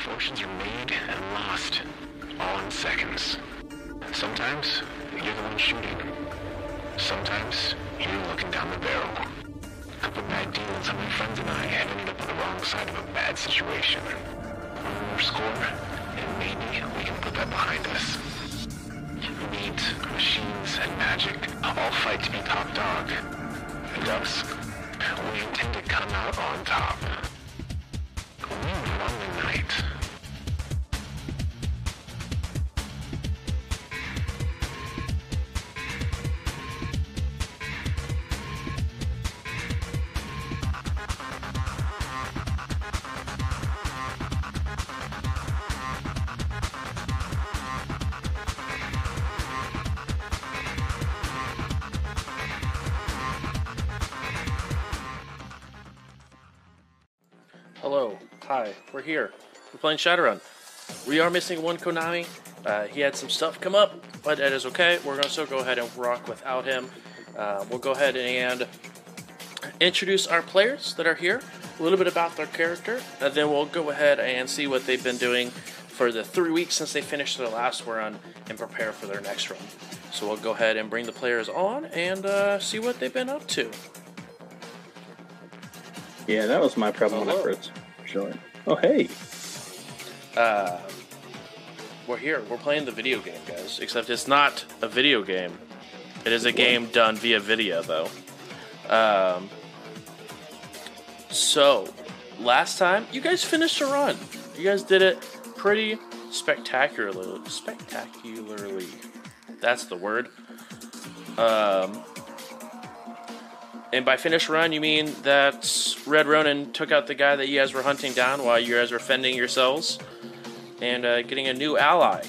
Fortunes are made and lost, all in seconds. Sometimes you're the one shooting. Sometimes you're looking down the barrel. A couple bad deals on my friends and I have ended up on the wrong side of a bad situation. One more score, and maybe we can put that behind us. Meat, machines, and magic all fight to be top dog. And us, we intend to come out on top. Playing Shadowrun. We are missing one Konami. Uh, he had some stuff come up, but that is okay. We're going to still go ahead and rock without him. Uh, we'll go ahead and introduce our players that are here, a little bit about their character, and then we'll go ahead and see what they've been doing for the three weeks since they finished their last run and prepare for their next run. So we'll go ahead and bring the players on and uh, see what they've been up to. Yeah, that was my problem when I Hello. first joined. Oh, hey. Uh, we're here. We're playing the video game, guys. Except it's not a video game. It is a game done via video, though. Um, so, last time you guys finished a run. You guys did it pretty spectacularly. Spectacularly. That's the word. Um, and by finish run, you mean that Red Ronin took out the guy that you guys were hunting down while you guys were fending yourselves and uh, getting a new ally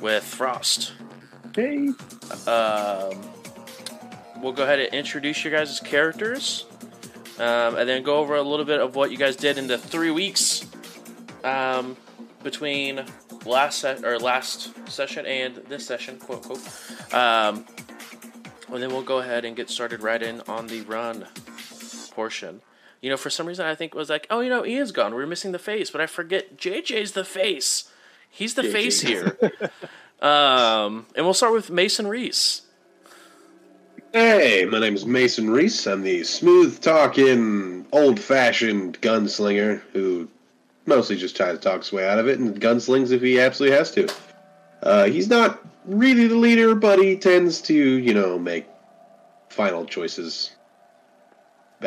with Frost. Hey. Um, we'll go ahead and introduce you guys' as characters um, and then go over a little bit of what you guys did in the three weeks um, between last se- or last session and this session, quote quote. Um, and then we'll go ahead and get started right in on the run portion. You know, for some reason, I think it was like, oh, you know, Ian's gone. We're missing the face, but I forget JJ's the face. He's the JJ. face here. um, and we'll start with Mason Reese. Hey, my name is Mason Reese. I'm the smooth talking, old fashioned gunslinger who mostly just tries to talk his way out of it and gunslings if he absolutely has to. Uh, he's not really the leader, but he tends to, you know, make final choices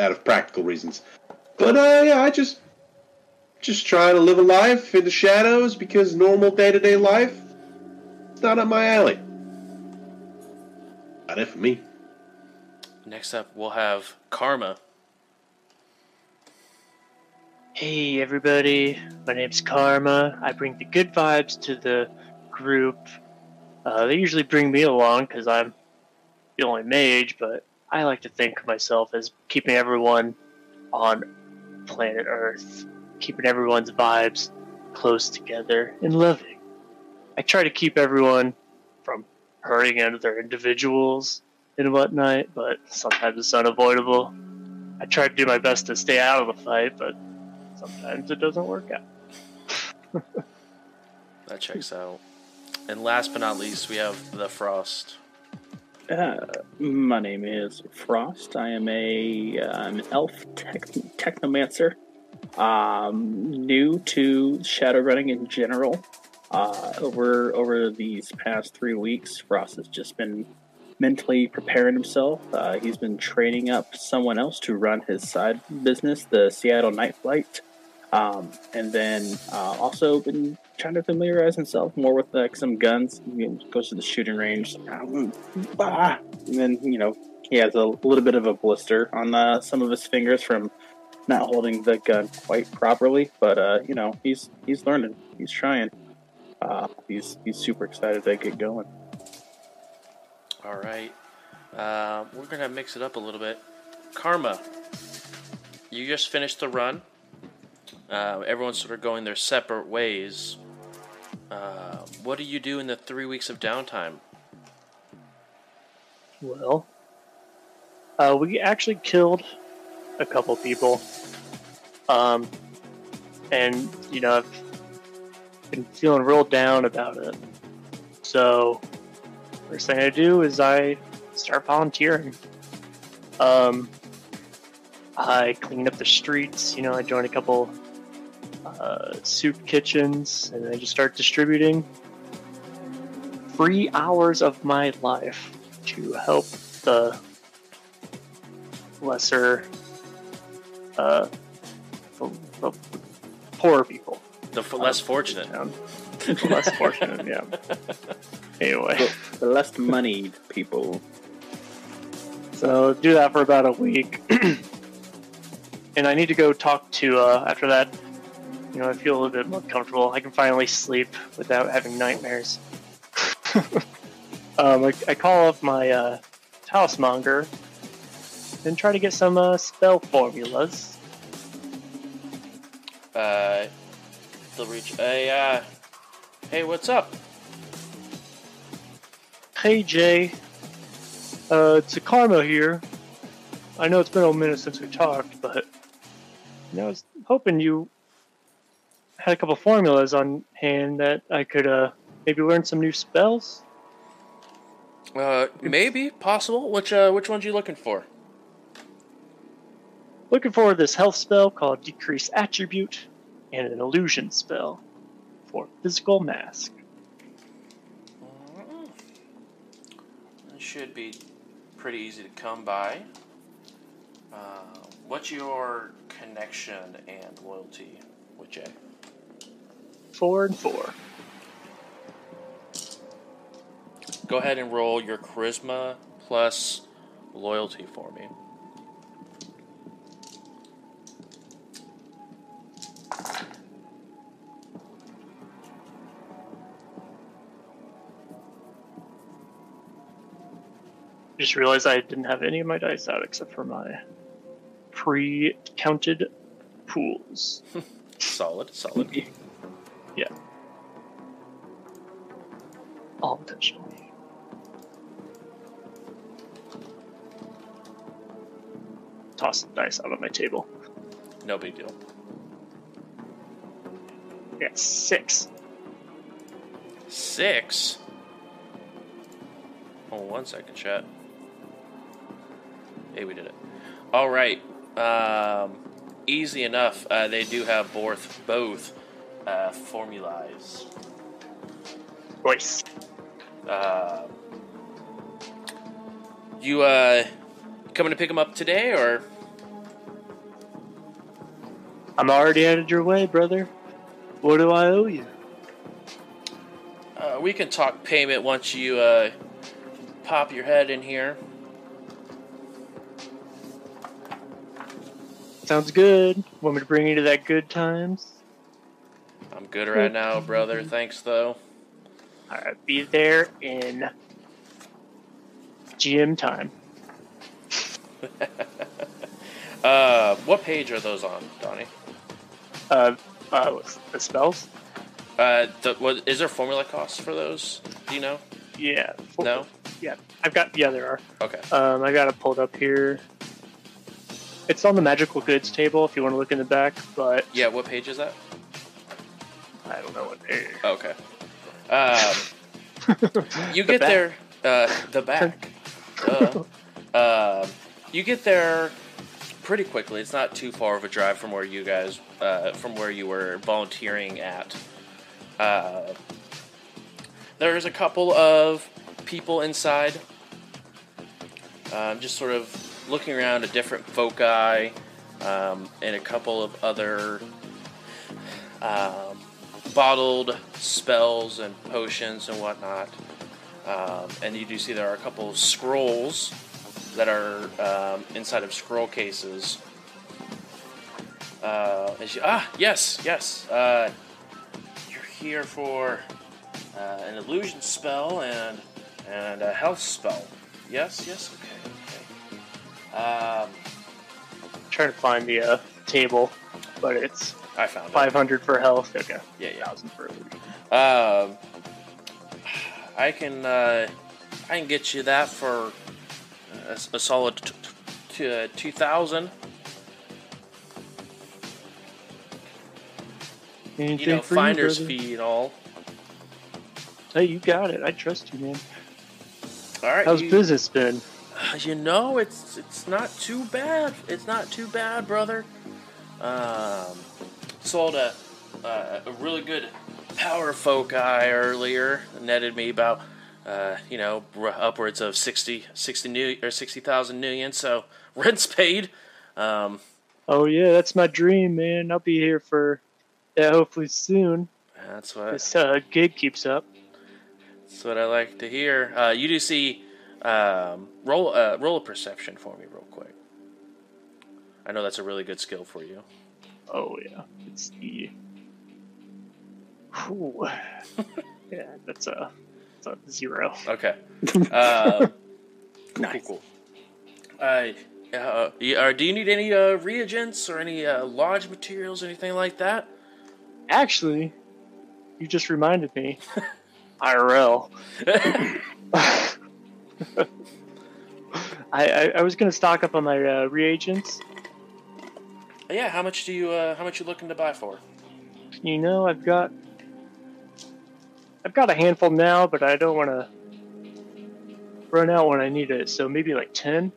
out of practical reasons. But uh, yeah, I just just try to live a life in the shadows because normal day to day life it's not up my alley. Not it for me. Next up, we'll have Karma. Hey everybody, my name's Karma. I bring the good vibes to the group. Uh, they usually bring me along because I'm the only mage, but I like to think of myself as keeping everyone on planet Earth, keeping everyone's vibes close together and loving. I try to keep everyone from hurting into their individuals and whatnot, but sometimes it's unavoidable. I try to do my best to stay out of the fight, but sometimes it doesn't work out. That checks out. And last but not least, we have the Frost. Uh, my name is Frost. I am a uh, an elf tech, technomancer. Um, new to shadow running in general. Uh, over over these past three weeks, Frost has just been mentally preparing himself. Uh, he's been training up someone else to run his side business, the Seattle Night Flight, um, and then uh, also been trying to familiarize himself more with like some guns. He goes to the shooting range, um, and then you know he has a little bit of a blister on uh, some of his fingers from not holding the gun quite properly. But uh, you know he's he's learning, he's trying. Uh, he's he's super excited to get going. All right. Uh, we're to mix it up a little bit. Karma, you just finished the run. Uh, everyone's sort of going their separate ways. Uh, what do you do in the three weeks of downtime? Well, uh, we actually killed a couple people. Um, and, you know, I've been feeling real down about it. So, first thing I do is I start volunteering. Um, I clean up the streets. You know, I join a couple uh, soup kitchens, and I just start distributing free hours of my life to help the lesser, uh, the, the poor people. The f- less fortunate. town. The less fortunate, yeah. Anyway, The, the less moneyed people. so do that for about a week, and I need to go talk to. Uh, after that, you know, I feel a little bit more comfortable. I can finally sleep without having nightmares. um, I, I call up my uh, talismonger and try to get some uh, spell formulas. Uh, they'll reach. Hey, uh, hey, what's up? Hey Jay, uh, it's a Karma here. I know it's been a minute since we talked, but you know, I was hoping you had a couple formulas on hand that I could uh, maybe learn some new spells. Uh, maybe possible. Which uh, which ones you looking for? Looking for this health spell called Decrease Attribute and an illusion spell for physical mask. It should be pretty easy to come by. Uh, what's your connection and loyalty with Jay? Four and four. Go ahead and roll your charisma plus loyalty for me. Just realized I didn't have any of my dice out except for my pre-counted pools. Solid, solid. Yeah. All intentionally. Toss the dice out on my table. No big deal. Yeah, six. Six. Hold on one second, chat. Hey, we did it. All right. Um, easy enough. Uh, they do have both both uh, formulas. Voice. Uh, you uh, coming to pick them up today, or I'm already headed your way, brother. What do I owe you? uh, we can talk payment once you uh, pop your head in here? Sounds good. Want me to bring you to that good times? I'm good right now, brother. Thanks, though. Alright, be there in GM time. Uh, what page are those on, Donnie? Uh, uh, the spells? Uh, the, what is there formula costs for those? Do you know? Yeah. four- No. Yeah, I've got. Yeah, there are. Okay. Um, I got it pulled up here. It's on the magical goods table if you want to look in the back, but Yeah. What page is that? I don't know what page. Okay. Um, you The get back. there. Uh, the back. Duh. Um, you get there pretty quickly. It's not too far of a drive from where you guys, uh, from where you were volunteering at. Uh, there's a couple of people inside, um, just sort of looking around at different foci, um, and a couple of other um, bottled spells and potions and whatnot. Um, and you do see there are a couple of scrolls that are um, inside of scroll cases. Uh, she, ah, yes, yes. Uh, you're here for uh, an illusion spell and and a health spell. Yes, yes, okay, okay. Um, trying to find the uh, table, but it's I found it. 500 for health. Okay. Yeah, yeah. 1000 for illusion. Um, I can uh, I can get you that for a, a solid t- t- uh, two thousand. Anything you know, finder's you, fee and all. Hey, you got it. I trust you, man. All right. How's you, business been? You know, it's it's not too bad. It's not too bad, brother. Um, sold a uh, a really good power folk guy earlier. Netted me about uh, you know upwards of 60, 60 new or sixty thousand million. So rent's paid. Um, Oh yeah, that's my dream, man. I'll be here for yeah, hopefully soon. that's what This uh, gig keeps up. that's what I like to hear. Uh, you do see um, roll uh, roll a perception for me real quick. I know that's a really good skill for you. Oh yeah, it's the. Whew. yeah, that's a, that's a zero. Okay. Uh, cool, Nice. cool, cool. Uh, uh, uh, do you need any uh, reagents or any uh, lodge materials, or anything like that? Actually, you just reminded me. IRL. I, I, I was gonna stock up on my uh, reagents. Yeah. How much do you uh, How much you looking to buy for? You know, I've got I've got a handful now, but I don't want to run out when I need it. So maybe like ten.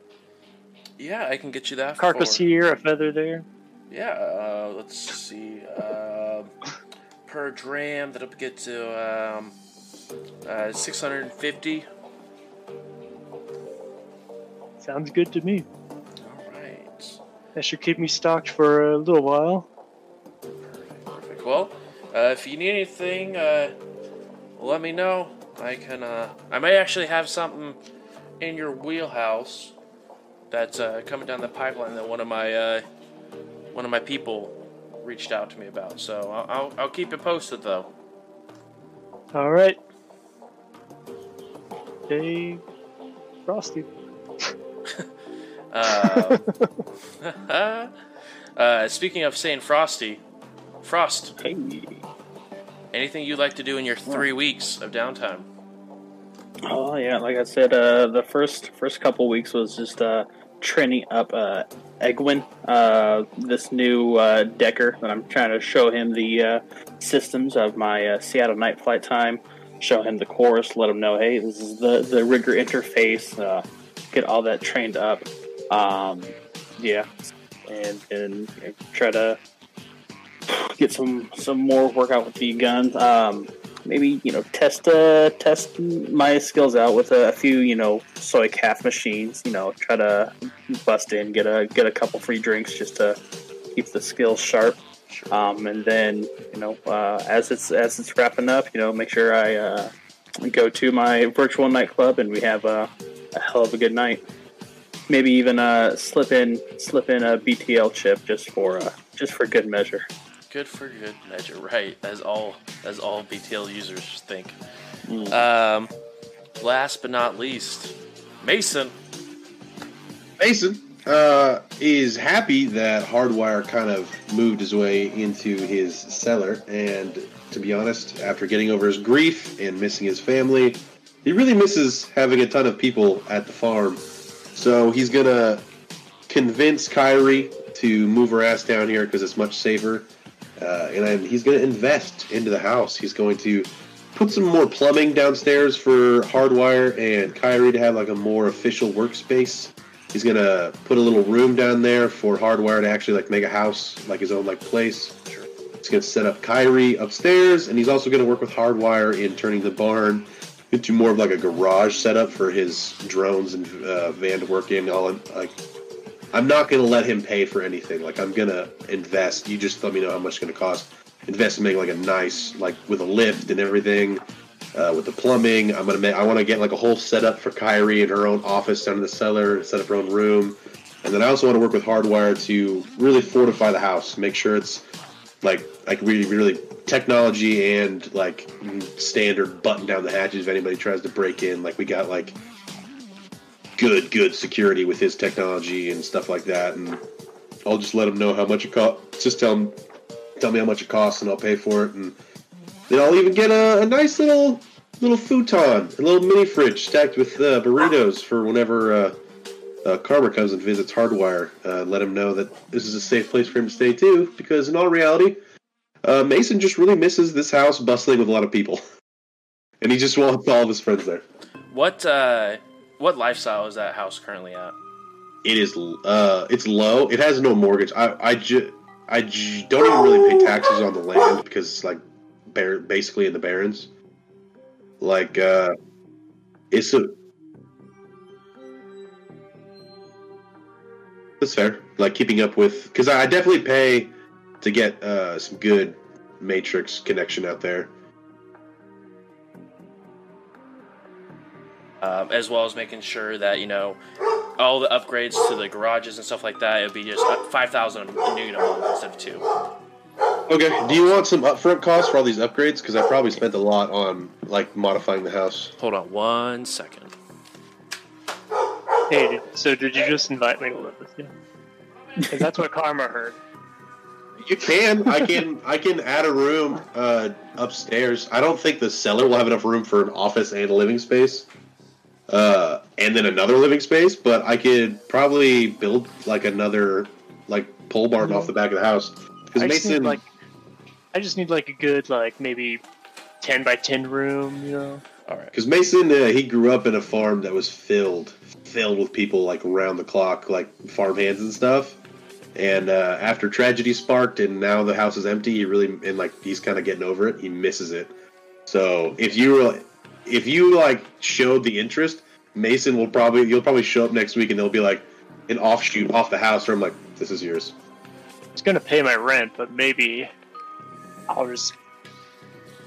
Yeah, I can get you that. Carcass for, here, a feather there. Yeah. Uh, let's see. Um per dram, that'll get to um, uh, six hundred and fifty. Sounds good to me. That should keep me stocked for a little while. Perfect. Well, uh, if you need anything, uh, let me know. I can. Uh, I may actually have something in your wheelhouse that's uh, coming down the pipeline that one of my uh, one of my people reached out to me about. So I'll, I'll, I'll keep you posted, though. All right. Hey, Frosty. Uh, uh, speaking of saying frosty, Frost, Hey. anything you'd like to do in your three weeks of downtime? Oh yeah, like I said, uh, the first first couple weeks was just uh, training up uh, Egwin, uh, this new uh, Decker that I'm trying to show him the uh, systems of my uh, Seattle night flight time. Show him the course, let him know, hey, this is the the rigger interface. Uh, get all that trained up. Um, yeah, and and try to get some some more workout with the guns. Um, maybe you know test uh, test my skills out with a, few you know soycaf machines. You know, try to bust in, get a get a couple free drinks just to keep the skills sharp. Um, and then you know uh, as it's as it's wrapping up, you know, make sure I uh, go to my virtual nightclub and we have a, a hell of a good night. Maybe even uh, slip in slip in a BTL chip just for uh, just for good measure. Good for good measure, right? As all as all BTL users think. Mm. Um, last but not least, Mason. Mason uh, is happy that Hardwire kind of moved his way into his cellar, and to be honest, after getting over his grief and missing his family, he really misses having a ton of people at the farm. So he's gonna convince Kyrie to move her ass down here because it's much safer, uh, and then he's gonna invest into the house. He's going to put some more plumbing downstairs for Hardwire and Kyrie to have like a more official workspace. He's gonna put a little room down there for Hardwire to actually like make a house, like his own like place. He's gonna set up Kyrie upstairs, and he's also gonna work with Hardwire in turning the barn into more of like a garage setup for his drones and uh, van to work in. All like, I'm not gonna let him pay for anything. Like I'm gonna invest. You just let me know how much it's gonna cost. Invest in making like a nice, like with a lift and everything uh, with the plumbing. I'm gonna make. I want to get like a whole setup for Kyrie in her own office down in the cellar, set up her own room, and then I also want to work with Hardwire to really fortify the house, make sure it's like like really really technology and like standard button down the hatches if anybody tries to break in. Like we got like good good security with his technology and stuff like that, and I'll just let him know how much it costs. Just tell him tell me how much it costs and I'll pay for it and. Then I'll even get a, a nice little little futon, a little mini fridge stacked with uh, burritos for whenever uh, uh, Karma comes and visits Hardwire. Uh, let him know that this is a safe place for him to stay too, because in all reality, Uh, Mason just really misses this house bustling with a lot of people, and he just wants all of his friends there. What uh, what lifestyle is that house currently at? It is uh, it's low. It has no mortgage. I I ju- I ju- don't even really pay taxes on the land because it's like bar- basically in the barrens. Like uh, it's a that's fair. Like keeping up with because I, I definitely pay to get uh, some good matrix connection out there. Um, as well as making sure that you know all the upgrades to the garages and stuff like that. It'd be just five thousand a unit a month instead of two. Okay. Do you want some upfront costs for all these upgrades? Because I probably spent a lot on like modifying the house. Hold on one second. Hey, so did you just invite me to live with you? Because that's what Karma heard. You can. I can. I can add a room uh, upstairs. I don't think the cellar will have enough room for an office and a living space, uh, and then another living space. But I could probably build like another like pole barn off the back of the house because I just need Mason. like, I just need like a good like maybe ten by ten room. You know. All right. Because Mason, uh, he grew up in a farm that was filled, filled with people like around the clock, like farm hands and stuff. And uh, after tragedy sparked, and now the house is empty, he really and like he's kind of getting over it. He misses it. So if you were, if you like showed the interest, Mason will probably you'll probably show up next week, and they'll be like an offshoot off the house where I'm like, this is yours. It's gonna pay my rent, but maybe I'll just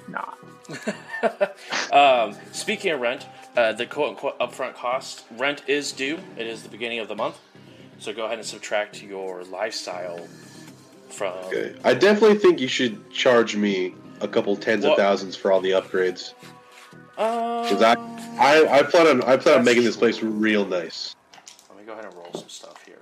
not. um, speaking of rent, uh, the quote unquote upfront cost rent is due. It is the beginning of the month, so go ahead and subtract your lifestyle from. Okay. I definitely think you should charge me a couple tens What? of thousands for all the upgrades. Uh, Because I, I, I plan on I plan on making this place real nice. let me go ahead and roll some stuff here.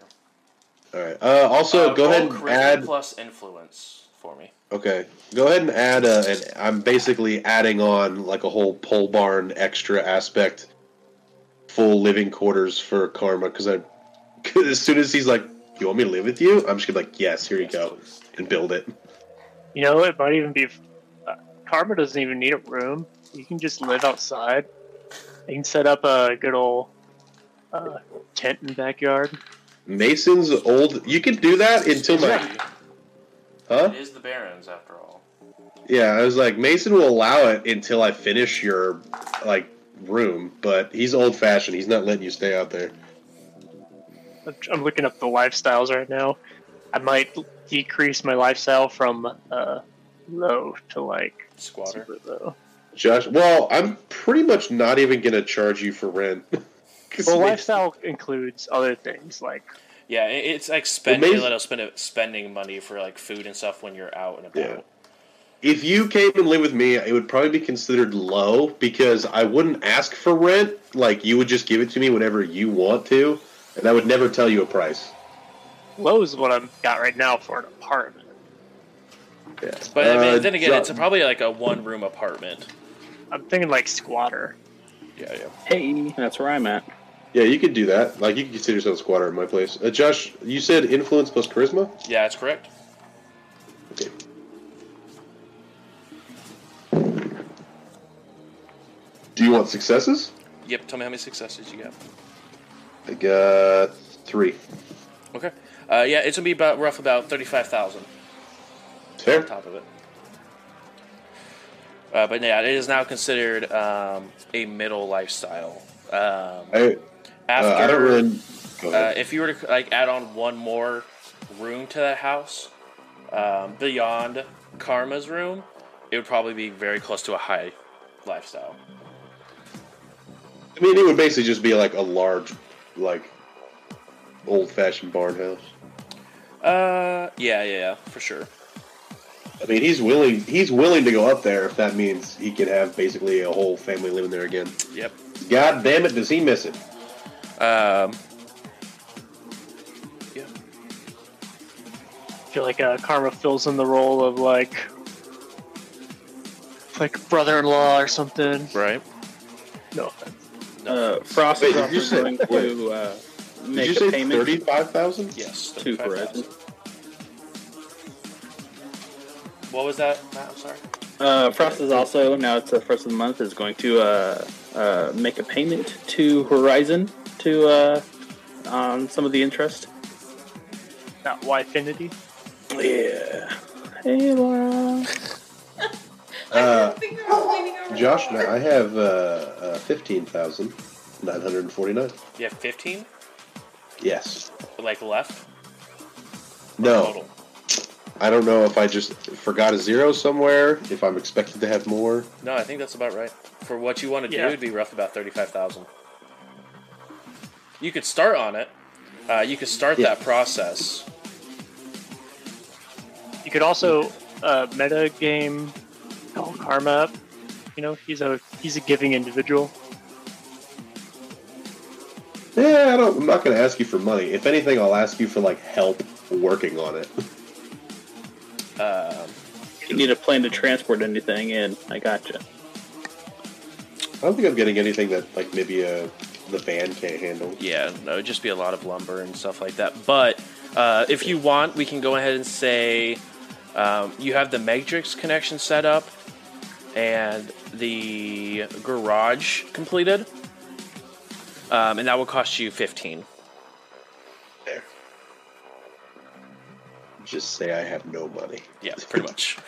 All right. Uh, also, Uh, go ahead and add. plus influence for me. Okay. Go ahead and add a. And I'm basically adding on like a whole pole barn extra aspect, full living quarters for Karma. Because I, as soon as he's like, "You want me to live with you?" I'm just gonna be like, "Yes, here you go," please. and build it. You know, it might even be. Uh, Karma doesn't even need a room. You can just live outside. You can set up a good old uh, tent in the backyard. Mason's old. You can do that until my. Huh? It is the Barrens after all. Yeah, I was like, Mason will allow it until I finish your like room, but he's old fashioned. He's not letting you stay out there. I'm- I'm looking up the lifestyles right now. I might decrease my lifestyle from uh, low to like Squatter. super low. Josh, well, I'm pretty much not even gonna charge you for rent. Well, lifestyle includes other things like Yeah, it's like spending Well, a maybe- little spend spending money for like food and stuff when you're out and about. Yeah. If you came and lived with me, it would probably be considered low because I wouldn't ask for rent. Like you would just give it to me whenever you want to, and I would never tell you a price. low is what I've got right now for an apartment. Yeah. But I mean, Uh, then again, Jo- it's probably like a one room apartment. I'm thinking like squatter. Yeah, yeah. Hey, that's where I'm at. yeah, you could do that. Like you could consider yourself a squatter in my place. Uh, Josh, you said influence plus charisma. Yeah, that's correct. Okay. Do you want successes? Yep. Tell me how many successes you got. I got three. Okay. Uh, yeah, it's gonna be about rough about thirty five thousand Fair. on top of it. Uh, but yeah, it is now considered um, a middle lifestyle. Um, I, after, uh, I don't really. Uh, if you were to like add on one more room to that house, um, beyond Karma's room, it would probably be very close to a high lifestyle. I mean, it would basically just be like a large, like, old-fashioned barn house. Uh, yeah, yeah, yeah, for sure. I mean, he's willing. He's willing to go up there if that means he could have basically a whole family living there again. Yep. God damn it, does he miss it? Um, yeah. I feel like uh, Karma fills in the role of like like brother-in-law or something. Right. No offense. Uh, Frost Wait, is also you say- going to uh, Did make you a say payment thirty-five thousand? Yes. to 35,000. Verizon. what was that, Matt? I'm sorry. Uh, Frost is also now it's the first of the month is going to uh, uh, make a payment to Horizon to uh, on some of the interest. Not Yfinity. Yeah. Hey, Laura. Uh, I was leaning over Josh, there. now I have uh, uh, fifteen thousand nine hundred and forty-nine. You have 15, Yes. like left. No, Total. I don't know if I just forgot a zero somewhere. If I'm expected to have more. No, I think that's about right. For what you want to do, it'd be rough about thirty-five thousand. You could start on it. Uh, you could start Yeah. that process. You could also uh, meta game call Karma up. You know, he's a he's a giving individual. Yeah, I don't, I'm not going to ask you for money. If anything, I'll ask you for like help working on it. Um, You need a plan to transport anything in. I got gotcha. I don't think I'm getting anything that like maybe uh, the van can't handle. yeah, no, it'd just be a lot of lumber and stuff like that. But uh, if you want, we can go ahead and say um, you have the Matrix connection set up and the garage completed, um, and that will cost you fifteen. There. Just say I have no money. Yeah, pretty much.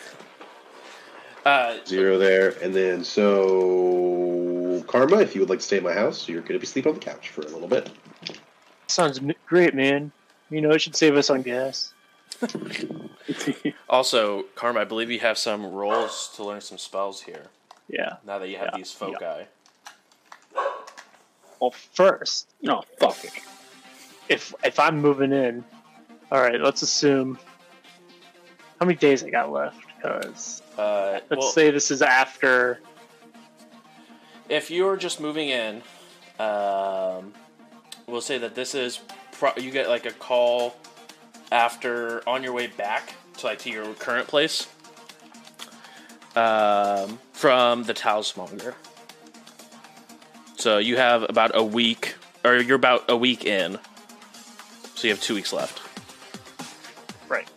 Uh, Zero there, and then so Karma, if you would like to stay at my house, you're going to be sleeping on the couch for a little bit. Sounds great, man. You know, it should save us on gas. Also, Karma, I believe you have some rolls to learn some spells here. Yeah. Now that you have Yeah, these foci. Well, first, no, fuck it. if if I'm moving in, all right, let's assume how many days I got left. Because Uh, let's well, say this is after. if you're just moving in, um, we'll say that this is pro- you get like a call after on your way back to like to your current place um, from the Talismonger. So you have about a week, or you're about a week in. So you have two weeks left. Right.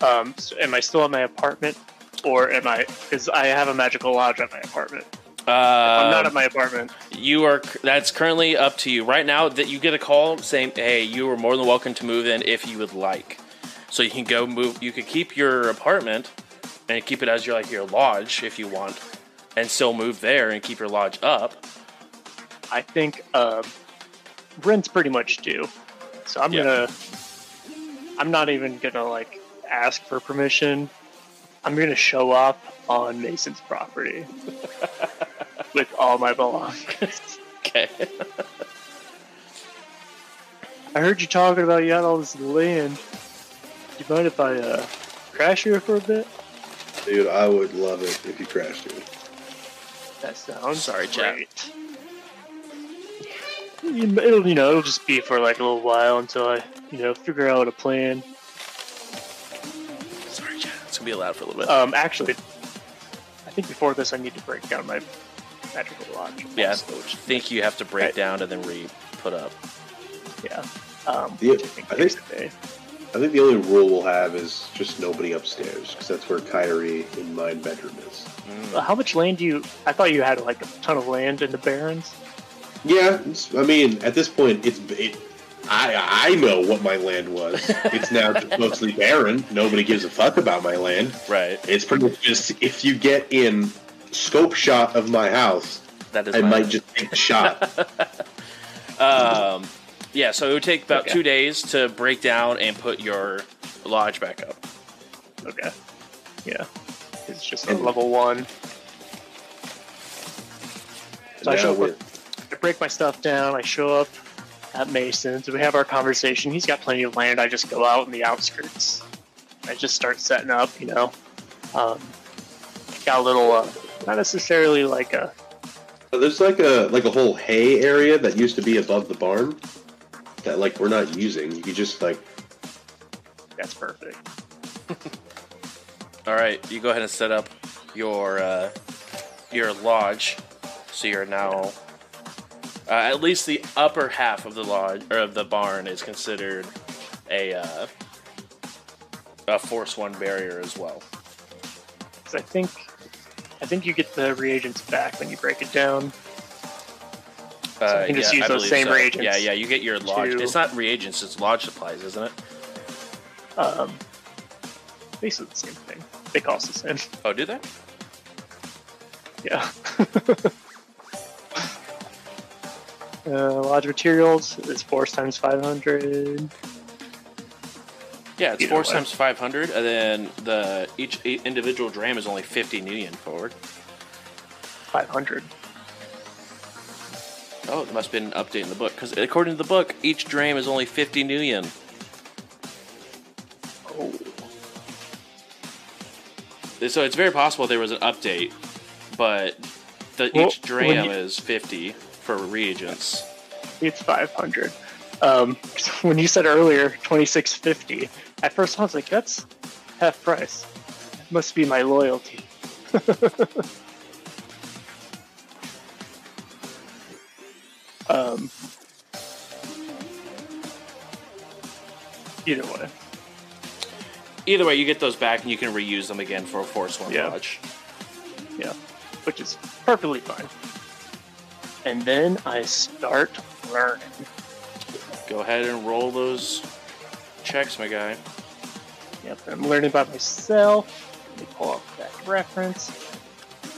Um, so am I still at my apartment, or am I? Because I have a magical lodge at my apartment. I'm not Um, at my apartment. You are. That's currently up to you. Right now, that you get a call saying, "Hey, you are more than welcome to move in if you would like." So you can go move. You could keep your apartment and keep it as your like your lodge if you want, and still move there and keep your lodge up. I think uh, rent's pretty much due, so I'm Yeah. gonna. I'm not even gonna like ask for permission. I'm gonna show up on Mason's property with all my belongings. Okay. I heard you talking about you had all this land. Do you mind if I uh, crash here for a bit? Dude, I would love it if you crashed here. That sounds Sorry, Jack. great. You- It'll you know it'll just be for like a little while until I you know figure out a plan. Sorry, Chad. It's gonna be allowed for a little bit. Um, actually, I think before this I need to break down my magical lodge. yeah, I also, which- think you have to break Right. down and then re put up. yeah. Um, Yeah, which I think I think- takes a day. I think the only rule we'll have is just nobody upstairs, because that's where Kyrie in my bedroom is. Uh, How much land do you? I thought you had like a ton of land in the Barrens. Yeah, it's, I mean, at this point, it's it, I I know what my land was. It's now mostly barren. Nobody gives a fuck about my land. Right. It's pretty much just if you get in scope shot of my house, That is. I my- might just take a shot. Um, yeah, so it would take about Okay. two days to break down and put your lodge back up. Okay. Yeah. It's just a level one. So I show up I break my stuff down. I show up at Mason's. We have our conversation. He's got plenty of land. I just go out in the outskirts. I just start setting up. You know, um, got a little, uh, not necessarily like a. There's like a like a whole hay area that used to be above the barn that like we're not using. You could just like That's perfect. All right, you go ahead and set up your uh, your lodge. So you're now uh, at least the upper half of the lodge or of the barn is considered a uh, a Force One barrier as well. I think I think you get the reagents back when you break it down. Uh, you can just use I those same so. reagents Yeah, yeah. You get your lodge. to- It's not reagents. It's lodge supplies, isn't it? Um, basically the same thing. They cost the same. Oh, do they? Yeah. uh, lodge materials is force times 500. Yeah, it's Either force way. times five hundred, and then the each e- individual dram is only fifty Nuyen forward. 500. Oh, there must have been an update in the book because according to the book, each dram is only fifty Nuyen. Oh. So it's very possible there was an update, but the Well, each dram you- is fifty for reagents. It's 500. Um, when you said earlier 2650, at first I was like, that's half price. Must be my loyalty. um, either way, Either way, you get those back and you can reuse them again for a force one Yeah. lodge. yeah, which is perfectly fine. And then I start learning. Go ahead and roll those checks, my guy. Yep, I'm learning about myself. Let me pull up that reference.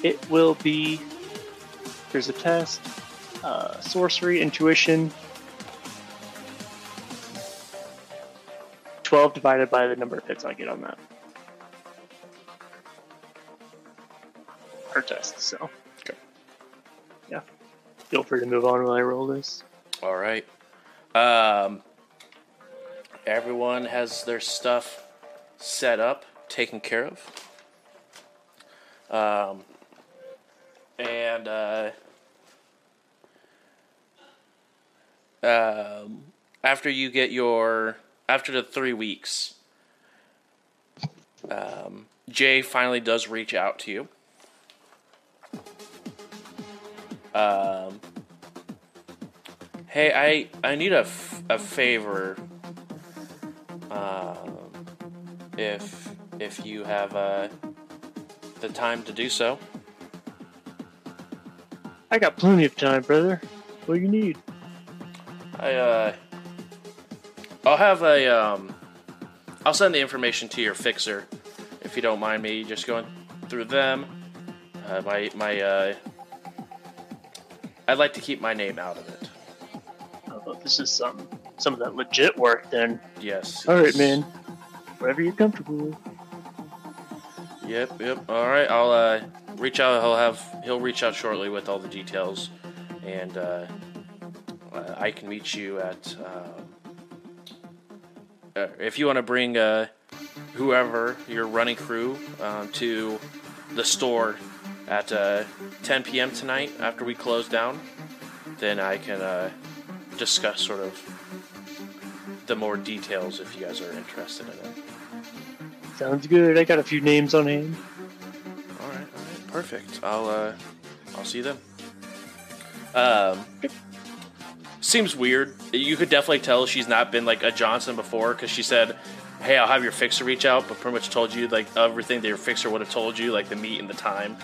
It will be. Here's a test. Uh, sorcery, intuition. 12 divided by the number of hits I get on that. Per test, so. Okay. Yeah. Feel free to move on while I roll this. All right. Um, everyone has their stuff set up, taken care of. Um, and uh, um, after you get your after the three weeks, um, Jay finally does reach out to you. Um, Hey, I I need a, f- a favor. Um, if if you have uh, the time to do so, I got plenty of time, brother. What do you need? I uh, I'll have a um, I'll send the information to your fixer, if you don't mind me just going through them. Uh, my my uh, I'd like to keep my name out of it. Oh, this is some some of that legit work then. Yes. All right, man. Whatever you're comfortable with. Yep, yep. All right, I'll uh, reach out. He'll have he'll reach out shortly with all the details, and uh, uh, I can meet you at. Um, uh, if you want to bring uh, whoever your running crew um, to the store at uh, 10 p.m. tonight after we close down, then I can uh, discuss sort of the more details if you guys are interested in it. Sounds good. I got a few names on hand. All right, all right, perfect. I'll uh, I'll see them. Um, seems weird. You could definitely tell she's not been like a Johnson before because she said, "Hey, I'll have your fixer reach out," but pretty much told you like everything that your fixer would have told you, like the meet and the time.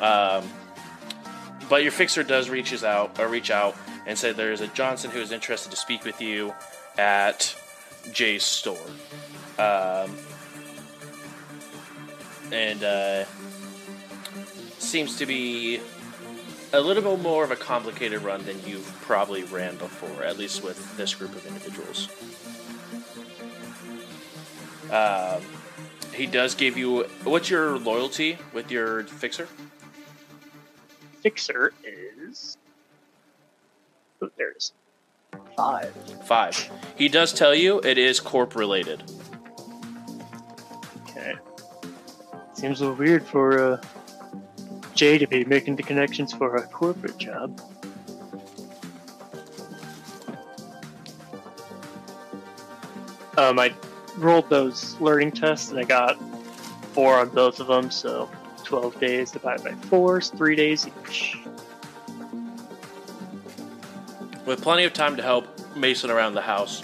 Um, but your fixer does reaches out or reach out and said there is a Johnson who is interested to speak with you at Jay's store. Um, and uh, seems to be a little bit more of a complicated run than you've probably ran before, at least with this group of individuals. Um, he does give you what's your loyalty with your fixer? Fixer is. Oh, there it is. Five. Five. He does tell you it is corp related. Okay. Seems a little weird for uh, Jay to be making the connections for a corporate job. Um, I rolled those learning tests and I got four on both of them, so 12 days divided by four is three days each. With plenty of time to help Mason around the house.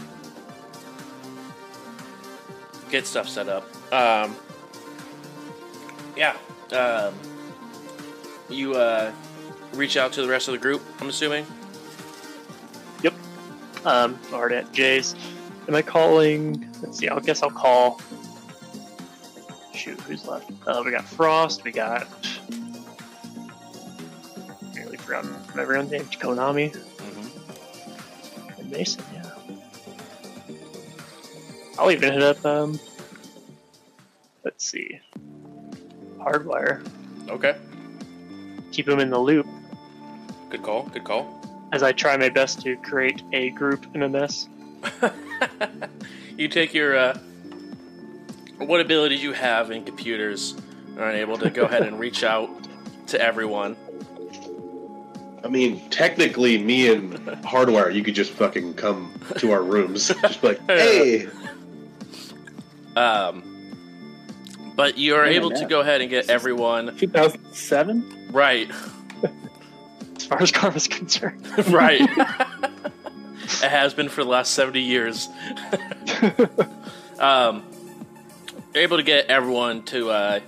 get stuff set up. Um, yeah. Um, you uh, reach out to the rest of the group. I'm assuming. Yep. Um, already at Jay's. Am I calling? Let's see. I guess I'll call. Shoot, who's left? Uh, we got Frost. We got. Nearly forgotten everyone's name. Konami and Mason. Yeah. I'll even hit up. Um. Let's see. Hardwire. Okay. Keep him in the loop Good call. Good call. as I try my best to create a group in a mess. you take your uh, what abilities you have in computers are able to go ahead and reach out to everyone. I mean, technically, me and Hardwire, you could just fucking come to our rooms. Just be like, hey, Um, but you are Yeah, able to go ahead and get everyone 2007? right. As far as karma's concerned. right. it has been for the last 70 years. um, you're able to get everyone to uh,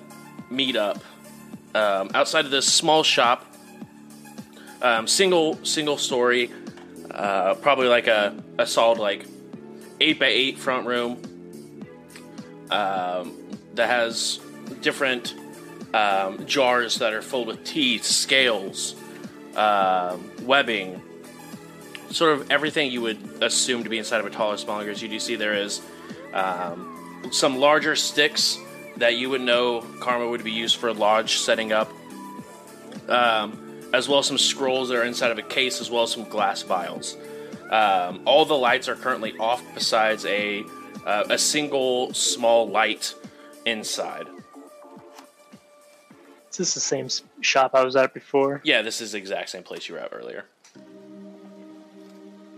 meet up um, outside of this small shop. Um, single single story, uh, probably like a, a solid like eight by eight front room um, that has different um, jars that are filled with teeth, scales, um, webbing, sort of everything you would assume to be inside of a talismonger as you do see there is um, some larger sticks that you would know karma would be used for lodge setting up, um, as well as some scrolls that are inside of a case, as well as some glass vials. Um, all the lights are currently off, besides a uh, a single small light inside. Is this the same shop I was at before? Yeah, this is the exact same place you were at earlier.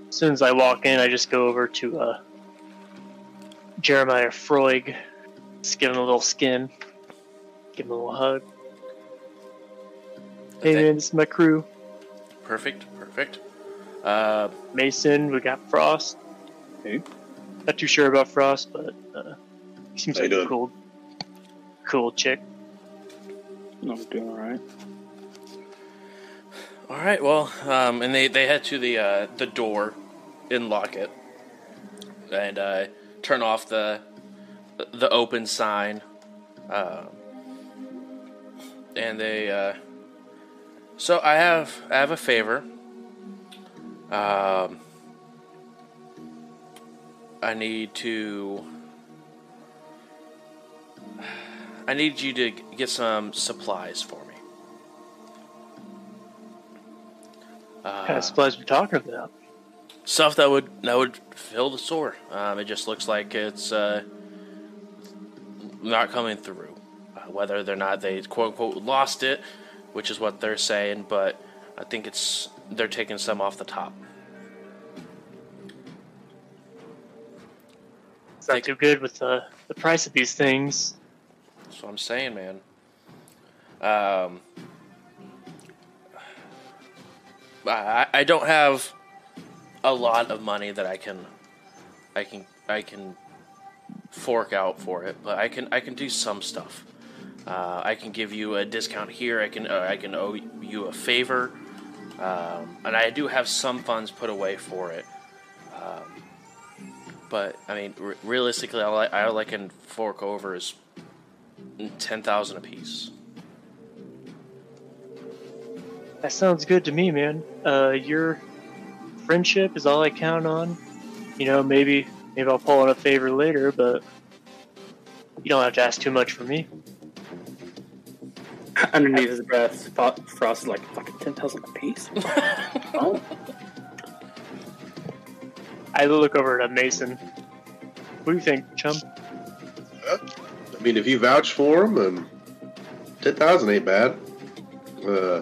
As soon as I walk in, I just go over to uh, Jeremiah Freud, just give him a little skin, give him a little hug. Hey Okay. man, this is my crew. Perfect, perfect. Uh, Mason, we got Frost. Hey. Not too sure about Frost, but uh, he seems How like a doing? cool, cool chick. I'm doing alright. all right, well, um, and they, they head to the uh, the door and lock it, and uh, turn off the the open sign, um, and they. Uh, so I have I have a favor. Um, I need to. I need you to get some supplies for me. What kind of supplies we talking about? stuff that would that would fill the store. Um, it just looks like it's uh, not coming through. Uh, whether or not they quote unquote lost it, which is what they're saying, but I think it's they're taking some off the top. It's not too good with the the price of these things. That's what I'm saying, man. Um, I I don't have a lot of money that I can I can I can fork out for it, but I can I can do some stuff. Uh, I can give you a discount here. I can uh, I can owe you a favor, um, and I do have some funds put away for it. Um, but I mean, re- realistically, all I, all I can fork over is ten thousand apiece. That sounds good to me, man. Uh, your friendship is all I count on. You know, maybe maybe I'll pull in a favor later, but you don't have to ask too much from me. Underneath his breath, Fro- Frost is like, fucking 10,000 a piece? oh, I look over at Mason. What do you think, chum? I mean, if you vouch for him, um, ten thousand ain't bad. Uh,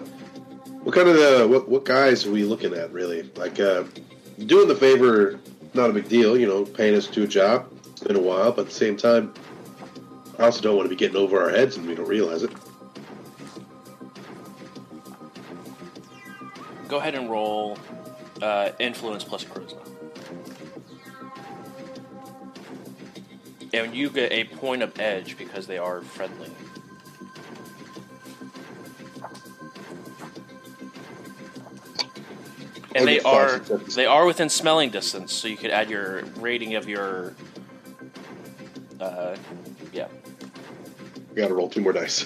what kind of uh, what what guys are we looking at, really? Like uh, doing the favor, not a big deal. You know, paying us to a job. It's been a while, but at the same time, I also don't want to be getting over our heads and we don't realize it. Go ahead and roll uh, influence plus charisma. and you get a point of edge because they are friendly. And they are they are within smelling distance, so you could add your rating of your. Uh, yeah. We gotta roll two more dice.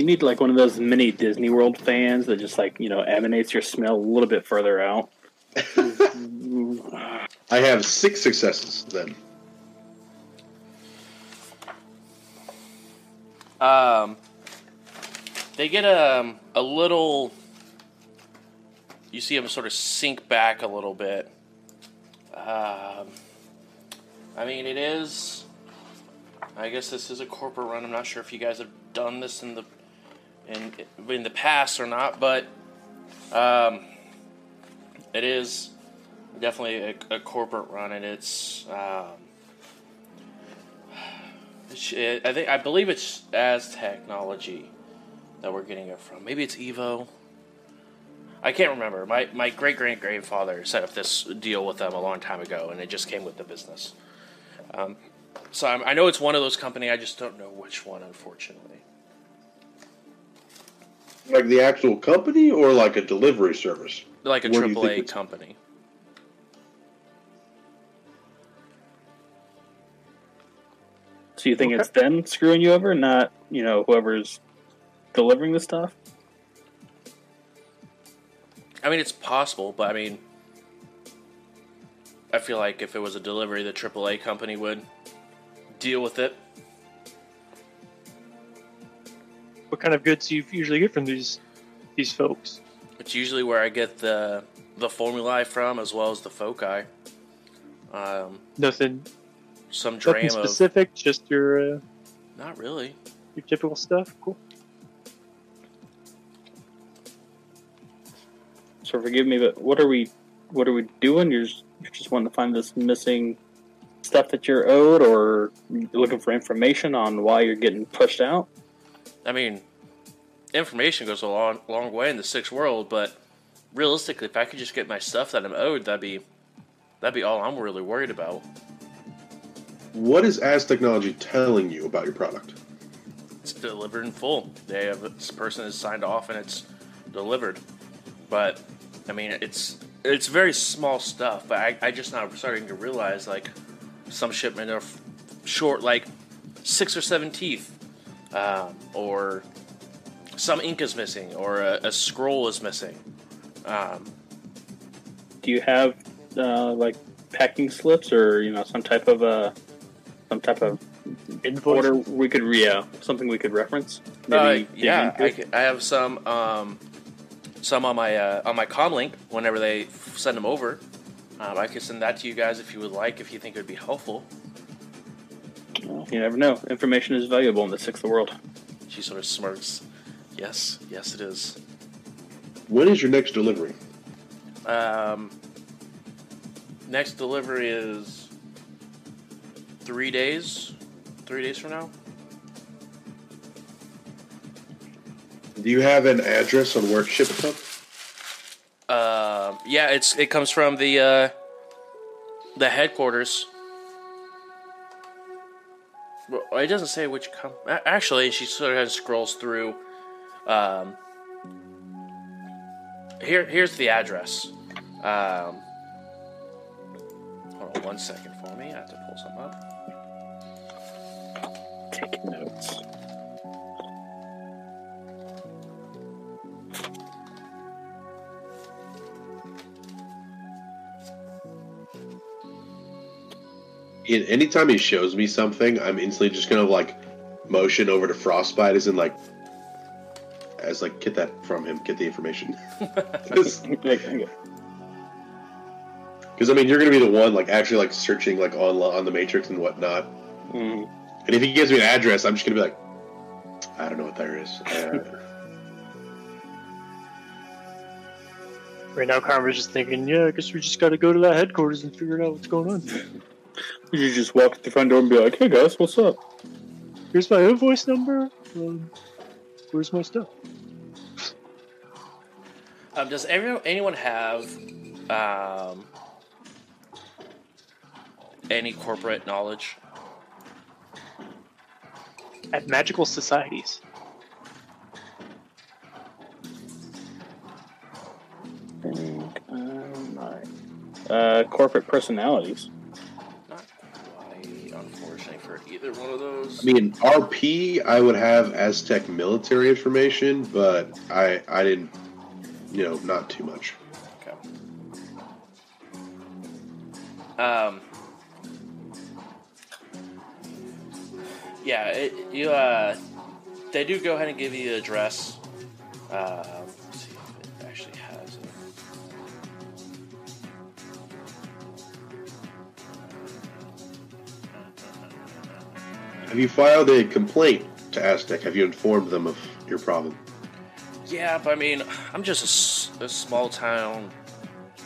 You need like one of those mini Disney World fans that just like you know emanates your smell a little bit further out. I have six successes then. Um, they get um, a little. You see them sort of sink back a little bit. Um, I mean, it is. I guess this is a corporate run. I'm not sure if you guys have done this in the in in the past or not, but um, it is definitely a, a corporate run, and it's. Um, Shit, I think I believe it's Aztechnology that we're getting it from. Maybe it's Evo. I can't remember. My my great great grandfather set up this deal with them a long time ago, and it just came with the business. Um, so I'm, I know it's one of those company. I just don't know which one, unfortunately. Like the actual company or like a delivery service? Like a What do you think AAA company. So you think it's them screwing you over, not you know whoever's delivering the stuff? I mean, it's possible, but I mean, I feel like if it was a delivery, the AAA company would deal with it. What kind of goods do you usually get from these these folks? It's usually where I get the the formulae from, as well as the foci. Um, Nothing, some dram nothing of specific. Just your uh, not really. your typical stuff. Cool. So forgive me, but what are we what are we doing? You're just, you just wanting to find this missing stuff that you're owed, or looking for information on why you're getting pushed out? I mean, information goes a long long way in the sixth world, but realistically, if I could just get my stuff that I'm owed, that'd be that'd be all I'm really worried about. What is Aztechnology telling you about your product? It's delivered in full. They have this person is signed off and it's delivered. But I mean, it's it's very small stuff. But I, I just now starting to realize like some shipment are short like six or seven teeth, um, or some ink is missing, or a, a scroll is missing. Um, Do you have uh, like packing slips, or you know some type of uh, some type of Invoice. order we could yeah something we could reference? Uh, yeah. I, ca- I have some um, some on my uh, on my com link whenever they f- send them over. Um, I can send that to you guys if you would like, if you think it would be helpful. Well, you never know. Information is valuable in the sixth world. She sort of smirks. Yes, yes, it is. When is your next delivery? Um, next delivery is three days. Three days from now. Do you have an address on where to ship from? Um, yeah, it's it comes from the uh, the headquarters. Well, it doesn't say which com. Actually, she sort of scrolls through. Um, here, here's the address. Um, hold on one second for me. I have to pull something up. Take notes. In, anytime he shows me something, I'm instantly just gonna like motion over to Frostbite, as in like, as like get that from him, get the information. Because I mean, you're gonna be the one like actually like searching like on on the Matrix and whatnot. Mm. And if he gives me an address, I'm just gonna be like, I don't know what there is. Uh, Right now, Karma's just thinking, yeah, I guess we just got to go to that headquarters and figure out what's going on. You just walk at the front door and be like, "Hey guys, what's up?" Here's my invoice number. Um, where's my stuff? Um, does everyone, anyone have um, any corporate knowledge? At magical societies. think, um. Uh, corporate personalities. Not quite, unfortunately, for either one of those. I mean, RP, I would have Aztec military information, but I I didn't, you know, not too much. Okay. Um. Yeah, it, you uh, they do go ahead and give you the address. Um, Have you filed a complaint to Aztec? Have you informed them of your problem? Yeah, but I mean, I'm just a small town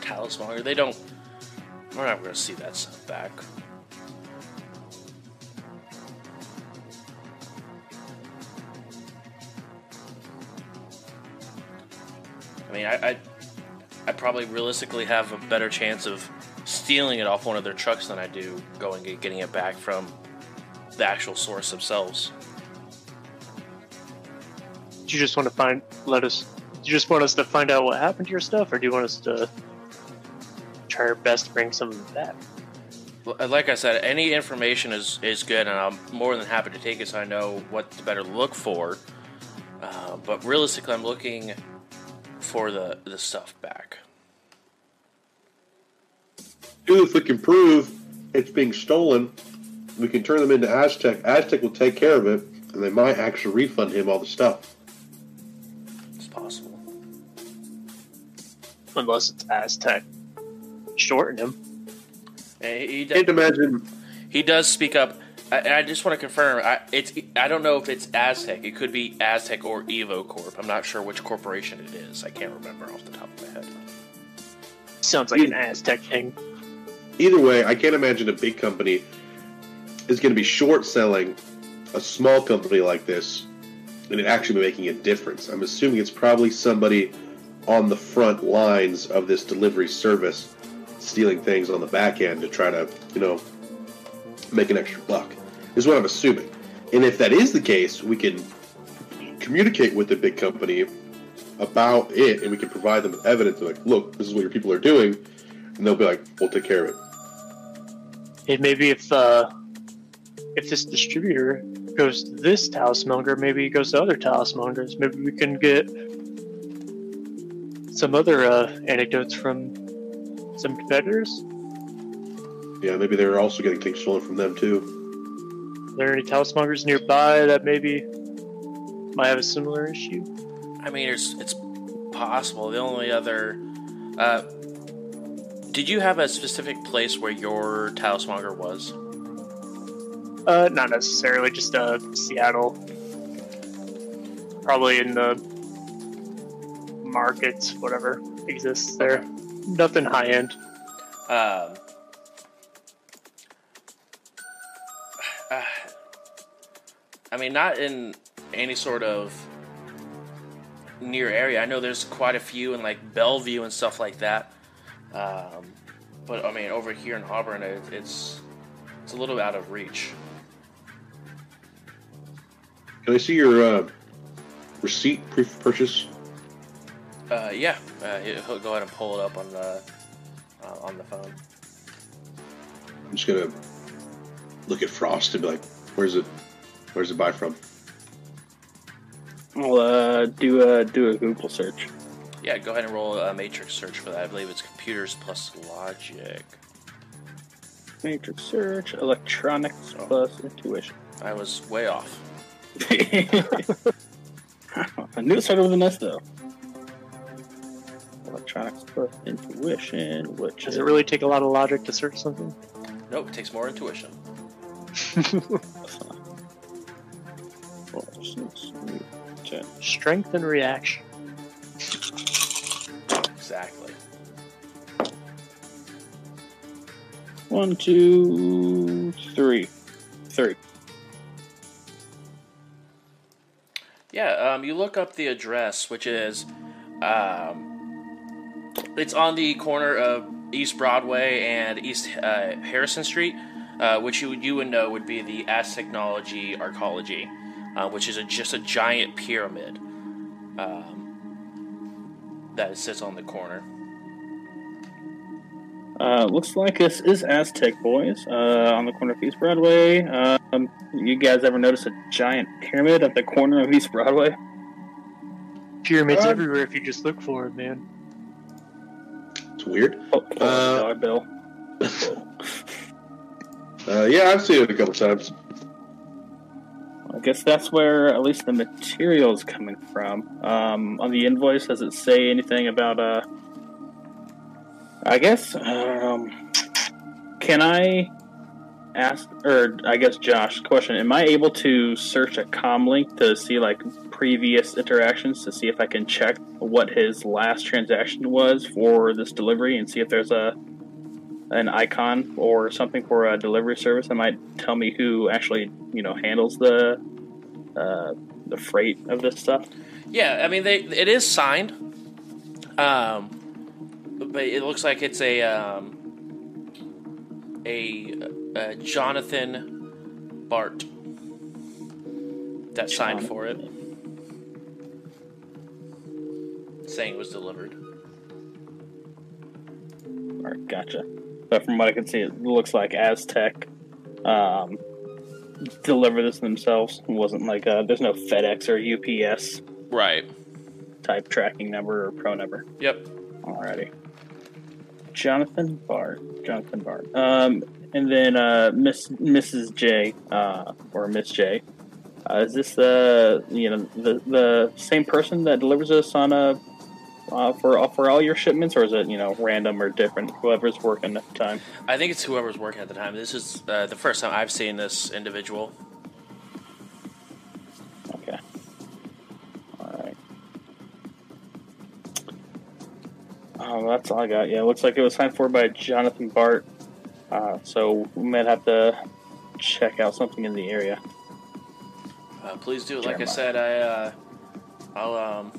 talismonger. They don't. We're not going to see that stuff back. I mean, I, I, I probably realistically have a better chance of stealing it off one of their trucks than I do going and getting it back from the actual source themselves. Do you just want to find let us do you just want us to find out what happened to your stuff or do you want us to try our best to bring some of it back? Like I said, any information is, is good, and I'm more than happy to take it so I know what to better look for. Uh, but realistically, I'm looking for the, the stuff back. Dude, if we can prove it's being stolen, we can turn them into Aztec. Aztec will take care of it, and they might actually refund him all the stuff. It's possible. Unless it's Aztec. Shorten him. And he, he, Can't imagine. he does speak up. I, I just want to confirm. I, it's I don't know if it's Aztec. It could be Aztec or Evo Corp. I'm not sure which corporation it is. I can't remember off the top of my head. Sounds like an Aztec thing. Either way, I can't imagine a big company is going to be short selling a small company like this and it actually making a difference. I'm assuming it's probably somebody on the front lines of this delivery service stealing things on the back end to try to, you know, make an extra buck. Is what I'm assuming. And if that is the case, we can communicate with the big company about it and we can provide them evidence like, look, this is what your people are doing. And they'll be like, we'll take care of it. Hey, maybe if uh, if this distributor goes to this talismonger, maybe he goes to other talismongers. Maybe we can get some other uh, anecdotes from some competitors. Yeah, maybe they're also getting things stolen from them too. Are there any talismongers nearby that maybe might have a similar issue? I mean, it's it's possible. The only other, uh, did you have a specific place where your talismonger was? Uh, not necessarily, just uh, Seattle. Probably in the markets, whatever exists there. Nothing high end. Um, uh, I mean, not in any sort of near area. I know there's quite a few in like Bellevue and stuff like that. Um, but I mean, over here in Auburn, it, it's it's a little out of reach. Can I see your uh, receipt, proof of purchase? Uh, yeah, uh, he'll go ahead and pull it up on the uh, on the phone. I'm just gonna look at Frost and be like, "Where's it? Where's it buy from?" I'll uh, do a do a Google search. Yeah, go ahead and roll a matrix search for that. I believe it's computers plus logic. Matrix search, electronics Oh. plus intuition. I was way off. I knew it started with an S though. Electronics plus intuition, which Does is it really take a lot of logic to search something? Nope, it takes more intuition. four, six, eight, ten. Strength and reaction. Exactly. One, two, three, three. Yeah, um, you look up the address, which is, um, it's on the corner of East Broadway and East uh, Harrison Street. uh, which you you would know would be the Aztechnology Arcology, uh, which is a, just a giant pyramid um, that sits on the corner. Uh, looks like this is Aztec Boys uh, on the corner of East Broadway. Um, you guys ever notice a giant pyramid at the corner of East Broadway? Pyramids Uh, everywhere if you just look for it, man. It's weird. Oh, oh, Uh, bill. Uh, yeah, I've seen it a couple times. I guess that's where at least the material is coming from. Um, on the invoice, does it say anything about uh? I guess um, can I ask, or I guess Josh, question: Am I able to search a com link to see like previous interactions to see if I can check what his last transaction was for this delivery and see if there's a an icon or something for a delivery service that might tell me who actually you know handles the uh, the freight of this stuff. Yeah, I mean, they it is signed, um, but it looks like it's a um, a, a Jonathan Bart that signed for it, saying it was delivered. All right, gotcha. But from what I can see, it looks like Aztec um, deliver this themselves. It wasn't like uh there's no FedEx or UPS Right. type tracking number or pro number. Yep. Alrighty. Jonathan Bart. Jonathan Bart. Um, and then uh, Miss Mrs. J uh, or Miss J. Uh, is this the you know the the same person that delivers us on a uh, for for all your shipments, or is it you know random or different? Whoever's working at the time. I think it's whoever's working at the time. This is uh, the first time I've seen this individual. Okay. Oh, that's all I got. Yeah, it looks like it was signed for by Jonathan Bart. Uh, so we might have to check out something in the area. Uh, please do. Like I said, I uh, I'll um,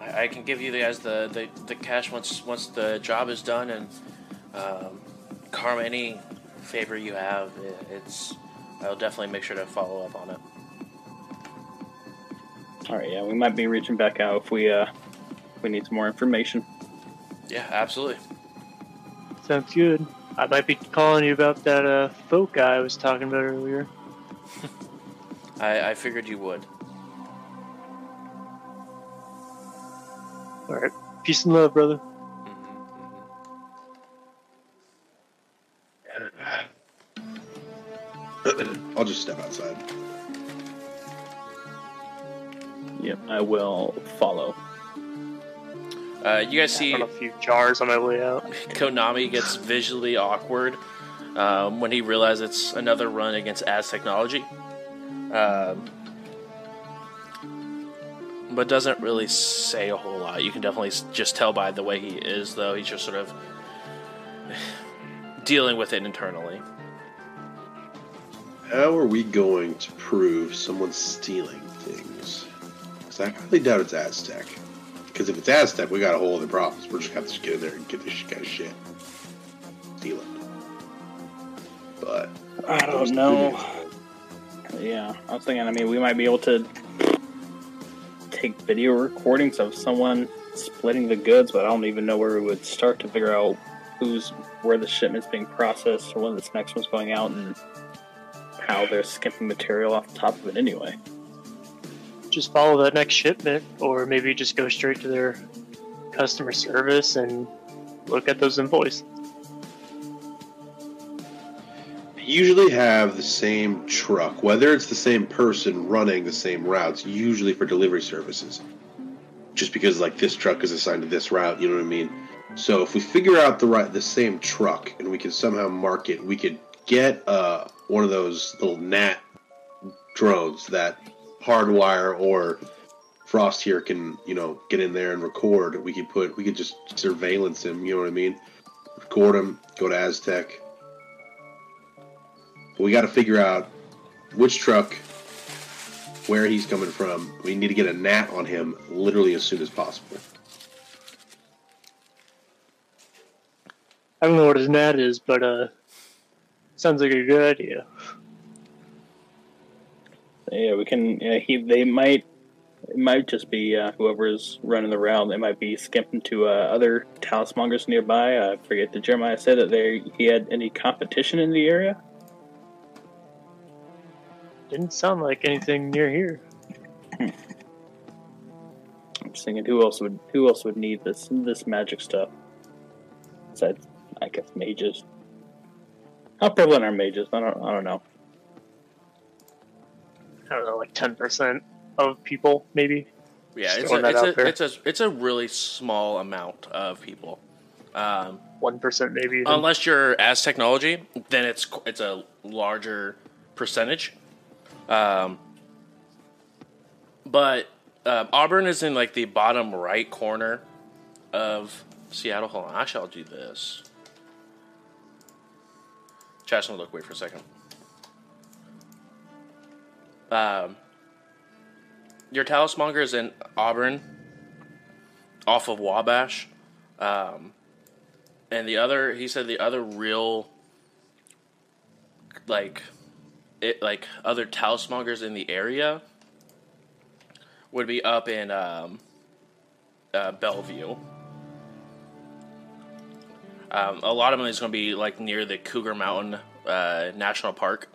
I, I can give you guys the, the, the cash once once the job is done, and um, Karma, any favor you have, it's I'll definitely make sure to follow up on it. All right. Yeah, we might be reaching back out if we uh we need some more information. Yeah, absolutely. Sounds good. I might be calling you about that uh, folk guy I was talking about earlier. I, I figured you would. All right. Peace and love, brother. I'll just step outside. Yep, I will follow. Uh, you guys I see a few jars on my way out. Konami gets visually awkward um, when he realizes it's another run against Aztechnology. Um, but doesn't really say a whole lot. You can definitely just tell by the way he is, though. He's just sort of dealing with it internally. How are we going to prove someone's stealing things? Because I highly doubt it's Aztec. Because if it's Aztec, we got a whole other problems. We're just gonna have to get in there and get this kind of shit. Deal it. But I don't know. Yeah, I was thinking. I mean, we might be able to take video recordings of someone splitting the goods, but I don't even know where we would start to figure out who's where the shipment's being processed or when this next one's going out and how they're skipping material off the top of it anyway. Just follow that next shipment, or maybe just go straight to their customer service and look at those invoices. usually have the same truck, whether it's the same person running the same routes, usually for delivery services. Just because like this truck is assigned to this route, you know what I mean? So if we figure out the right the same truck and we can somehow mark it, we could get uh, one of those little gnat drones that hardwire or Frost here can, you know, get in there and record. We could put we could just surveillance him, you know what I mean? Record him, go to Aztec. But we got to figure out which truck, where he's coming from. We need to get a gnat on him literally as soon as possible. I don't know what his nat is, but uh, Sounds like a good idea. Yeah, we can. Yeah, he. They might. It might just be uh, whoever's running the route. They might be skimping to uh, other talismongers nearby. I forget. Did Jeremiah say that there he had any competition in the area? Didn't sound like anything near here. I'm just thinking, who else would who else would need this this magic stuff? Besides, I guess mages. How prevalent are mages? I don't. I don't know. I don't know, like ten percent of people, maybe. Yeah, it's a, it's, a, it's a it's a really small amount of people. Um, One percent, maybe. even. unless you're Aztechnology, then it's it's a larger percentage. Um, but uh, Auburn is in like the bottom right corner of Seattle. Hold on, I shall do this. Chat's gonna look. Wait for a second. Um, your talismonger is in Auburn, off of Wabash. Um, and the other, he said the other real, like, it like other talismongers in the area would be up in um, uh, Bellevue. Um, a lot of them is going to be like near the Cougar Mountain uh, National Park,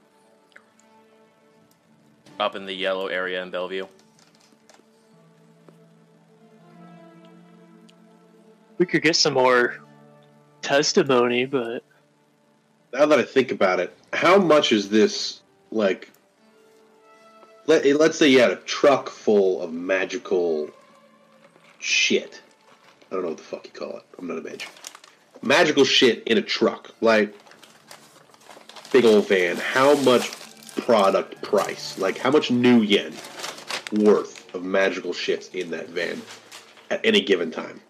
up in the yellow area in Bellevue. we could get some more testimony, but now that I think about it, how much is this like? Let let's say you had a truck full of magical shit. I don't know what the fuck you call it. I'm not a mage. Magical shit in a truck, like big old van. How much product price? Like how much new yen worth of magical shit in that van at any given time?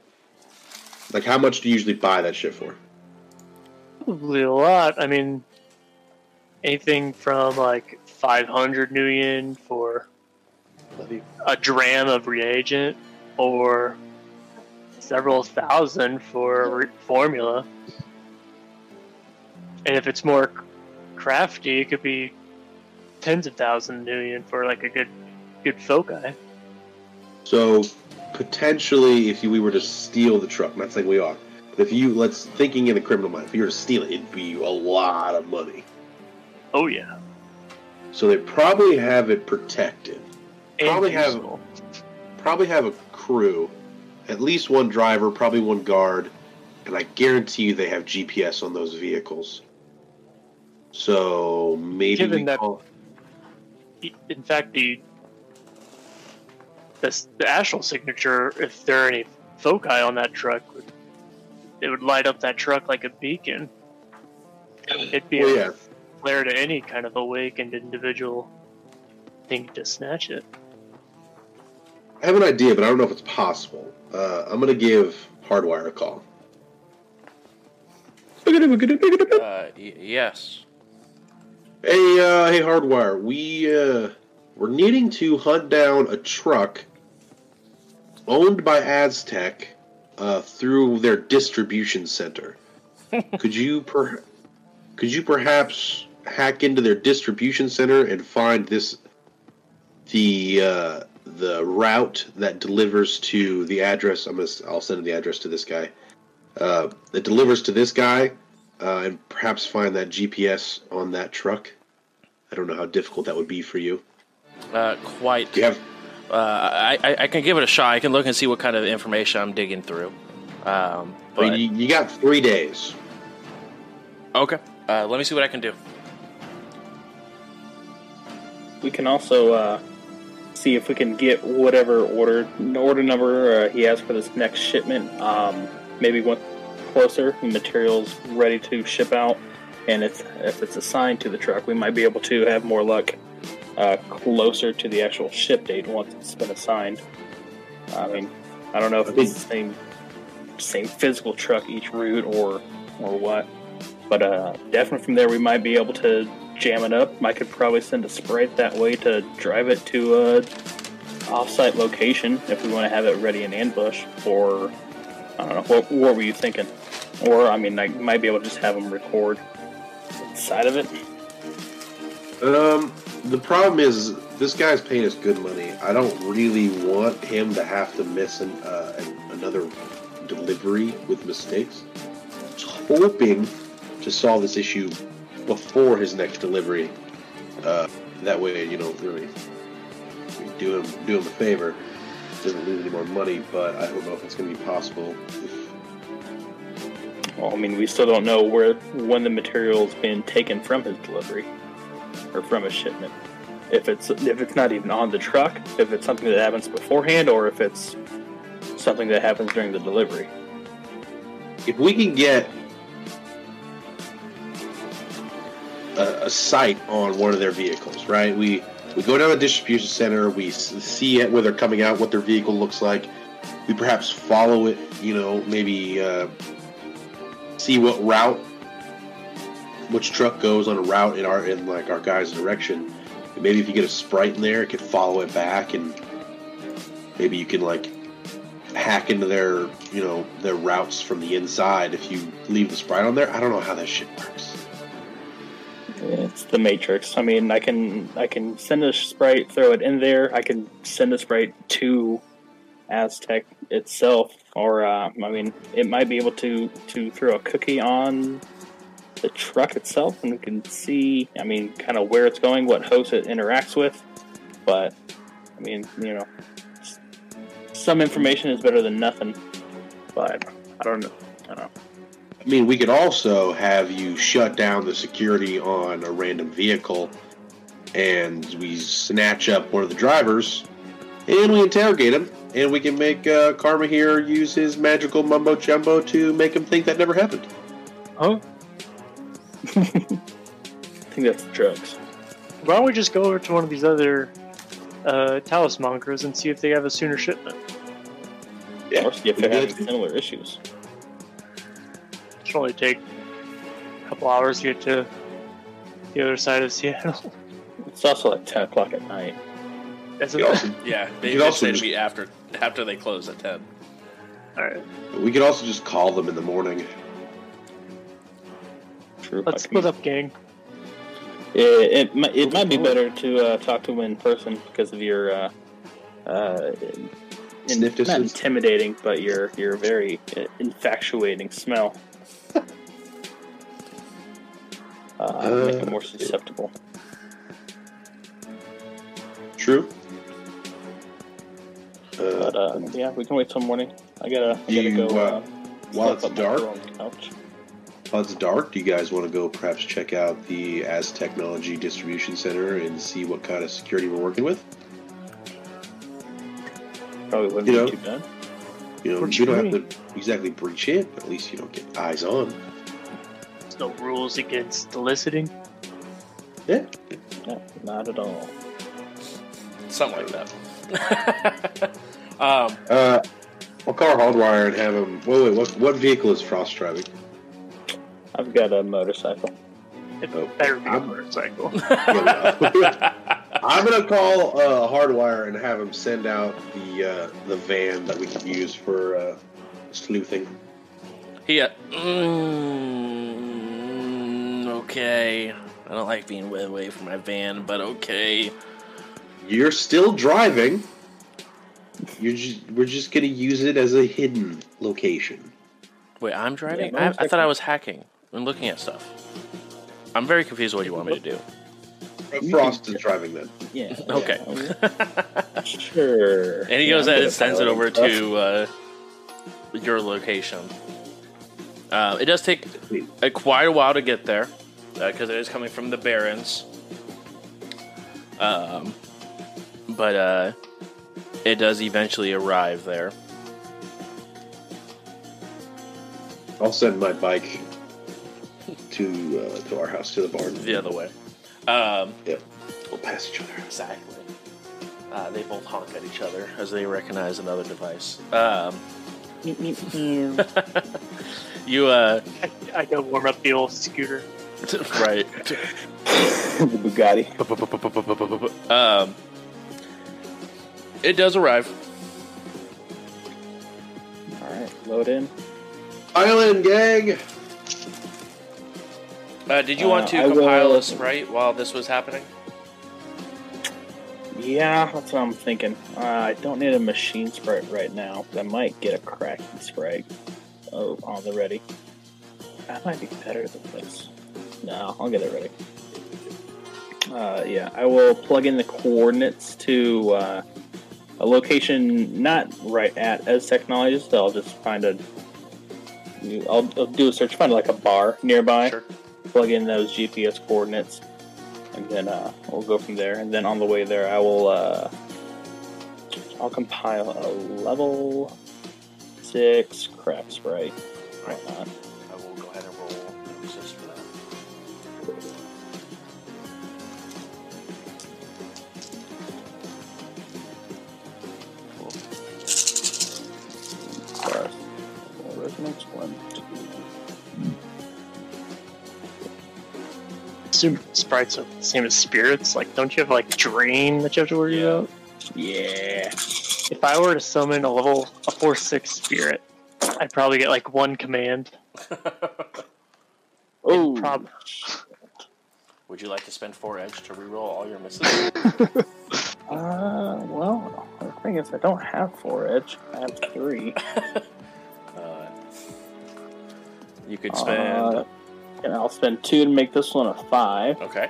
Like how much do you usually buy that shit for? probably a lot. I mean, anything from like 500 new yen for a dram of reagent or several thousand for formula. And if it's more crafty, it could be tens of thousands new yen for like a good good foci. So potentially, if we were to steal the truck, not saying we are, but if you let's thinking in the criminal mind, if you were to steal it, it'd be a lot of money. Oh yeah. So they probably have it protected. And Probably have- Probably have a crew, at least one driver, probably one guard, and I guarantee you they have GPS on those vehicles. So maybe Given we that- call, in fact, the the, the actual signature, if there are any foci on that truck, would it would light up that truck like a beacon. It'd be Well, a yeah. flare to any kind of awakened individual thinking to snatch it. I have an idea, but I don't know if it's possible. Uh, I'm gonna give Hardwire a call. Uh, y- yes. Hey, uh, hey, Hardwire. We uh, we're needing to hunt down a truck owned by Aztec uh, through their distribution center. could you per could you perhaps hack into their distribution center and find this the uh, the route that delivers to the address? I'm gonna I'll send the address to this guy. Uh, that delivers to this guy uh, and perhaps find that GPS on that truck. I don't know how difficult that would be for you. Uh, quite. Do you have? Uh, I, I I can give it a shot. I can look and see what kind of information I'm digging through. Um, I but mean, you, you got three days. okay, uh, let me see what I can do. We can also uh, see if we can get whatever order order number uh, he has for this next shipment. Um, maybe one closer, materials ready to ship out, and it's if it's assigned to the truck, we might be able to have more luck uh, closer to the actual ship date once it's been assigned. I mean, I don't know if it's the same same physical truck each route or or what, but uh, definitely from there we might be able to jam it up. I could probably send a sprite that way to drive it to a off-site location if we want to have it ready in ambush. Or I don't know. What, what were you thinking? Or I mean, I might be able to just have them record. side of it. Um, the problem is this guy's paying us good money. I don't really want him to have to miss an, uh, an, another delivery with mistakes. I was hoping to solve this issue before his next delivery. Uh, that way, you know, really do him do him a favor. Doesn't lose any more money, but I don't know if it's going to be possible. Well, I mean, we still don't know where when the material is being taken from his delivery or from his shipment. If it's if it's not even on the truck, if it's something that happens beforehand, or if it's something that happens during the delivery. if we can get a, a sight on one of their vehicles, right? We we go down the distribution center, we see it where they're coming out, what their vehicle looks like. We perhaps follow it, you know, maybe uh, see what route, which truck goes on a route in our in like our guy's direction. And maybe if you get a sprite in there, it could follow it back, and maybe you can like hack into their you know their routes from the inside if you leave the sprite on there. I don't know how that shit works. It's the Matrix. I mean, I can I can send a sprite, throw it in there. I can send a sprite to Aztec itself, or uh, I mean, it might be able to to throw a cookie on the truck itself, and we can see. I mean, kind of where it's going, what host it interacts with. But I mean, you know, some information is better than nothing. But I don't know. I don't know. I mean, we could also have you shut down the security on a random vehicle, and we snatch up one of the drivers, and we interrogate him, and we can make uh, Karma here use his magical mumbo jumbo to make him think that never happened. Oh, I think that's drugs. why don't we just go over to one of these other uh, talismongers and see if they have a sooner shipment? Yeah, Or see if they're having similar issues. Should only take a couple hours to get to the other side of Seattle. It's also like ten o'clock at night. That's We it. also, Yeah, they could also say to just- be after after they close at ten. All right, we could also just call them in the morning. True. let's I can- split up, gang. It, it, mi- it might be better to uh, talk to them in person because of your uh, uh, in, not intimidating, but your your very uh, infatuating smell. Uh, make him more susceptible. True. Uh, But uh, yeah, we can wait till morning. I gotta, I gotta You, go. uh, Uh, while it's dark, girl on the couch. while it's dark, do you guys want to go perhaps check out the Aztechnology Distribution Center and see what kind of security we're working with? Probably wouldn't You be know, too bad. You know, What you you don't have to exactly breach it, but at least you don't get eyes on. There's no rules against eliciting. Yeah. No, not at all. Something like that. um, Uh, I'll call Hardwire and have him. Wait, wait. What what vehicle is Frost driving? I've got a motorcycle. It Oh, better be a I'm- motorcycle. I'm gonna call uh, Hardwire and have him send out the uh, the van that we can use for uh, sleuthing. he. Uh, mm, okay. I don't like being way away from my van, but okay. You're still driving. You're just, we're just gonna use it as a hidden location. Wait, I'm driving. Yeah, I, I thought I was hacking and looking at stuff. I'm very confused. What you want me to do? Frost is driving then. Yeah. Okay. yeah. sure. And he goes I'm ahead good and sends it over stuff. to uh, your location. Uh, it does take a, quite a while to get there because it is coming from the Barrens. Um, but uh, it does eventually arrive there. I'll send my bike to uh, to our house to the barn. The other way. Um, Yep. We'll pass each other. exactly. Uh, they both honk at each other as they recognize another device. Um, you, uh, I, I gotta warm up the old scooter. right. the Bugatti. um, it does arrive. All right, load in. Island gang. Uh, did you want Uh, to I compile will- a sprite while this was happening? Yeah, that's what I'm thinking. Uh, I don't need a machine sprite right now, but I might get a cracking sprite. Oh, on the ready. That might be better than this. No, I'll get it ready. Uh, yeah, I will plug in the coordinates to uh, a location not right at Aztechnology's. So I'll just find a. I'll, I'll do a search, find like a bar nearby Sure. plug in those GPS coordinates, and then uh, we'll go from there. And then on the way there, I will uh, I'll compile a level six crack sprite. Right. Whatnot. Resonance one, two. Assume sprites are the same as spirits. Like, don't you have like drain that you have to worry about? Yeah. If I were to summon a level a four six spirit, I'd probably get like one command. Oh, Prob- Would you like to spend four edge to reroll all your misses? uh, well, the thing is, I don't have four edge. I have three. Uh, you could spend. Uh, and I'll spend two to make this one a five. okay.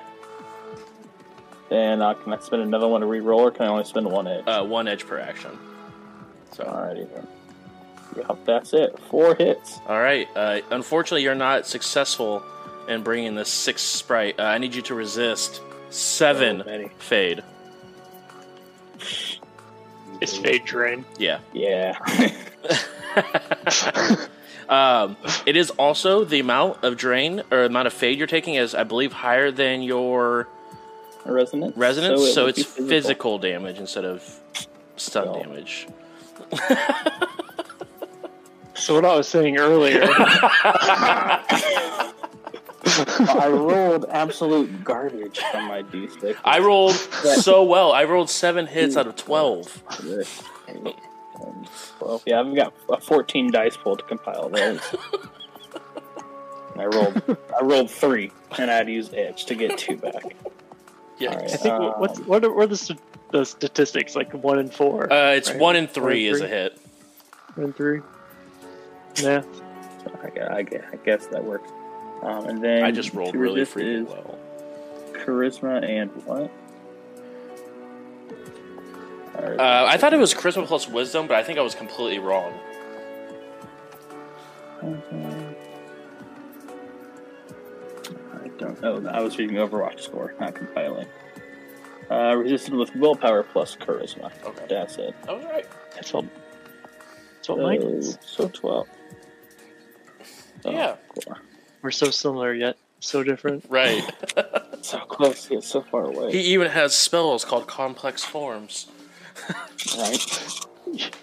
Then uh, can I spend another one to re-roll, or can I only spend one edge? Uh, one edge per action. So. Alrighty then. Yep, that's it. Four hits. All right. Uh, unfortunately, you're not successful in bringing this six sprite. Uh, I need you to resist seven So fade. Is fade drain. Yeah. Yeah. um, it is also the amount of drain or amount of fade you're taking is, I believe, higher than your Resonance. resonance. it So, it's physical. damage instead of stun So- damage. So what I was saying earlier, I rolled absolute garbage on my d6. I rolled so well. I rolled seven hits out of twelve. Well, yeah, I've got a 14 dice pool to compile those. I rolled, I rolled three, and I had to use edge to get two back. Yeah. All right. I think what's what are, what are the, st- the statistics? Like one and four, Uh, it's Right. one and three One is a hit. one and three. Yeah, I, I, I guess that works. Um, and then I just rolled really freaking well. Charisma and what? Alright. Uh, I thought it was charisma plus wisdom, but I think I was completely wrong. I don't know. I was reading Overwatch score, not compiling. Uh, resisted with willpower plus charisma. Okay. That's it. That was right. that's what that's what mine So, is. so 12. Oh, Yeah. cool. We're so similar yet so different. Right. So close, yet so far away. he even has spells called complex forms. Right?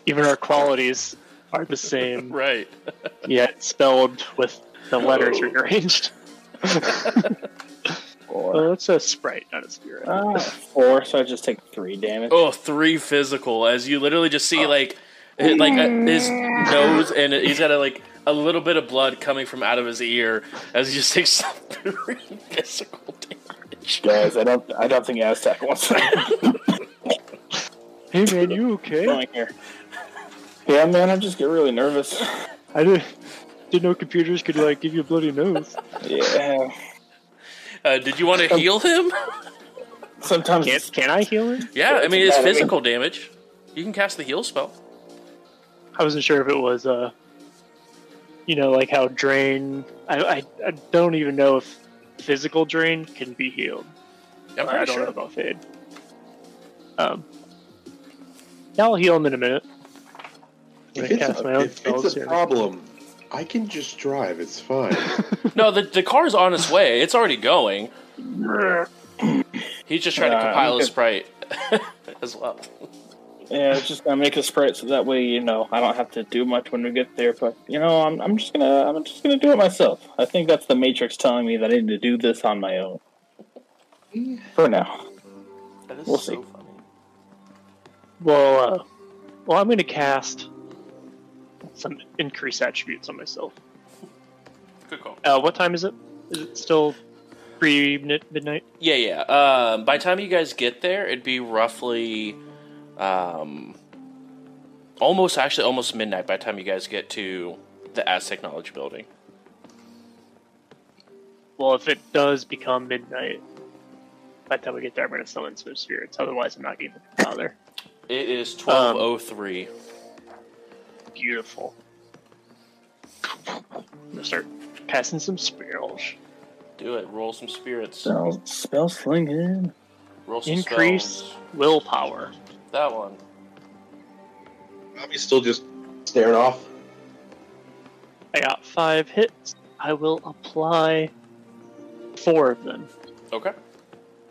Even our qualities are the same, Right. yet spelled with the letters rearranged. Four. Well, it's a sprite, not a spirit. Ah, four, so I just take three damage. Oh, three physical as you literally just see like hi- like uh, his nose and he's got a, like a little bit of blood coming from out of his ear as he just takes three physical damage. Guys, I don't, I don't think Aztec wants to hey man, you okay? going here. Yeah, man, I just get really nervous. I didn't didn't know computers could like give you a bloody nose. Yeah, Uh, did you want to heal him? sometimes Can can I heal him? Yeah, I mean it's Yeah, I mean- physical damage. You can cast the heal spell. I wasn't sure if it was uh you know like how drain. I I, I don't even know if physical drain can be healed. I'm I don't sure. know about fade. Um, yeah, I'll heal him in a minute. I'm If it's, cast my a, own if it's a here. problem, I can just drive. It's fine. No, the the car's on its way. It's already going. He's just trying to Uh, compile a sprite as well. Yeah, it's just gonna make a sprite so that way you know I don't have to do much when we get there. But you know, I'm, I'm just gonna I'm just gonna do it myself. I think that's the Matrix telling me that I need to do this on my own. For now. That is We'll so see. Well, uh, well, I'm gonna cast some increase attributes on myself. Good call. Uh, what time is it? Is it still pre midnight? Yeah, yeah. Um, by the time you guys get there, it'd be roughly, um, almost actually almost midnight. By the time you guys get to the Aztechnology Building. Well, if it does become midnight, by the time we get there, I'm going to summon some spirits. Otherwise, I'm not going to bother. It is um, twelve oh three. Beautiful. I'm gonna start passing some spells. Do it. Roll some spirits. Spell, spell slinging. Roll some Increase spells. willpower. That one. Bobby's still just staring off. I got five hits. I will apply four of them. Okay.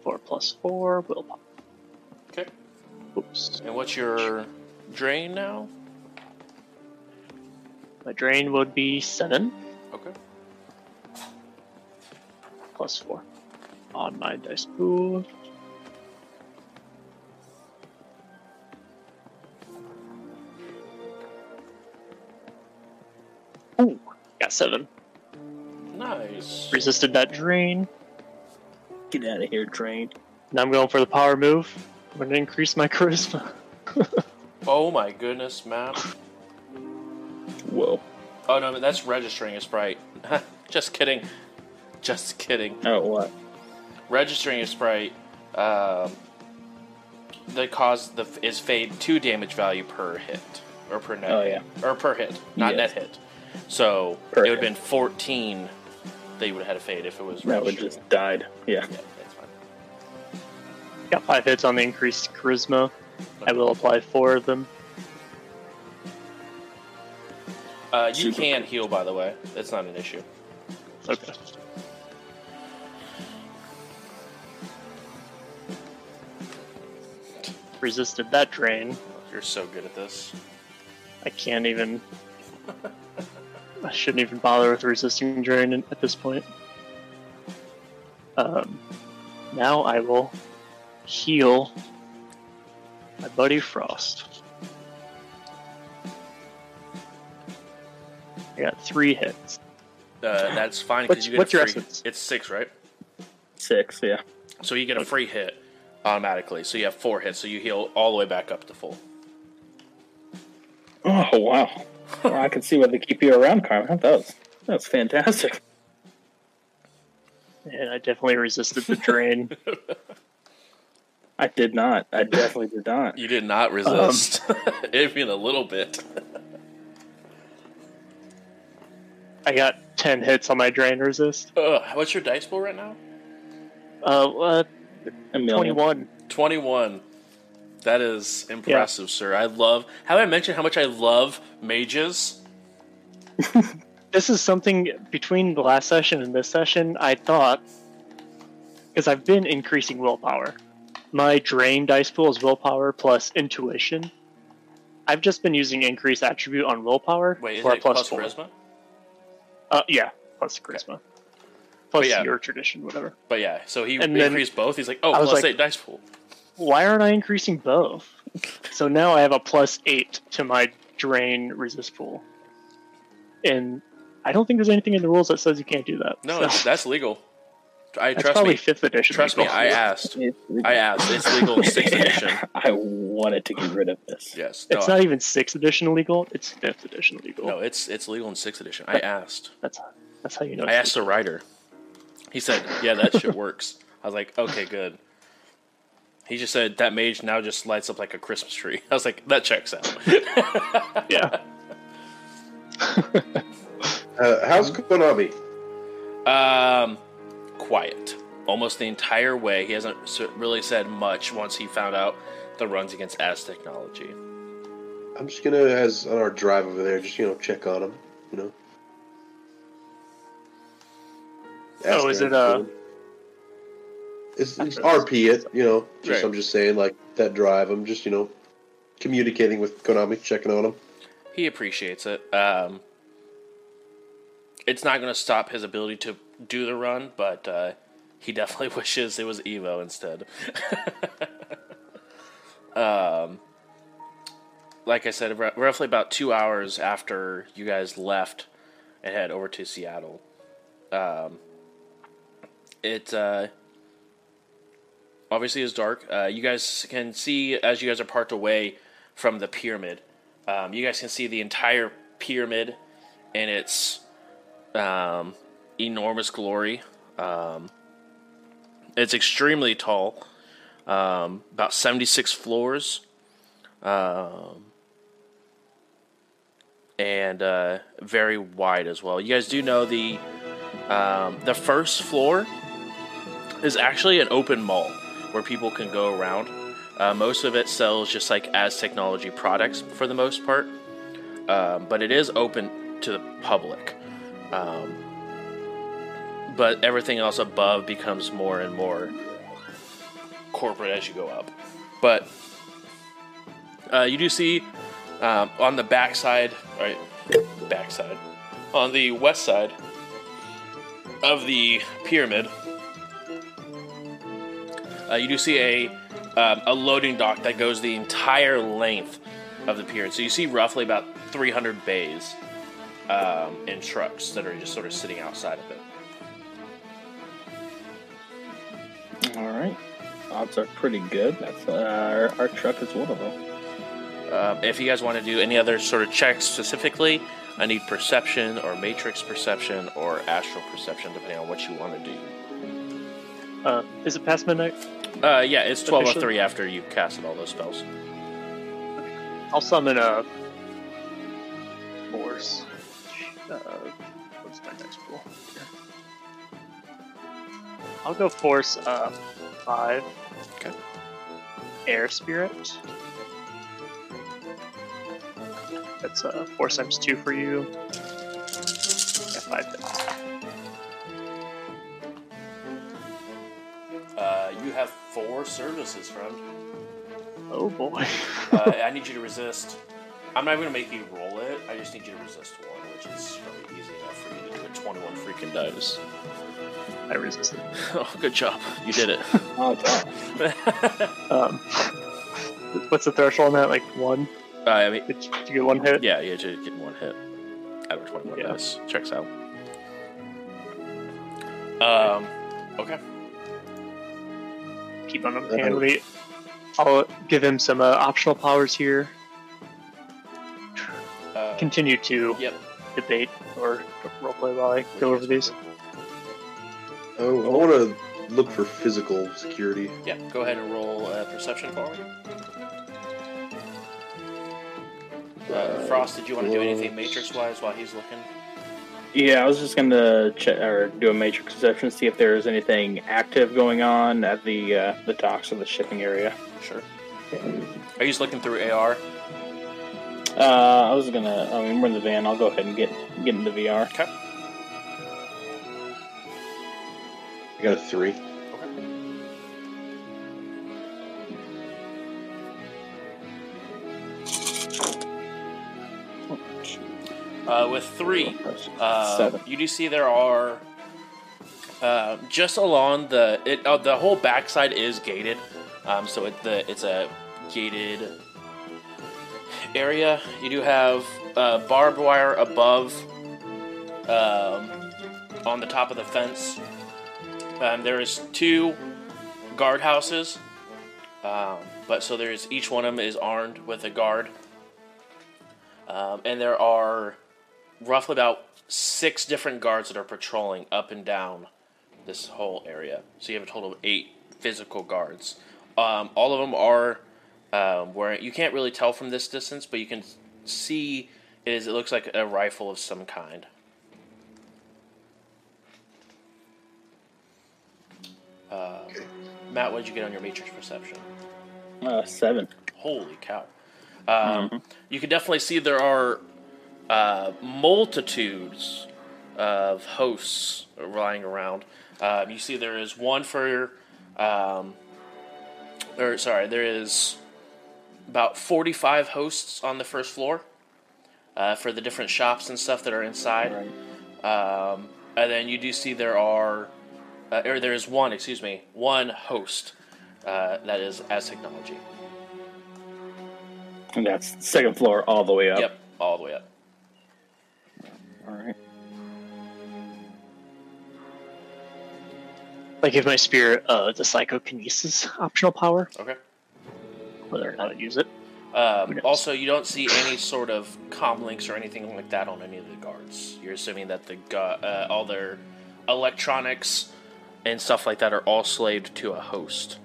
Four plus four willpower. Oops. And what's your drain now? My drain would be seven Okay. plus four on my dice pool. Ooh, got seven. Nice. Resisted that drain. Get out of here, drain. Now I'm going for the power move. I'm going to increase my charisma. Oh my goodness, map. Whoa. Oh no, that's registering a sprite. Just kidding. Just kidding. Oh, what? Registering a sprite. Um, the cause the is fade two damage value per hit or per net. Oh, yeah. Or per hit, not Yes. net hit. So Per it would have been fourteen. That you would have had a fade if it was. That would just died. Yeah. Yeah, that's fine. Got five hits on the increased charisma. I will apply four of them. Uh, you Super can heal, by the way. That's not an issue. Okay. Resisted that drain. You're so good at this. I can't even. I shouldn't even bother with resisting drain at this point. Um, now I will heal my buddy Frost. I got three hits. Uh, that's fine What's- because you get what's a your essence? It's six, right? Six, yeah. So you get a free hit automatically. So you have four hits. So you heal all the way back up to full. Oh, wow. well, I can see why they keep you around, Carmen. That was, that was fantastic. And I definitely resisted the drain. I did not. I definitely did not. You did not resist, even a little bit. I got 10 hits on my drain resist. Ugh, what's your dice pool right now? Uh, uh 21. Twenty-one. That is impressive, sir. I love. Have I mentioned how much I love mages? This is something between the last session and this session, I thought, because I've been increasing willpower. My drain dice pool is willpower plus intuition. I've just been using increase attribute on willpower Wait, is for a it plus plus four. charisma? Uh, yeah, plus charisma. Plus yeah. your tradition, whatever. But yeah, so he And increased both. He's like, oh, plus like- eight dice pool. Why aren't I increasing both? so now I have a plus eight to my drain resist pool. And I don't think there's anything in the rules that says you can't do that. No, So- that's legal. I that's trust probably me. fifth edition. Trust me. I asked. I asked. It's legal in sixth edition. I wanted to get rid of this. Yes. No, It's not even sixth edition legal. It's fifth edition legal. no, it's it's legal in sixth edition. I asked. That's that's how you know. I it's asked the writer. He said, "Yeah, that shit works." I was like, "Okay, good." He just said that mage now just lights up like a Christmas tree. I was like, "That checks out." yeah. Uh, how's Konami? um, quiet, almost the entire way. He hasn't really said much once he found out the runs against Aztechnology. I'm just gonna, as on our drive over there, just you know, check on him. You know. Oh, is it, uh, It's, it's RP it, you know. Just Right. I'm just saying, like that drive. I'm just you know, communicating with Konami, checking on him. He appreciates it. Um, it's not going to stop his ability to do the run, but uh, he definitely wishes it was Evo instead. um, like I said, r- roughly about two hours after you guys left and head over to Seattle, um, it uh, obviously is dark. Uh, you guys can see as you guys are parked away from the pyramid. Um, you guys can see the entire pyramid and its um, enormous glory. Um, it's extremely tall, um, about 76 floors, um, and uh, very wide as well. You guys do know the um, the first floor is actually an open mall where people can go around. Uh, most of it sells just like Aztechnology products for the most part, um, but it is open to the public. Um, but everything else above becomes more and more corporate as you go up. But uh, you do see um, on the back side, right, back side, on the west side of the pyramid, uh, you do see a um, a loading dock that goes the entire length of the pyramid. So you see roughly about 300 bays um, and trucks that are just sort of sitting outside of it. All right. Odds are pretty good. That's uh, our, our truck is one of them. Um, if you guys want to do any other sort of checks specifically, I need perception or matrix perception or astral perception, depending on what you want to do. Uh, is it past midnight? Uh, yeah, it's twelve oh Officially? three after you casted all those spells. I'll summon a force. Uh, what's my next roll? I'll go force uh, five. Okay. Air spirit. That's uh, four times two for you. Yeah, five. hits. Uh, you have four services, friend. Oh boy. Uh, I need you to resist. I'm not even gonna make you roll it. I just need you to resist one, which is probably easy enough for you to do. A 21 freaking dice. I resisted. Oh, good job. You did it. Oh, wow. Um, what's the threshold on that? Like one? uh, I mean, Did you, did you get one hit? yeah, yeah, just getting one hit out of 21 Yeah. dice. Checks out. Um, okay. keep on him handily. I'll give him some uh, optional powers here. Uh, Continue to Yep. debate or roleplay while I go over these. Oh, I want to look for physical security. Yeah, go ahead and roll uh, perception for me. Uh, Frost, did you want to do anything matrix wise while he's looking? Yeah, I was just gonna check or do a matrix perception, to see if there's anything active going on at the uh, the docks of the shipping area. Sure. Are you just looking through AR? Uh, I was gonna. I mean, we're in the van. I'll go ahead and get get in the VR. Okay. I got a three. Uh, with three, uh, you do see there are uh, just along the it uh, the whole backside is gated, um, so it, the it's a gated area. You do have uh, barbed wire above um, on the top of the fence. Um, there is two guardhouses, um, but so there's each one of them is armed with a guard, um, and there are roughly about six different guards that are patrolling up and down this whole area. So you have a total of eight physical guards. Um, all of them are um, wearing. You can't really tell from this distance, but you can see is. It looks like a rifle of some kind. Uh, Matt, what did you get on your matrix perception? Uh, seven. Holy cow! Um, You can definitely see there are uh, multitudes of hosts lying around. Um, you see there is one for, um, or sorry, there is about forty-five hosts on the first floor uh, for the different shops and stuff that are inside. Right. Um, and then you do see there are, uh, or there is one, excuse me, one host uh, that is Aztechnology. And that's second floor all the way up. Yep, all the way up. All right. I give my spirit uh, the psychokinesis optional power, Okay. whether or not I use it. Um, also, you don't see any sort of comm links or anything like that on any of the guards. You're assuming that the gu- uh, all their electronics and stuff like that are all slaved to a host.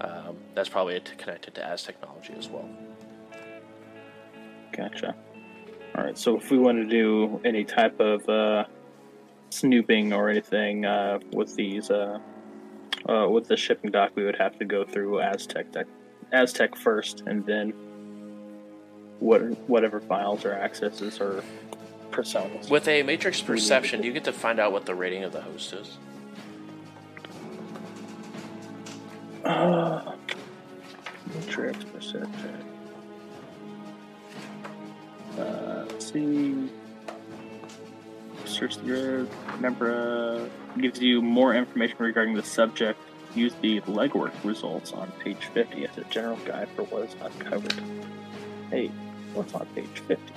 Um, that's probably connected to Aztechnology as well. Gotcha. All right. So if we want to do any type of uh, snooping or anything uh, with these, uh, uh, with the shipping dock, we would have to go through Aztec, tech, Aztec first, and then what whatever files or accesses or personas. With a matrix perception, do you get to find out what the rating of the host is? Uh, matrix perception. Uh, see. Search the remember uh, gives you more information regarding the subject. Use the legwork results on page 50 as a general guide for what is uncovered. Hey, what's on page 50?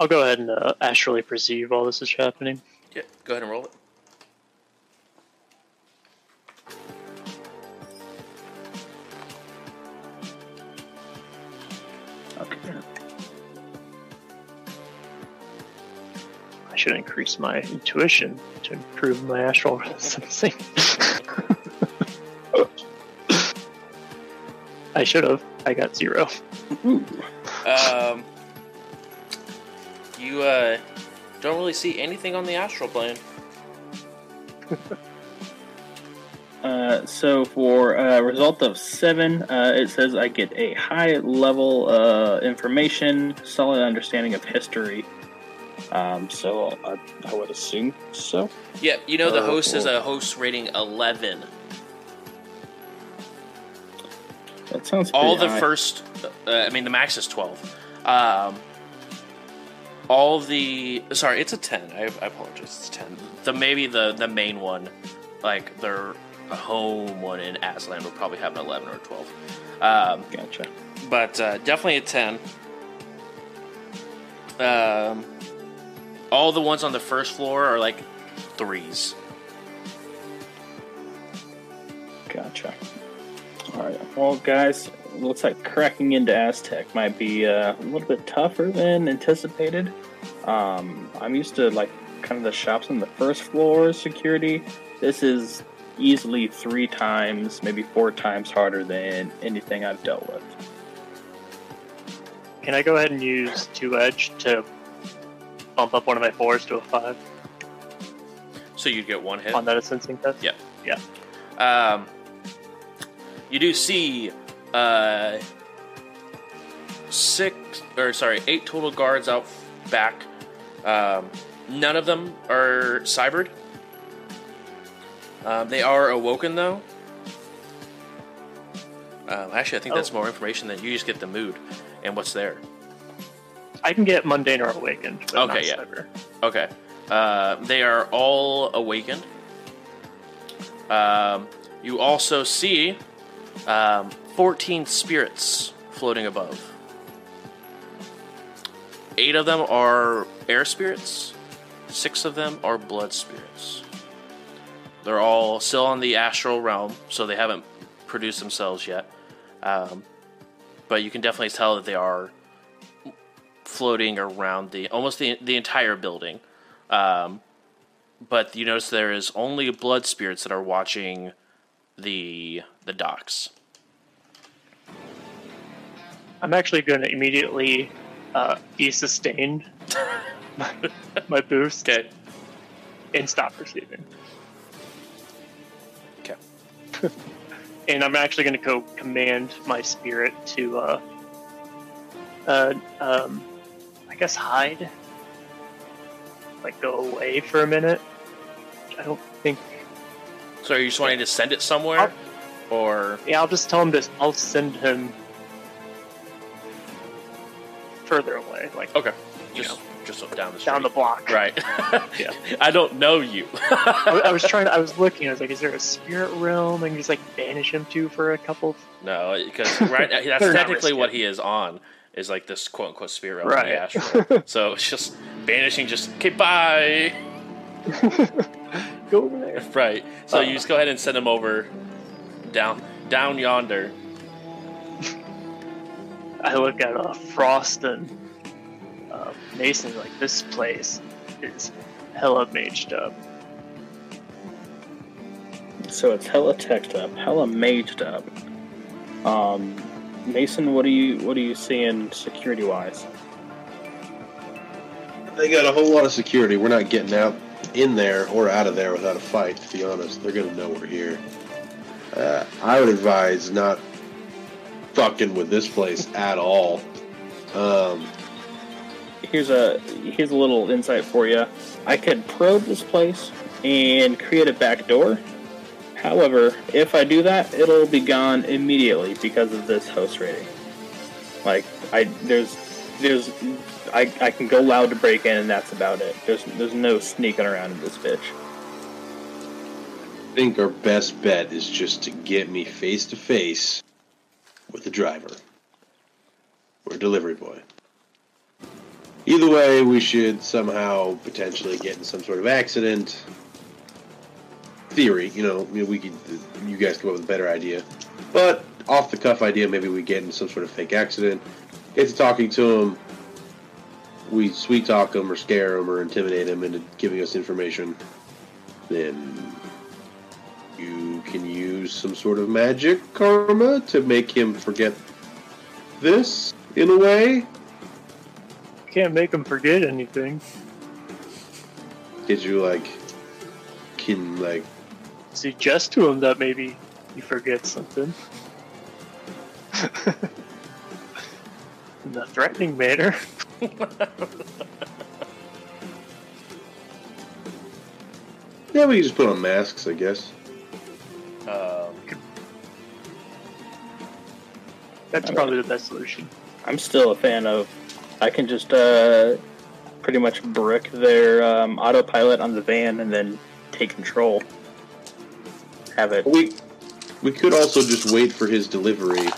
I'll go ahead and uh, astrally perceive while this is happening. Yeah, go ahead and roll it. Okay. I should increase my intuition to improve my astral sensing. I should have. I got zero. Ooh. Um, you uh, don't really see anything on the astral plane. Uh, so for a result of seven, uh, it says I get a high level uh, information, solid understanding of history. Um, so I, I would assume so. Yeah, you know the Uh, host is a host rating 11. That sounds all the high. first uh, i mean the max is 12 um, all the sorry it's a 10 I, I apologize it's 10 the maybe the the main one like their home one in Aztlan would probably have an 11 or 12 um, Gotcha. but uh, definitely a 10 um, all the ones on the first floor are like threes Gotcha. All right. Well, guys, looks like cracking into Aztec might be uh, a little bit tougher than anticipated. Um, I'm used to like kind of the shops on the first floor security. This is easily three times, maybe four times harder than anything I've dealt with. Can I go ahead and use two edge to bump up one of my fours to a five so you'd get one hit on that sensing test? Yeah, Yeah. Um, you do see uh, six or sorry, eight total guards out back. Um, none of them are cybered. Um, they are awoken though. Um, actually, I think that's Oh. more information than you just get the mood and what's there. I can get mundane or awakened. But Okay, yeah. cyber. Okay. Uh, they are all awakened. Um, you also see um, 14 spirits floating above. Eight of them are air spirits, six of them are blood spirits. They're all still on the astral realm, so they haven't produced themselves yet. Um, but you can definitely tell that they are floating around the almost the the entire building. Um, but you notice there is only blood spirits that are watching the the docks. I'm actually going to immediately uh, be sustained my, my boost Okay. and stop receiving. Okay. and I'm actually going to go command my spirit to, uh, uh, um, I guess hide, like go away for a minute. I don't think. So are you just wanting to send it somewhere, or Yeah, I'll just tell him to. I'll send him further away. Like, okay, You just know. just down the street. down the block. Right. Yeah. I don't know you. I, I was trying. I was looking. I was like, "Is there a spirit realm?" And just like banish him to for a couple. no, because right, that's technically what he is on. Is like this quote unquote spirit realm Right. the astral. so it's just banishing. Just okay, bye. Go over there. Right. So Uh. you just go ahead and send him over down down yonder. I look at uh, Frost and uh, Mason like this place is hella maged up. So it's hella teched up, hella maged up. Um, Mason, what are you what are you seeing security wise? They got a whole lot of security. We're not getting out in there or out of there without a fight. To be honest, they're gonna know we're here. Uh, I would advise not fucking with this place at all. Um, Here's a here's a little insight for you. I could probe this place and create a back door. However, if I do that, it'll be gone immediately because of this host rating. Like I there's there's I, I can go loud to break in and that's about it. There's there's no sneaking around in this bitch. I think our best bet is just to get me face to face with the driver or a delivery boy. Either way, we should somehow potentially get in some sort of accident. Theory, you know, we could, you guys come up with a better idea. But off the cuff idea, maybe we get in some sort of fake accident. Get to talking to him. We sweet talk him or scare him or intimidate him into giving us information. Then you can use some sort of magic karma to make him forget this in a way. Can't make him forget anything. Did you like can like Suggest to him that maybe he forgets something. In a threatening manner. yeah we can just put on masks I guess. Um, That's probably the best solution. I'm still a fan of. I can just uh, pretty much brick their um, autopilot on the van and then take control. Have it. We we could also just wait for his delivery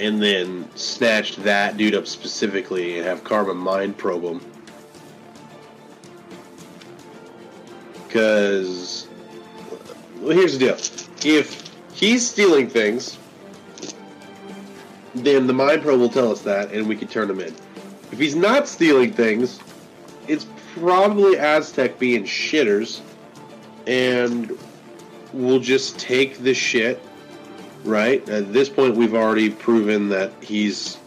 and then snatch that dude up specifically and have Karma mind probe him. Because, well, here's the deal: if he's stealing things, then the mind probe will tell us that, and we can turn him in. If he's not stealing things, it's probably Aztec being shitters, and we'll just take the shit, right? At this point, we've already proven that he's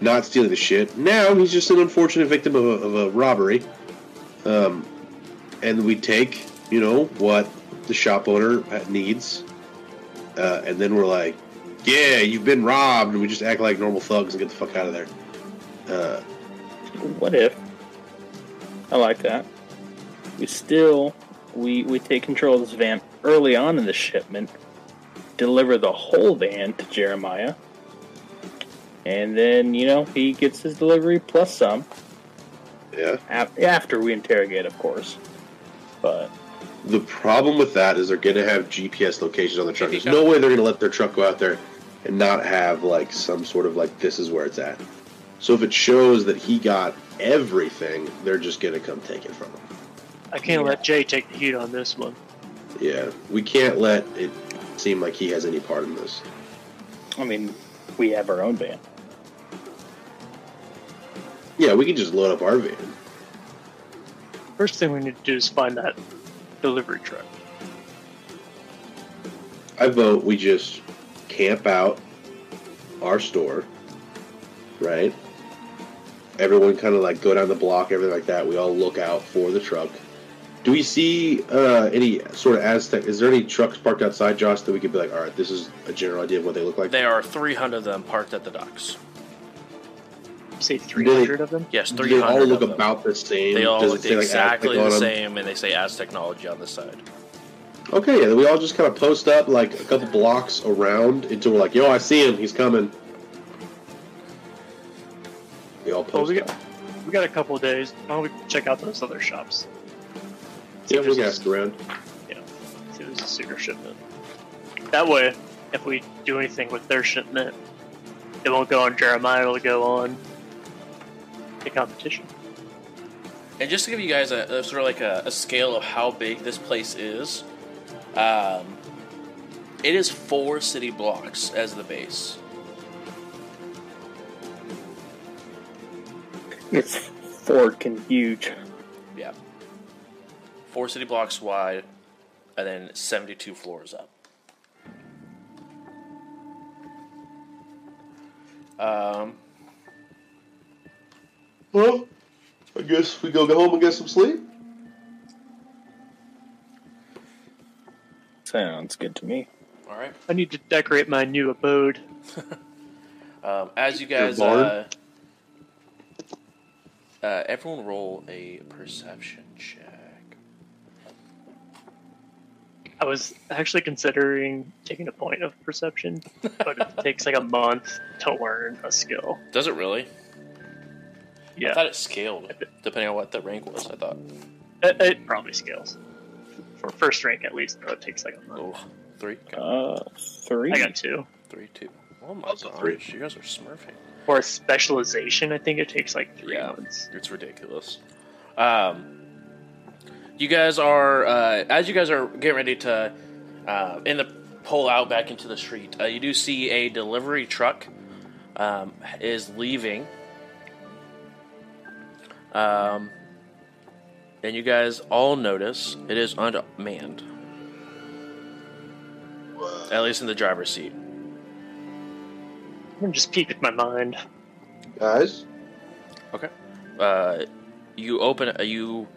not stealing the shit. Now he's just an unfortunate victim of a, of a robbery. Um, and we take, you know, what the shop owner needs, uh, and then we're like, yeah, you've been robbed, and we just act like normal thugs and get the fuck out of there. Uh, What if? I like that. We still we we take control of this van early on in the shipment, deliver the whole van to Jeremiah, and then you know he gets his delivery plus some yeah. after we interrogate, of course. But The problem with that is they're going to have GPS locations on the truck. There's no way they're going to let their truck go out there and not have like some sort of like this is where it's at. So if it shows that he got everything, they're just going to come take it from him. I can't let Jay take the heat on this one. Yeah, we can't let it seem like he has any part in this. I mean, we have our own van. Yeah, we can just load up our van. First thing we need to do is find that delivery truck. I vote we just camp out our store, right? Everyone kind of like go down the block, everything like that. We all look out for the truck. Do we see uh, any sort of Aztec? Is there any trucks parked outside, Josh, that we could be like, all right, this is a general idea of what they look like? there are 300 of them parked at the docks. Say 300 of them? Yes, Do 300 they all look of them. about the same? They all Does look say, like, exactly the same, and they say Aztechnology on the side. Okay, yeah, then we all just kind of post up like a couple blocks around until we're like, yo, I see him, he's coming. We all Well, post we up. got, we got a couple of days. Why don't we check out those other shops? See Yeah, we'll there's ask around. a- See if there's a sooner shipment. That way, if we do anything with their shipment, it won't go on Jeremiah. It'll go on the competition. And just to give you guys a, a sort of like a, a scale of how big this place is, um, it is four city blocks as the base. It's forking huge. Yeah. Four city blocks wide, and then 72 floors up. Um, Well, I guess we go go home and get some sleep. Sounds good to me. all right. I need to decorate my new abode. Um, as you guys, uh, uh, everyone roll a perception check. I was actually considering taking a point of perception, but it takes like a month to learn a skill. Does it really? I thought it scaled depending on what the rank was. I thought. it, it probably scales. For first rank, at least, though, it takes like a month. Oh, three, Uh, three. I got two. three, two. Oh my Also gosh, three. you guys are smurfing. For a specialization, I think it takes like three Yeah. months. It's ridiculous. Um, you guys are uh, as you guys are getting ready to uh, in the pull out back into the street. Uh, you do see a delivery truck um, is leaving. Um, and you guys all notice it is unmanned. At least in the driver's seat. I'm just peeking my mind. Guys, Okay. Uh, you open uh, you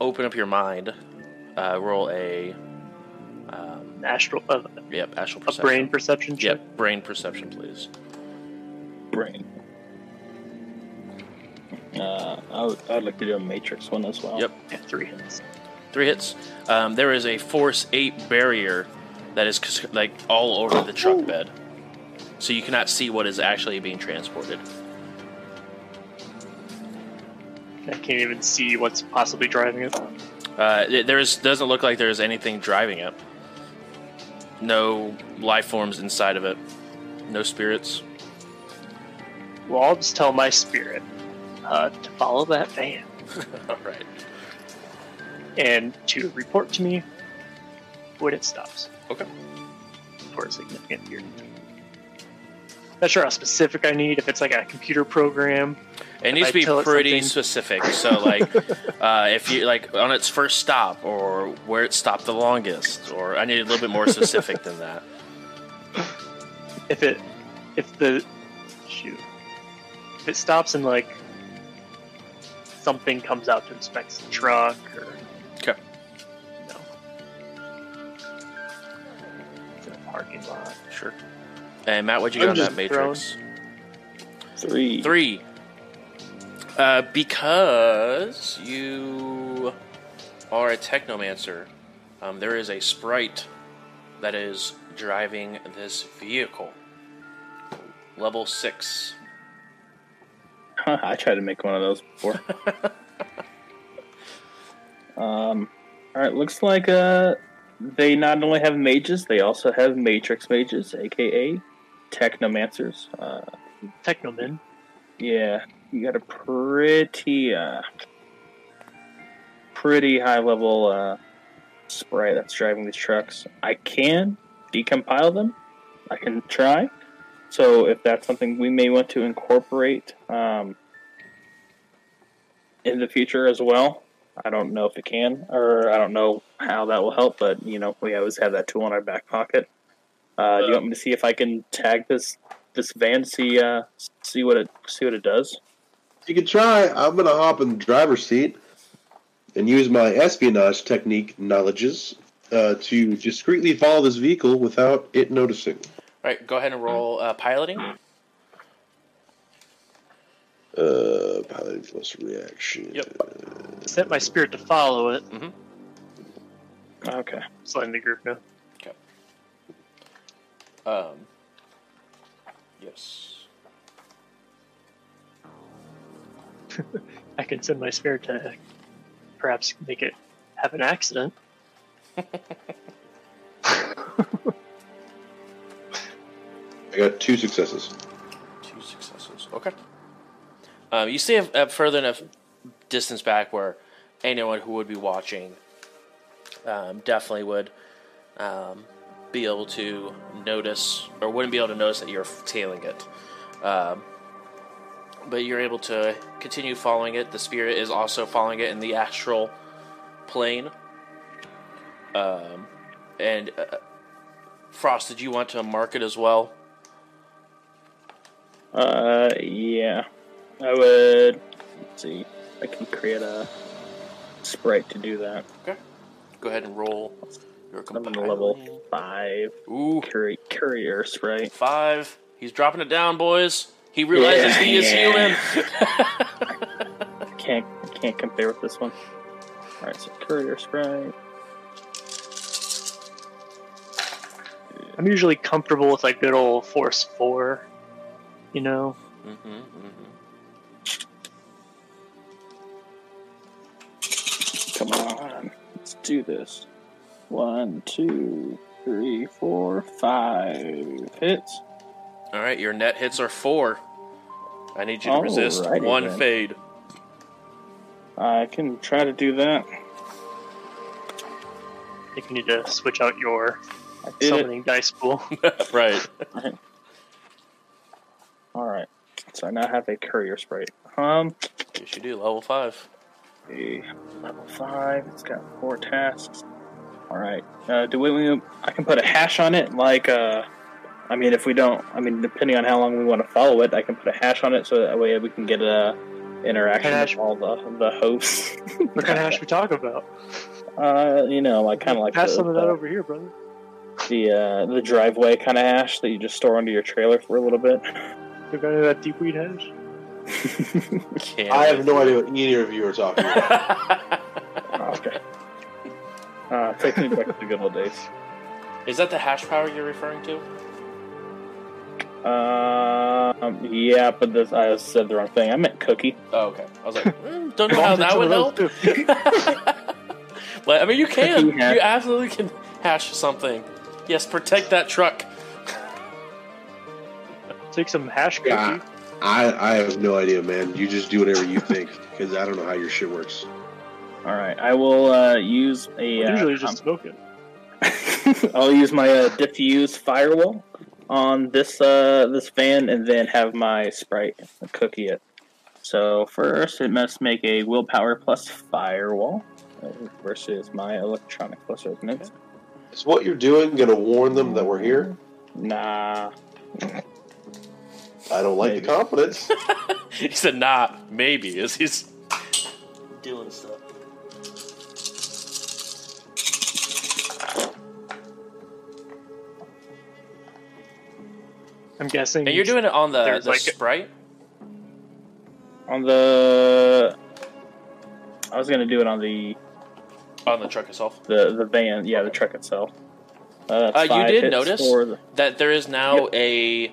open up your mind. Uh, roll a um, astral, uh, yep astral a perception. brain perception check. Yep, brain perception, please. brain. Uh, I would, I'd like to do a matrix one as well. Yep. Yeah, three hits. Three hits. Um, there is a force eight barrier that is c- like all over the truck bed, so you cannot see what is actually being transported. I can't even see what's possibly driving it. Uh, it- there's doesn't look like there's anything driving it. No life forms inside of it. No spirits. Well, I'll just tell my spirit uh, to follow that van All right. and to report to me when it stops Okay. for a significant period. of time. Not sure how specific I need. If it's like a computer program, It needs to be pretty specific. So, like, uh, if you like on its first stop, or where it stopped the longest, or I need a little bit more specific than that. if it, if the, shoot, if it stops in like something comes out to inspect the truck or Okay. no, it's in a parking lot. Sure. And Matt, what'd you get I'm on that just matrix? Three. Three. Uh, because you are a technomancer, um, there is a sprite that is driving this vehicle. Level six. I tried to make one of those before. um, all right. Looks like uh, they not only have mages, they also have matrix mages, aka technomancers. Uh, Technoman. yeah, you got a pretty, uh, pretty high level uh, sprite that's driving these trucks. I can decompile them. I can try. So if that's something we may want to incorporate um, in the future as well, I don't know if it can, or I don't know how that will help. But you know, we always have that tool in our back pocket. Uh, do you want me to see if I can tag this this van? See uh, see what it see what it does. you can try. I'm gonna hop in the driver's seat and use my espionage technique knowledges uh, to discreetly follow this vehicle without it noticing. All right, go ahead and roll uh, piloting. Uh, piloting plus reaction. Yep. Set my spirit to follow it. Okay. Just letting the group know. Um, yes. I can send my spirit to perhaps make it have an accident. I got two successes. Two successes. Okay. Um, you stay a, a further enough distance back where anyone who would be watching um, definitely would um, be able to notice, or wouldn't be able to notice that you're tailing it. Um, but you're able to continue following it. The spirit is also following it in the astral plane. Um, and uh, Frost, did you want to mark it as well? Uh, yeah. I would. Let's see. I can create a sprite to do that. Okay. Go ahead and roll your I'm on compiling. level five. Ooh, Courier, courier sprite. five. He's dropping it down, boys. He realizes Yeah, he is yeah. human. Can't can't compare with this one. All right, so courier sprite. I'm usually comfortable with like good old Force 4, you know? mm-hmm, mm-hmm. Come on, let's do this. One, two, three, four, five hits. All right, your net hits are four. I need you to resist Alrighty one then. fade. I can try to do that. I think you need to switch out your I did it. summoning dice pool. right. All right. So I now have a courier sprite. Um, Yes, you do. Level five. a level five. It's got four tasks. All right. Uh, do we? we- I can put a hash on it. Like, uh, I mean, if we don't, I mean, depending on how long we want to follow it, I can put a hash on it so that way we can get a interaction Hash. with all the the hosts. what kind of hash we talking about? Uh, you know, like kind of like Pass the, some of that the, over here, brother. the uh, the driveway kind of hash that you just store under your trailer for a little bit. You got any of that deep weed hash? I have no idea what either of you are talking about. Oh, okay. Uh, takes me back to the good old days. Is that the hash power you're referring to? Um, yeah, but this I said the wrong thing. I meant cookie. Oh, okay. I was like, mm, don't know how that would help. but I mean, you can. You absolutely can hash something. Yes, protect that truck. Take some hash cookie. Yeah. I, I have no idea, man. You just do whatever you think, because I don't know how your shit works. All right, I will uh, use a. I Uh, usually just smoke it. I'll use my uh, diffuse firewall on this uh, this van, and then have my sprite cookie it. So first, it must make a willpower plus firewall uh, versus my electronic plus resonance. Is what you're doing going to warn them that we're here? Nah, I don't like Maybe. the confidence. He said, "Nah, maybe." As he's doing stuff. I'm guessing. And you're doing it on the, There's the like- sprite. on the. I was gonna do it on the on the truck itself. the the van. Yeah, the truck itself. Uh, Uh, you did notice the- that there is now a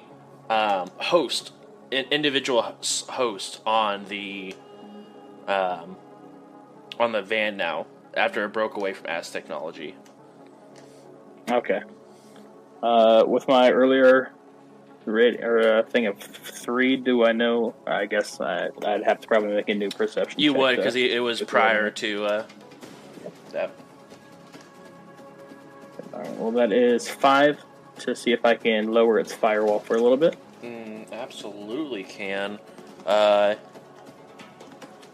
um, host, an individual host on the um, on the van now after it broke away from Aztechnology. Okay. Uh, with my earlier rate or uh, thing of three, do I know? I guess I, I'd have to probably make a new perception. You would because it was prior to uh, that. Alright, well, that is five to see if I can lower its firewall for a little bit. Mm, absolutely can. Uh,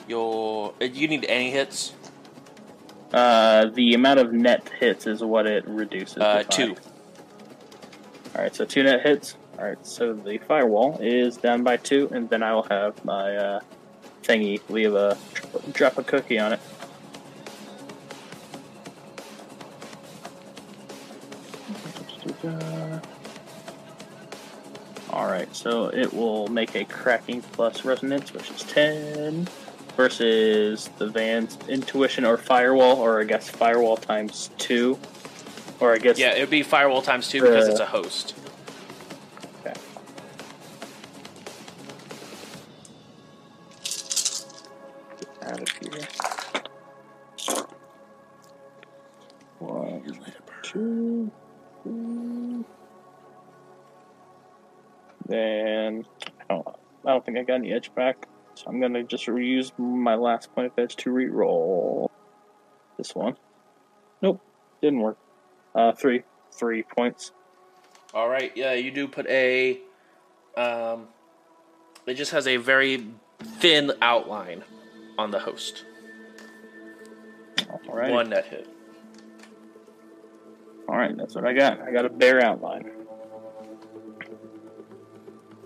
your uh, you need any hits? Uh, the amount of net hits is what it reduces. to Uh, two. All right, so two net hits. All right, so the firewall is down by two, and then I will have my uh, thingy leave a drop a cookie on it. All right, so it will make a cracking plus resonance, which is ten, versus the van's intuition or firewall, or I guess firewall times two, or I guess Yeah, it would be firewall times two because Uh, it's a host. Think I got any edge back, so I'm gonna just reuse my last point of edge to re-roll this one. Nope, didn't work. Uh, three, three points. All right, yeah, you do put a. Um, it just has a very thin outline on the host. All right, One net hit. all right, that's what I got. I got a bare outline.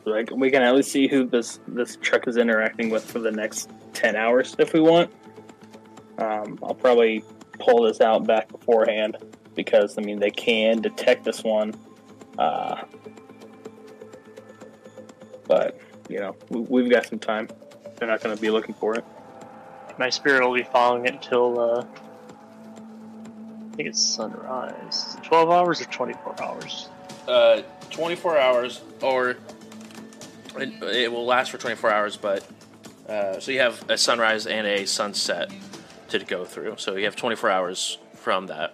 So I can- we can at least see who this this truck is interacting with for the next ten hours if we want. Um, I'll probably pull this out back beforehand because I mean they can detect this one, uh, but you know we, we've got some time. They're not going to be looking for it. My spirit will be following it until uh, I think it's sunrise. Twelve hours or twenty-four hours? Uh, 24 hours, or it, it will last for 24 hours, but. Uh, so you have a sunrise and a sunset to go through. So you have 24 hours from that.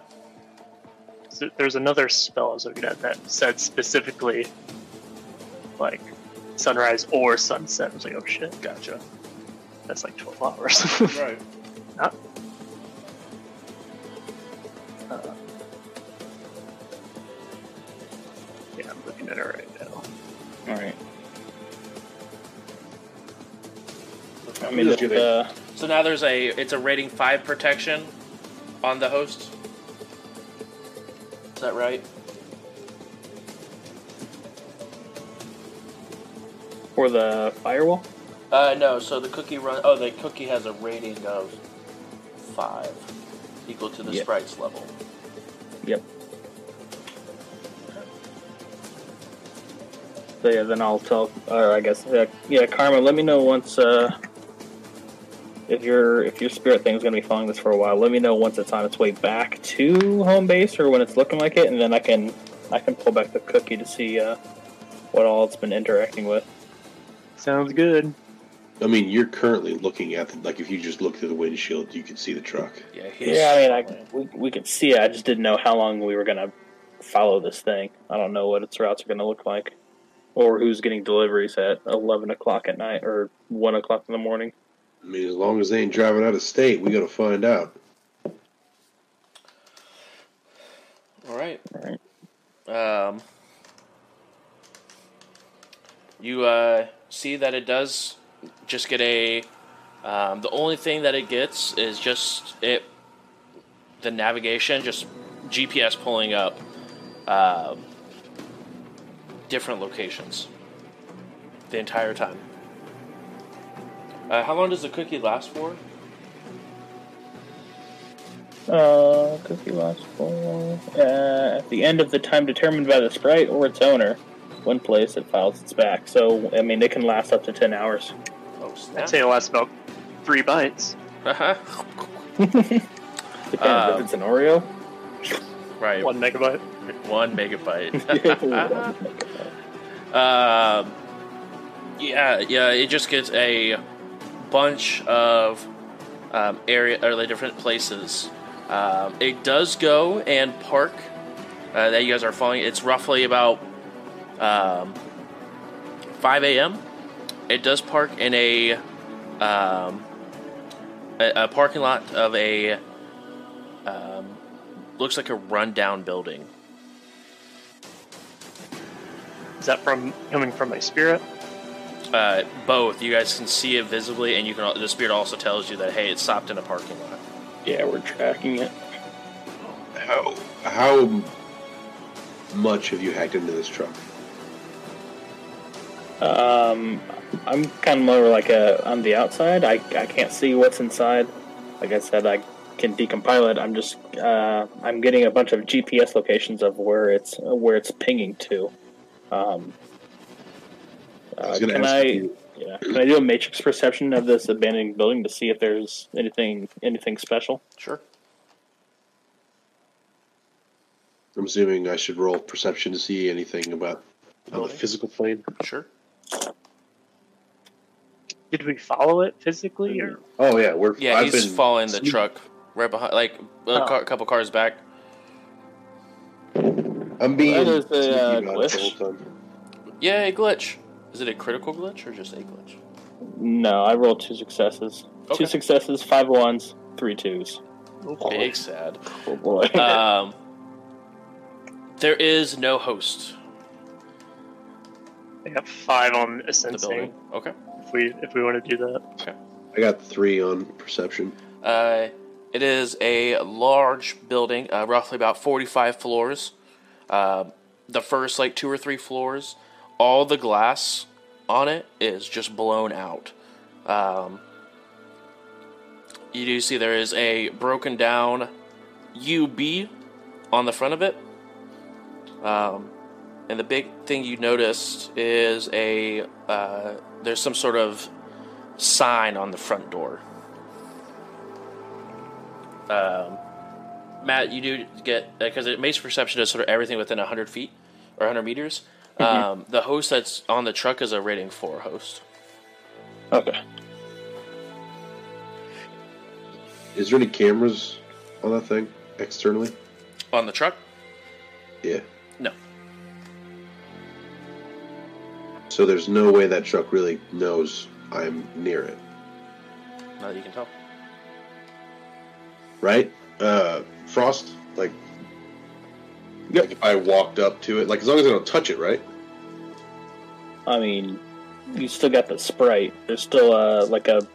So There's another spell I was looking at that said specifically like sunrise or sunset. I was like, oh shit, Gotcha. that's like twelve hours. Right. Not- uh, yeah, I'm looking at it right now. All right. I mean, Just the, uh, So now there's a it's a rating five protection on the host. Is that right? Or the firewall. Uh, no. So the cookie run. Oh, the cookie has a rating of five, equal to the Yeah. sprite's level. Yep. So yeah, then I'll tell. Or I guess uh, yeah, Karma. Let me know once uh, if your if your spirit thing's gonna be following this for a while. Let me know once it's on its way back to home base or when it's looking like it, and then I can I can pull back the cookie to see uh, what all it's been interacting with. Sounds good. I mean, you're currently looking at the, like if you just look through the windshield, you can see the truck. Yeah. Yeah, I mean, I, we we could see it. I just didn't know how long we were gonna follow this thing. I don't know what its routes are gonna look like, or who's getting deliveries at eleven o'clock at night or one o'clock in the morning. I mean, as long as they ain't driving out of state, we got to find out. All right. All right. Um, you uh, see that it does just get a. Um, the only thing that it gets is just it. The navigation, just GPS pulling up um, different locations the entire time. Uh, how long does the cookie last for? Uh, cookie lasts for uh, at the end of the time determined by the sprite or its owner. When placed, it files its back. So I mean, they can last up to ten hours. Oh, snap. I'd say it lasts about three bites. Uh-huh. Depends Um, if it's an Oreo. Right. One megabyte. One megabyte. Um, yeah, yeah, it just gets a bunch of um, area or like different places. Um, it does go and park uh, that you guys are following. It's roughly about um, 5 a.m. It does park in a um, a, a parking lot of a um, looks like a rundown building. Is that from coming from my spirit? Uh, both. You guys can see it visibly, and you can. al- The spirit also tells you that hey, it stopped in a parking lot. yeah, we're tracking it. How how much have you hacked into this truck? Um, I'm kind of more like a on the outside. I, I can't see what's inside. Like I said, I can decompile it. I'm just uh, I'm getting a bunch of GPS locations of where it's where it's pinging to. Um, I uh, was going to can I you. yeah can I do a matrix perception of this abandoned building to see if there's anything anything special? Sure. I'm assuming I should roll perception to see anything about on the physical plane. Sure. Did we follow it physically, or Oh yeah, we're. Yeah, I've he's been following the truck right behind, like a Oh. car, couple cars back. I'm being That is a, uh, about it the glitch. whole. Yeah, a glitch. Is it a critical glitch or just a glitch? No, I rolled two successes. Okay. Two successes, five ones, three twos. Big sad. Oh boy. Um, there is no host I got five on in the sensing. building. Okay. If we if we want to do that, Okay. I got three on perception. Uh, it is a large building, uh, roughly about 45 floors. Uh, the first, like, two or three floors, all the glass on it is just blown out. Um, you do see there is a broken down UB on the front of it. Um, and the big thing you noticed is a uh, there's some sort of sign on the front door. Um, Matt, you do get because it makes perception is sort of everything within hundred feet or hundred meters. Um, the host that's on the truck is a rating four host. okay. Is there any cameras on that thing externally? On the truck, Yeah. no. So there's no way that truck really knows I'm near it, Not that you can tell. right? Uh, Frost, like, Yep. like if I walked up to it, like as long as I don't touch it, right? I mean, you still got the sprite. There's still uh, like a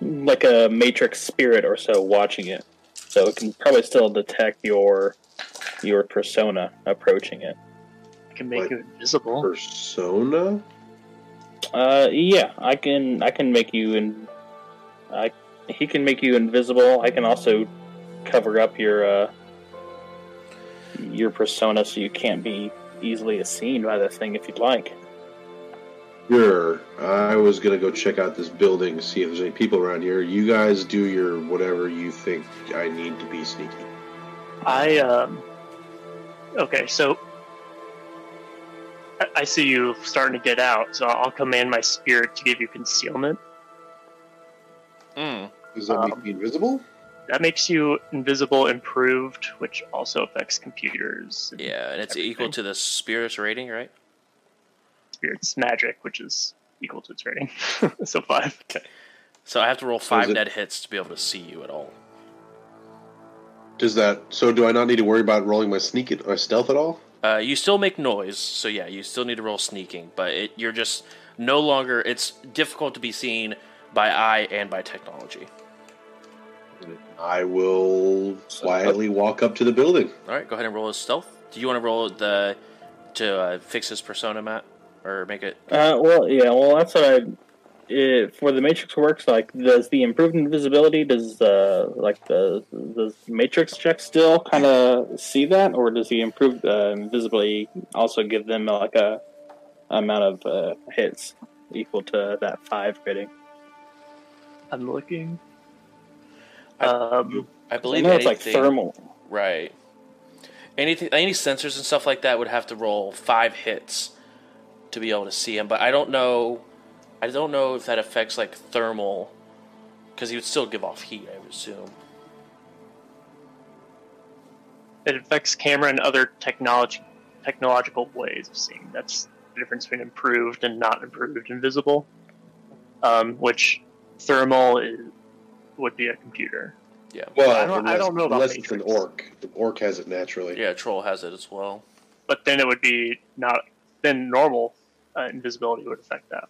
like a matrix spirit or so watching it, so it can probably still detect your your persona approaching it. I can make What? you invisible. Persona. Uh, yeah, I can I can make you in. I he can make you invisible. I can also cover up your uh your persona so you can't be easily seen by the thing if you'd like. Sure. I was gonna go check out this building, to see if there's any people around here. You guys do your whatever you think I need to be sneaky. I um. Okay, so I, I see you starting to get out, so I'll command my spirit to give you concealment. Mm. Does that make Um, me invisible? That makes you invisible improved, which also affects computers. and Yeah, and it's equal to the spirit's rating, right? Spirits magic, which is equal to its rating. so five. So I have to roll five it- dead hits to be able to see you at all. Does that? So do I not need to worry about rolling my sneak my stealth at all? Uh, you still make noise, so yeah, you still need to roll sneaking, but it, you're just no longer. It's difficult to be seen by eye and by technology. I will quietly walk up to the building. All right, go ahead and roll his stealth. Do you want to roll the to uh, fix his persona, Matt, or make it? Uh, well, yeah, well, that's what I. It, for the matrix works, like, does the improved invisibility, does uh, like the does matrix check still kind of see that, or does the improved uh, invisibility also give them like a amount of uh, hits equal to that five rating? I'm looking. I- Um, I I believe know it's like thermal. Right. Anything, any sensors and stuff like that would have to roll five hits to be able to see him. But I don't know. I don't know if that affects like thermal, because he would still give off heat. I would assume. it affects camera and other technology technological ways of seeing. That's the difference between improved and not improved invisible. Um, which thermal is, would be a computer. Yeah. Well, I don't- I don't know about unless it's an orc. The orc has it naturally. Yeah. Troll has it as well. But then it would be not then normal uh, invisibility would affect that.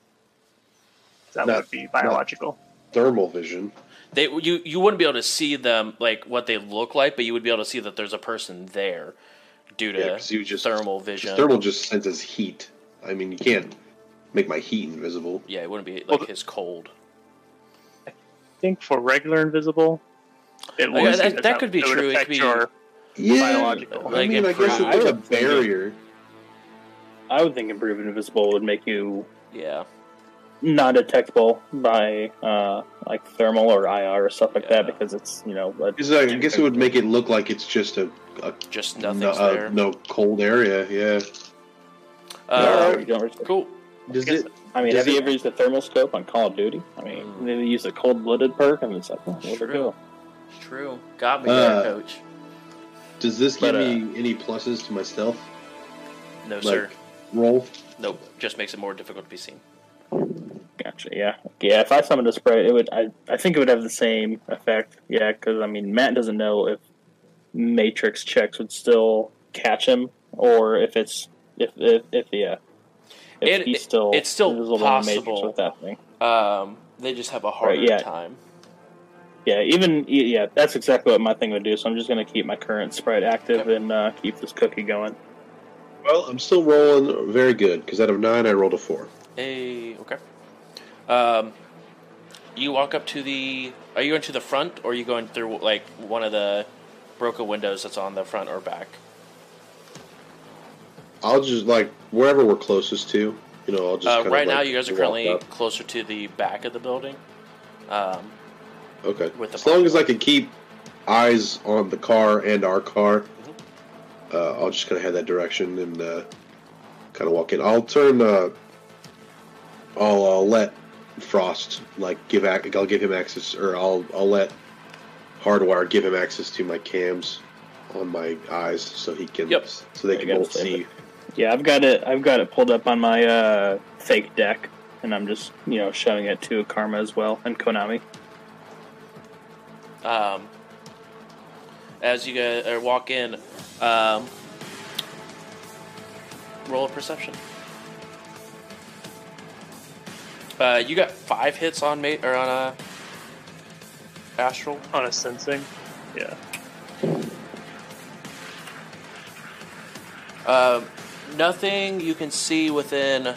That Not- would be biological. Thermal vision. They you you wouldn't be able to see them like what they look like, but you would be able to see that there's a person there due to Yeah, 'cause you just thermal vision. Thermal just senses heat. I mean, you can't make my heat invisible. Yeah, it wouldn't be Well, like his cold. I think for regular invisible, it Oh, yeah, would that- that could be true. It could be- your Yeah, Biological. I mean, I guess improved- it's I a would think- barrier. I would think improved invisible would make you Yeah. non detectable by uh, like thermal or IR or stuff like that because it's you know a, Because I guess it would make it look like it's just a, a Just no, uh, there. no cold area. Yeah. Uh, you don't- cool. Does guess- it? I mean, Does have you ever used a thermal scope on Call of Duty? I mean, Mm. they use a cold blooded perk, and it's like, oh, where'd True. go? True. Got me Uh, there, coach. Does this give But, uh, me any pluses to my stealth? No, like sir. Roll? Nope. Just makes it more difficult to be seen. Gotcha. Yeah. Yeah. If I summoned a sprite, it would. I. I think it would have the same effect. Yeah. Because I mean, Matt doesn't know if matrix checks would still catch him, or if it's if if, if yeah. If It- he's still it's still invisible in the matrix possible. with that thing. Um, they just have a harder yeah. time. Yeah, even yeah, that's exactly what my thing would do. So I'm just gonna keep my current sprite active Okay. and uh, keep this cookie going. Well, I'm still rolling very good because out of nine, I rolled a four. Hey, okay. Um, you walk up to the. Are you going to the front, or are you going through like one of the broken windows that's on the front or back? I'll just like wherever we're closest to. You know, I'll just Uh, kind of, right now, like, you guys are currently up. closer to the back of the building. Um, okay. with the as long as I can keep eyes on the car and our car. Uh, I'll just kind of head that direction and uh, kind of walk in. I'll turn. Uh, I'll, I'll let Frost like give ac- I'll give him access, or I'll I'll let Hardwire give him access to my cams on my eyes, so he can Yep. so they I can both say see. Yeah, I've got it. I've got it pulled up on my uh, fake deck, and I'm just you know showing it to Karma as well and Konami. um, as you guys or walk in, um, roll a perception. Uh, you got five hits on mate or on a astral. On a sensing. Yeah. Um, nothing you can see within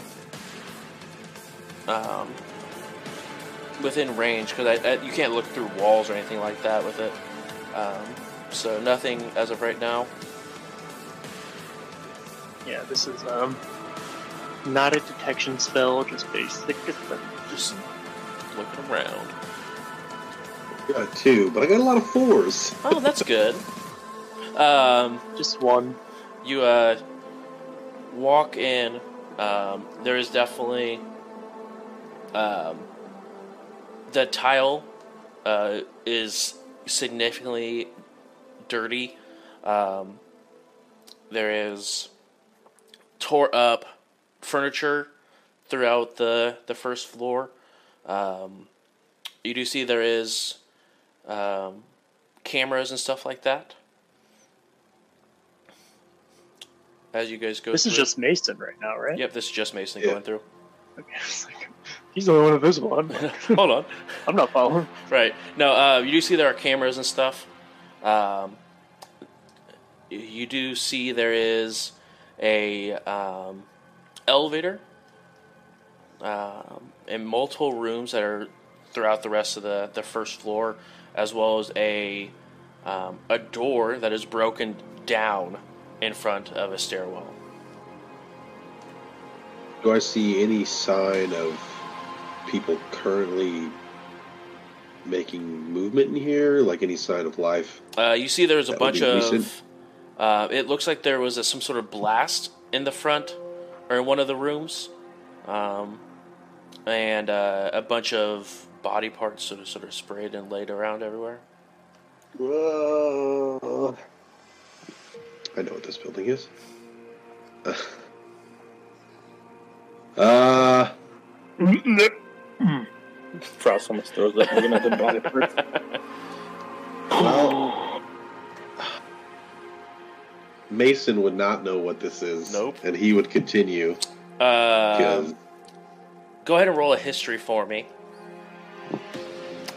um, within range because you can't look through walls or anything like that with it. Um, so nothing as of right now. Yeah, this is um not a detection spell, just basic. Just looking around. Got a two, but I got a lot of fours. Oh, that's good. Um, Just one. you uh, walk in. Um, there is definitely um, the tile uh, is significantly dirty. Um, there is tore up furniture throughout the the first floor. Um, you do see there is um, cameras and stuff like that. As you guys go, This is just Mason right now, right? Yep, this is just Mason Yeah. going through. Okay. Like, he's the only one invisible. I'm, Hold on. I'm not following. Right. No, uh, you do see there are cameras and stuff. Um, you do see there is a um, elevator um, and multiple rooms that are throughout the rest of the, the first floor, as well as a um, a door that is broken down in front of a stairwell. Do I see any sign of people currently making movement in here? Like any sign of life? Uh, you see, there's a bunch of. Uh, it looks like there was a, some sort of blast in the front or in one of the rooms, um, and uh, a bunch of body parts sort of sort of sprayed and laid around everywhere. Whoa. I know what this building is. Uh, Frost almost throws up looking at the body first. well, Mason would not know what this is. Nope. And he would continue. Uh, 'cause- go ahead and roll a history for me.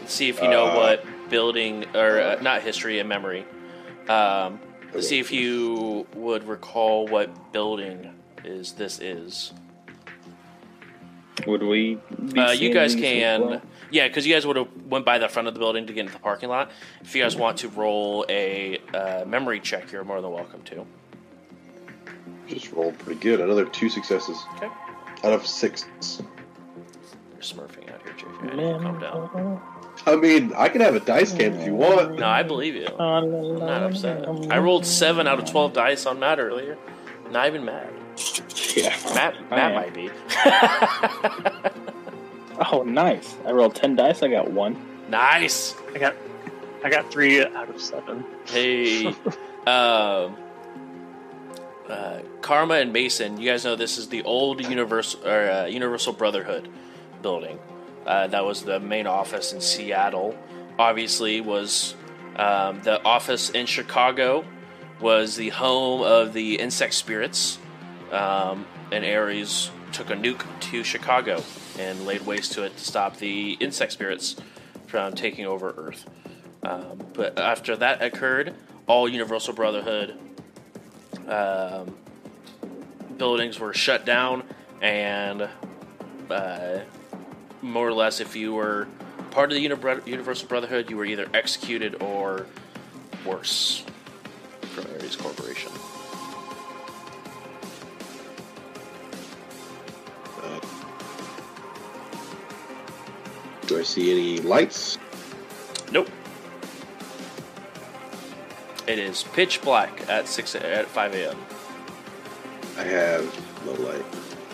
Let's see if you know Uh, what building or uh, not history and memory. Um, Okay. let's see if you would recall what building is this is. Would we? Be Uh, you guys can, well? yeah, because you guys would have went by the front of the building to get into the parking lot. If you guys want to roll a uh, memory check, you're more than welcome to. just rolled pretty good. Another two successes Okay. out of six. You're smurfing out here, JJ. I Calm down. I mean, I can have a dice game if you want. No, I believe you. I'm not upset. I rolled seven out of twelve dice on Matt earlier. Not even mad. Yeah. Matt, I Matt am. might be. Oh, nice! I rolled ten dice. I got one. nice. I got, I got three out of seven. Hey, um, uh, Karma and Mason, you guys know this is the old Universal or uh, Universal Brotherhood building. Uh, that was the main office in Seattle. Obviously, was um, the office in Chicago was the home of the insect spirits, um, and Ares took a nuke to Chicago and laid waste to it to stop the insect spirits from taking over Earth. Um, but after that occurred, all Universal Brotherhood um, buildings were shut down, and uh, more or less, if you were part of the Uni- Universal Brotherhood, you were either executed or worse from Ares Corporation. Do I see any lights? Nope. It is pitch black at six at five a.m. I have no light.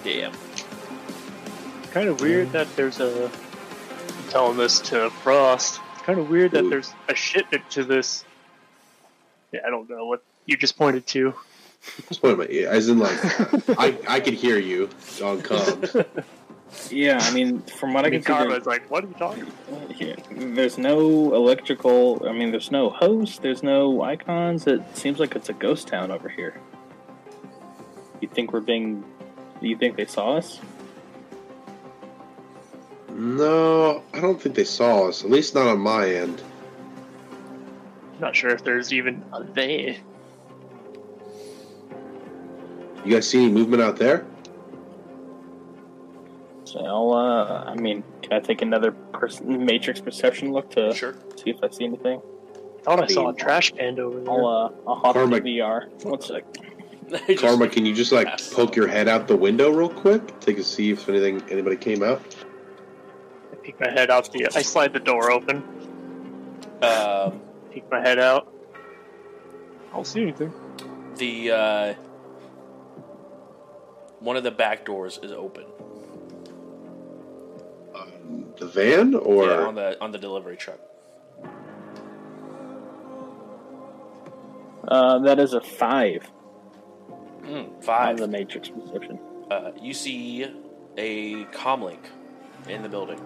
a.m. Kind of weird that there's a. I'm telling this to Frost. Kind of weird that there's a shipment to this. Yeah, I don't know what you just pointed to. Just point my ear, as in like I I could hear you on comms. Yeah, I mean, from what I I, mean, can see, Karma's like, what are you talking about? yeah, there's no electrical. I mean, there's no host. There's no icons. It seems like it's a ghost town over here. You think we're being? You think they saw us? No, I don't think they saw us. At least not on my end. Not sure if there's even a they. You guys see any movement out there? So I'll. Uh, I mean, can I take another pers- matrix perception look to Sure. see if I see anything? I thought I saw a trash can over there. I'll. Uh, I'll hop Karma- into VR. One sec. Karma, can you just like Yes. poke your head out the window real quick? Take a see if anything anybody came out. I peek my head out the. I slide the door open. Um, Peek my head out. I don't see anything. the uh, one of the back doors is open. The van or yeah, on the on the delivery truck. Uh, that is a five Mm, on five. the matrix perception. Uh, you see a comlink in the building.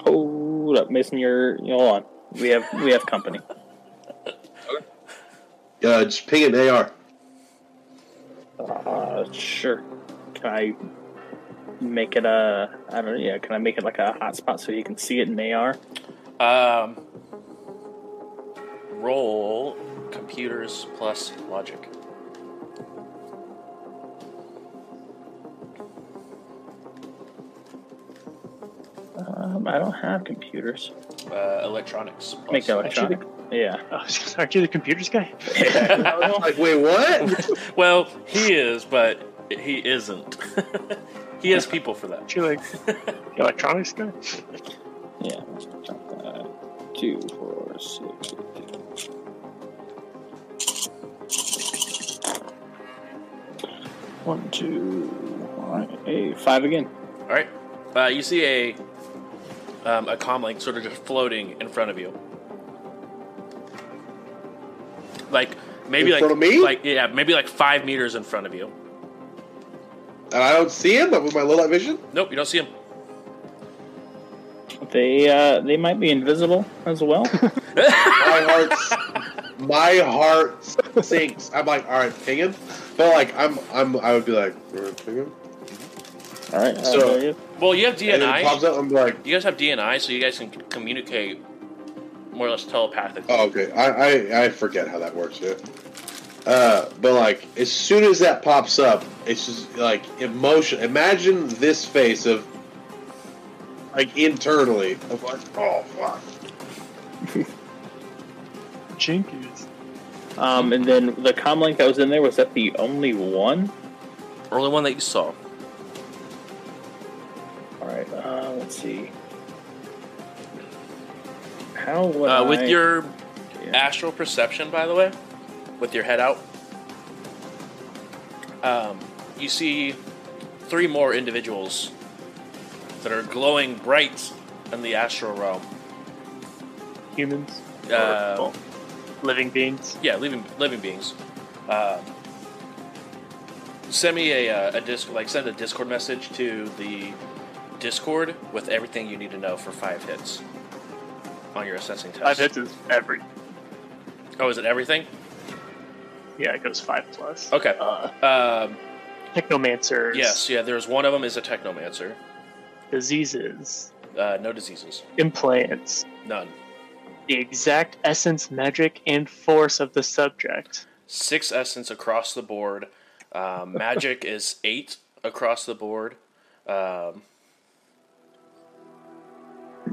Hold up, Mason. You're. Hold on. We have. We have company. uh, just ping an AR? Uh, sure. Can I make it a? I don't know. Yeah. Can I make it like a hotspot so you can see it in AR? Um, roll computers plus logic. Um, I don't have computers. Uh, electronics. Plus Make it electronic. Yeah. Oh, aren't you the computers guy? Like, wait, what? well, he is, but he isn't. He has people for that. Aren't you like the electronics guy? Yeah. Uh, two, four, six. eight. One, two, all right, eight, five again. All right. Uh, you see a um, a comlink sort of just floating in front of you, like maybe In like front of me? like yeah, maybe like five meters in front of you. And I don't see him, but with my low light vision. Nope, you don't see him. They uh, they might be invisible as well. My heart, my heart sinks. I'm like, all right, ping him. But like, I'm, I'm, I would be like, ping him. all right. So- you- Well, you have And then it pops up. I'm like, You guys have DNI, so you guys can communicate more or less telepathically. oh, okay. I, I, I forget how that works. Yeah. Uh, but like, as soon as that pops up, it's just like emotion. Imagine this face of, like, internally of like, oh fuck. Jinkies. Um, and then the comlink that was in there was that the only one? Only one that you saw. All right. Uh, let's see. How would Uh, I... with your Yeah. astral perception, by the way, with your head out, um, you see three more individuals that are glowing bright in the astral realm. Humans. Uh, living beings. yeah, living living beings. Um, send me a, uh, a disc like send a Discord message to the Discord with everything you need to know for five hits on your assessing test. Five hits is every. Oh, is it everything? Yeah, it goes five plus. Okay. Uh, Um, technomancers. yes, yeah. There's one of them is a technomancer. Diseases. Uh, no diseases, Implants. none. The exact essence, magic, and force of the subject. Six essence across the board. Um, magic is eight across the board. Um,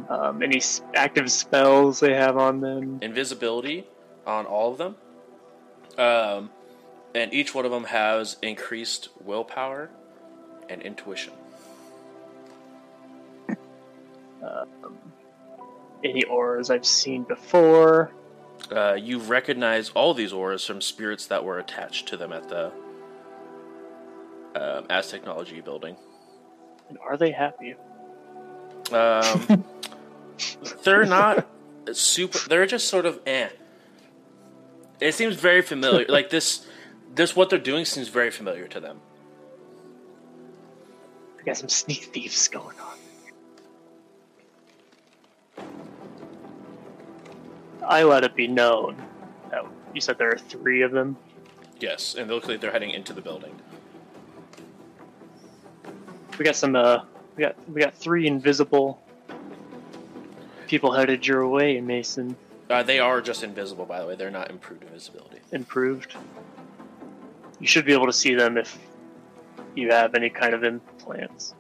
Um, any active spells they have on them. invisibility on all of them. Um, and each one of them has increased willpower and intuition. Any auras I've seen before. Uh, you recognize all these auras from spirits that were attached to them at the um, Aztechnology building. And are they happy? Um, they're not super. They're just sort of eh. It seems very familiar. like this, this what they're doing seems very familiar to them. We got some sneak thieves going on. I let it be known that you said there are three of them. Yes, and they look like they're heading into the building. We got some. Uh, we got we got three invisible people headed your way, Mason. Uh, they are just invisible, by the way. They're not improved invisibility. Improved. You should be able to see them if you have any kind of implants.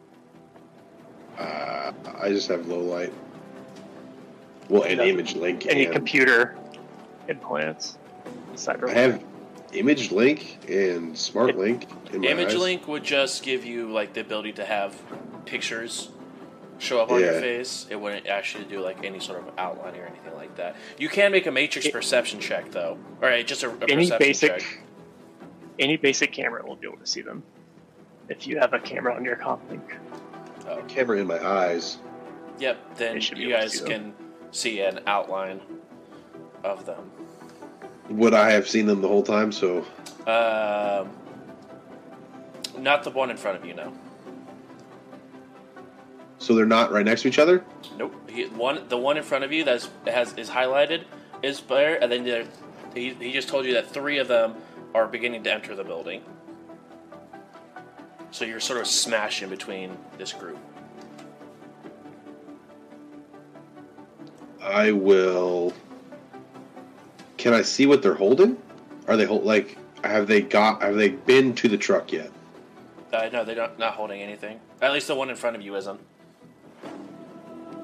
Uh, I just have low light. Well, and Yeah. image link. Any and computer implants. Cyber. I have image link and smart link in my Image eyes. Link would just give you like the ability to have pictures show up on your face. It wouldn't actually do like any sort of outlining or anything like that. You can make a matrix It- perception check though, or uh, just a, a any perception basic check. any basic camera will be able to see them if you have a camera on your comlink. Oh, Camera in my eyes. yep. Then They should be you guys see can see an outline of them. Would I have seen them the whole time? So Um, not the one in front of you, no. So they're not right next to each other. Nope. He, one, the one in front of you that has is highlighted is there, and then there, he, he just told you that three of them are beginning to enter the building. So you're sort of smashed in between this group. I will. Can I see what they're holding? Are they hold like? Have they got? Have they been to the truck yet? Uh, no, they're not, not holding anything. At least the one in front of you isn't.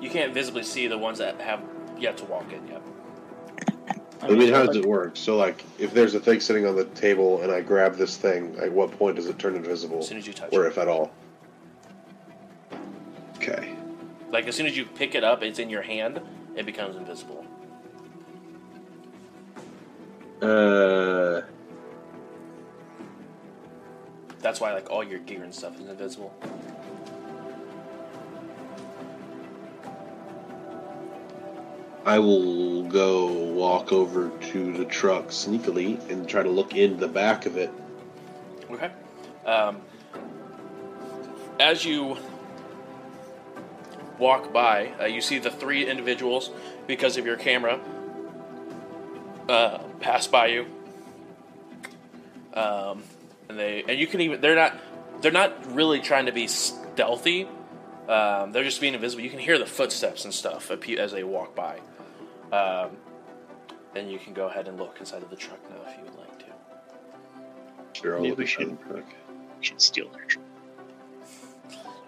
You can't visibly see the ones that have yet to walk in yet. I mean, how does it work? So, like, if there's a thing sitting on the table and I grab this thing, at what point does it turn invisible? As soon as you touch it. or it. if at all. Okay. Like as soon as you pick it up, it's in your hand. It becomes invisible. Uh, That's why like all your gear and stuff is invisible. I will go walk over to the truck sneakily and try to look in the back of it. Okay. Um, as you walk by, uh, you see the three individuals because of your camera uh, pass by you, um, and they and you can even they're not they're not really trying to be stealthy. Um, they're just being invisible. You can hear the footsteps and stuff as they walk by. Um, and you can go ahead and look inside of the truck now if you would like to. Sure, I'll Maybe look we should- the truck. You should steal their truck.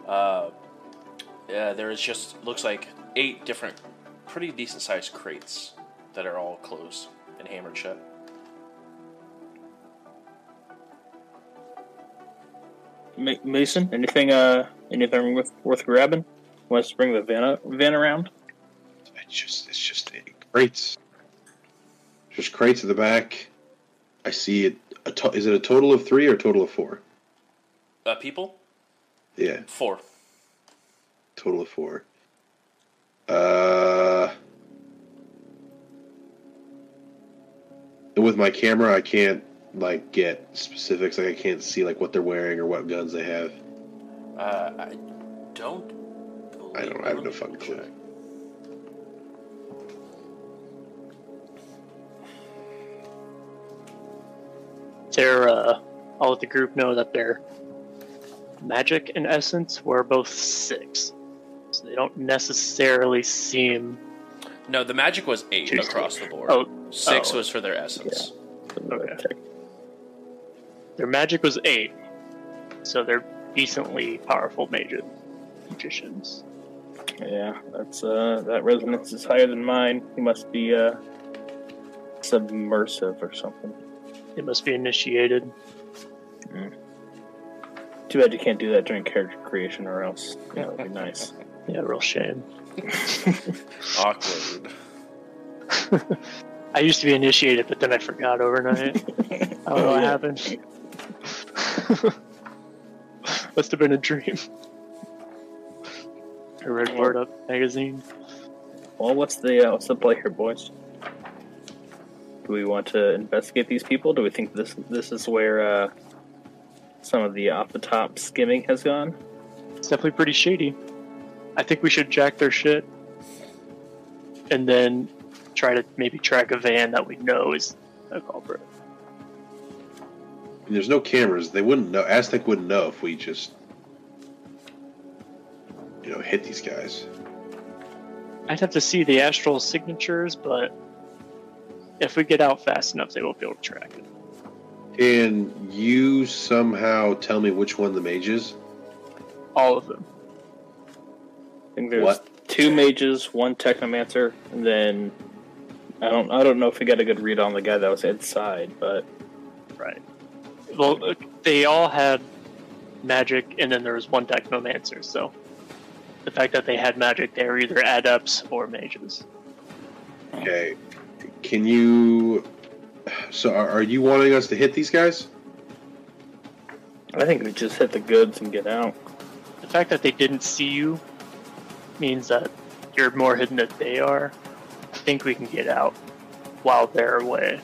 Uh, yeah, there is just looks like eight different, pretty decent sized crates that are all closed and hammered shut. Ma- Mason, anything uh anything worth worth grabbing? Want us to bring the van van around? It's just it's just crates. Just crates in the back. I see it. A to- is it a total of three or a total of four? Uh, people Yeah, four. total of four. Uh, and with my camera, I can't like get specifics. Like I can't see like what they're wearing or what guns they have. Uh, I don't. I don't- I have no fucking clue. Check. They're, uh, I'll let the group know that their magic and essence were both six. So they don't necessarily seem. No, the magic was eight Jeez. across the board. Oh, Six oh. was for their essence. Okay. Their magic was eight. So they're decently powerful magi- magicians. Yeah, that's uh, that resonance is higher than mine. He must be uh, submersive or something. They must be initiated. Too bad you can't do that during character creation, or else that would be nice. Yeah, real shame. Awkward. I used to be initiated, but then I forgot overnight. I don't know what happened. Must have been a dream. I read Word Up magazine. Well, what's the uh, what's the play here, boys? Do we want to investigate these people? Do we think this this is where uh, some of the off the top skimming has gone? It's definitely pretty shady. I think we should jack their shit and then try to maybe track a van that we know is a culprit. And there's no cameras. They wouldn't know. Aztec wouldn't know if we just, you know, hit these guys. I'd have to see the astral signatures, but if we get out fast enough, they won't be able to track it. Can you somehow tell me which one the mage is? All of them. I think there's What? two mages, one technomancer, and then I don't I don't know if we got a good read on the guy that was inside, but Right. Well, they all had magic, and then there was one technomancer. So the fact that they had magic, they were either adepts or mages. Okay. Can you? So, are, are you wanting us to hit these guys? I think we just hit the goods and get out. The fact that they didn't see you means that you're more hidden than they are. I think we can get out while they're away.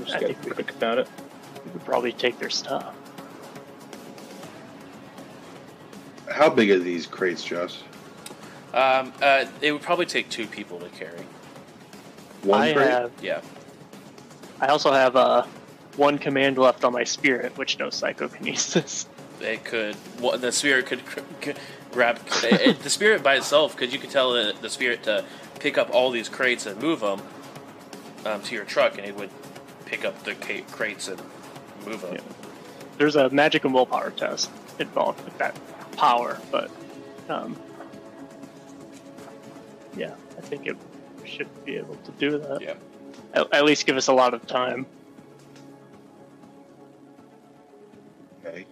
Just I think we- quick about it. We could probably take their stuff. How big are these crates, Josh? Um, uh, it would probably take two people to carry. One I crate. have. Yeah. I also have uh, one command left on my spirit, which knows psychokinesis. It could. What the spirit could cr- c- grab it, it- the spirit by itself, because you could tell the, the spirit to pick up all these crates and move them um, to your truck, and it would pick up the ca- crates and move them. Yeah. There's a magic and willpower test involved with that power, but um, yeah, I think it should be able to do that. Yeah. At, at least give us a lot of time. Okay.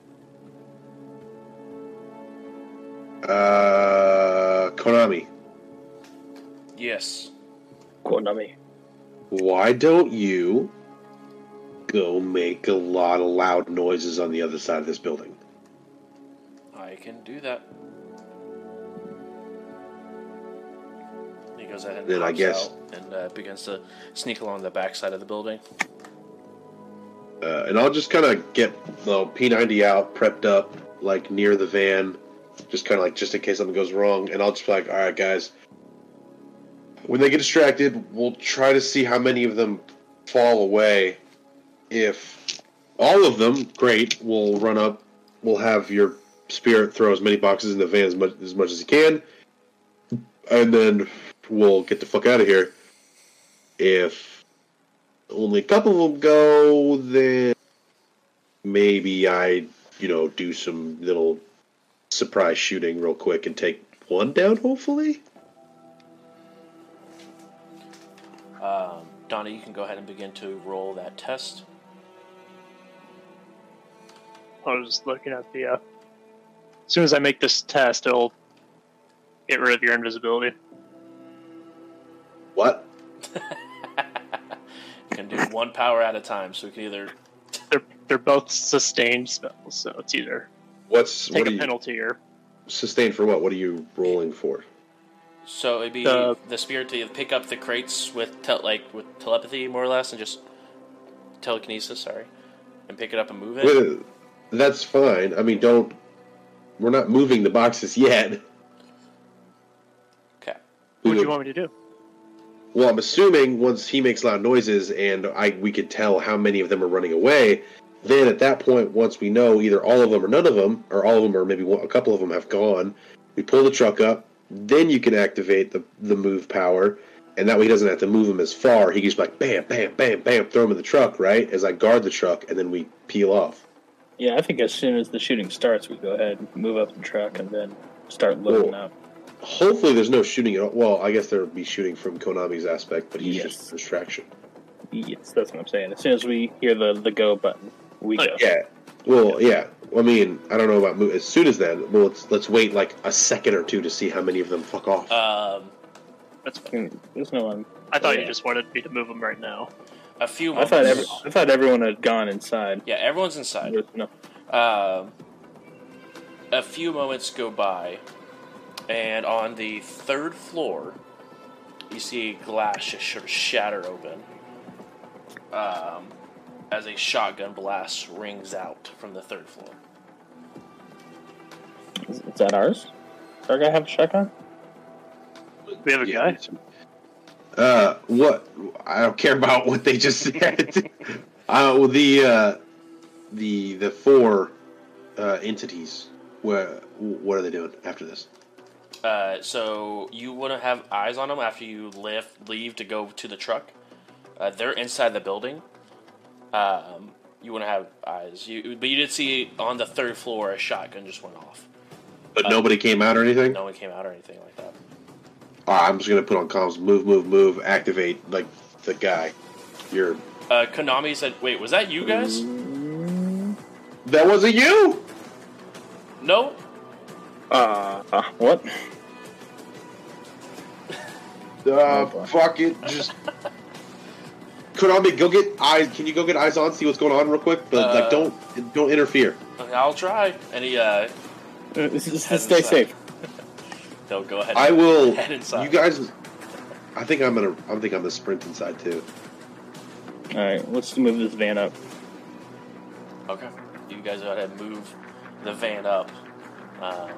Uh, Konami, Yes. Konami. why don't you go make a lot of loud noises on the other side of this building? I can do that. Goes ahead and Then I guess- out and uh, begins to sneak along the back side of the building. Uh, and I'll just kind of get the P90 out, prepped up, like near the van, just kind of like just in case something goes wrong. And I'll just be like, all right, guys. When they get distracted, we'll try to see how many of them fall away. If all of them, great. We'll run up. We'll have your spirit throw as many boxes in the van as much as much as he can, and then we'll get the fuck out of here. If only a couple of them go, then maybe I, you know, do some little surprise shooting real quick and take one down, hopefully. Um, Donna, you can go ahead and begin to roll that test. I was just looking at the. Uh, as soon as I make this test, it'll get rid of your invisibility. What? You can do one power at a time, so we can either They're they're both sustained spells, so it's either What's take what are a you penalty or sustained for? What? What are you rolling for? So it'd be The- the spirit to pick up the crates with tel- like with telepathy, more or less, and just telekinesis. Sorry, and pick it up and move it. Well, that's fine. I mean, don't. We're not moving the boxes yet. Okay. What do you want me to do? Well, I'm assuming once he makes loud noises and I we could tell how many of them are running away, then at that point, once we know either all of them or none of them, or all of them or maybe one, a couple of them have gone, we pull the truck up. Then you can activate the the move power, and that way he doesn't have to move them as far. He can just like bam, bam, bam, bam, throw them in the truck, right? As I guard the truck, and then we peel off. Yeah, I think as soon as the shooting starts, we go ahead and move up the truck and then start loading Cool. up. Hopefully, there's no shooting at all. Well, I guess there'll be shooting from Konami's aspect, but he's Yes. just a distraction. Yes, that's what I'm saying. As soon as we hear the, the go button, we Oh, go. Yeah. Well, yeah. I mean, I don't know about mo- as soon as then. Well, let's let's wait like a second or two to see how many of them fuck off. Um, That's fine. There's no one. I thought Yeah. you just wanted me to move them right now. a few. I thought every, I thought everyone had gone inside. Yeah, everyone's inside. No- Um, a few moments go by, and on the third floor, you see glass just sort of shatter open um, as a shotgun blast rings out from the third floor. Is, is that ours? Does our guy have a shotgun? We have a Yeah. guy. Uh, what? I don't care about what they just said. uh, well, the uh, the the four uh, entities. Where what are they doing after this? Uh, so you want to have eyes on them after you lift, leave to go to the truck. Uh, they're inside the building. Um, you want to have eyes. You, but you did see on the third floor a shotgun just went off. But Uh, nobody came out or anything. No one came out or anything like that. All right, I'm just gonna put on comms. Move, move, move. Activate like the guy. You're. Uh, Konami said, "Wait, was that you guys? That wasn't you. No, Uh, uh, what? Uh, boy. fuck it. Just. Konami, go get eyes. Can you go get eyes on? See what's going on real quick, but Uh, like don't don't interfere. I'll try." And he, uh, Uh, this is- Head Stay inside. safe. they'll go ahead. I will. head inside. You guys. I think I'm gonna. I think I'm gonna sprint inside too. All right, let's move this van up. Okay. You guys go ahead and move the van up. Um,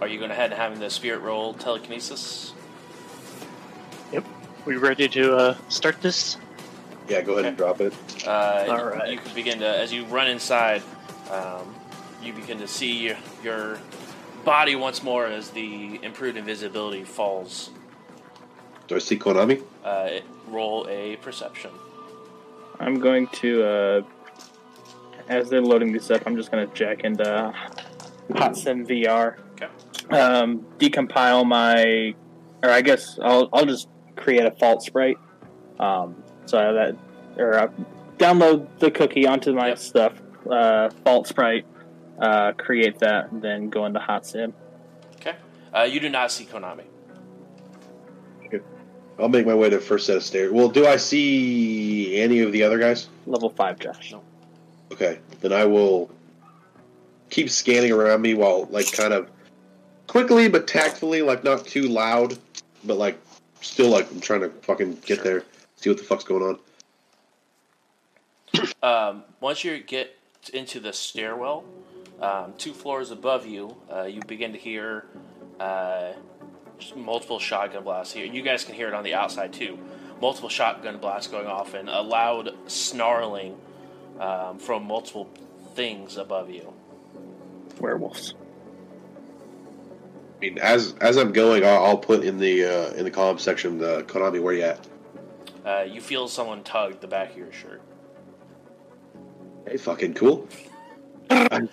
are you going to head and having the spirit roll telekinesis? Yep. We ready to uh, start this? Yeah, go ahead and drop it. Uh, All you- right. You can begin to, as you run inside, um, you begin to see your, your body once more as the improved invisibility falls. Do I see Konami? Uh, roll a perception. I'm going to, uh, as they're loading this up, I'm just going to jack into Hot Sim VR. Okay. Um, decompile my, or I guess I'll, I'll just create a fault sprite. Um, so I have that, or uh, download the cookie onto my Yep. stuff, uh, fault sprite, uh, create that, and then go into hot sim. Okay. Uh, you do not see Konami. I'll make my way to the first set of stairs. Well, do I see any of the other guys? Level 5, Josh. No. Okay, then I will keep scanning around me while, like, kind of quickly but tactfully, like, not too loud, but like, still, like, I'm trying to fucking get Sure. there, see what the fuck's going on. Um, once you get into the stairwell, um, two floors above you, uh, you begin to hear uh, multiple shotgun blasts here. You guys can hear it on the outside too. Multiple shotgun blasts going off and a loud snarling um, from multiple things above you. Werewolves. I mean, as as I'm going, I'll, I'll put in the uh, in the column section the Konami. Where you at? Uh, you feel someone tug the back of your shirt. Hey, fucking cool. I'm,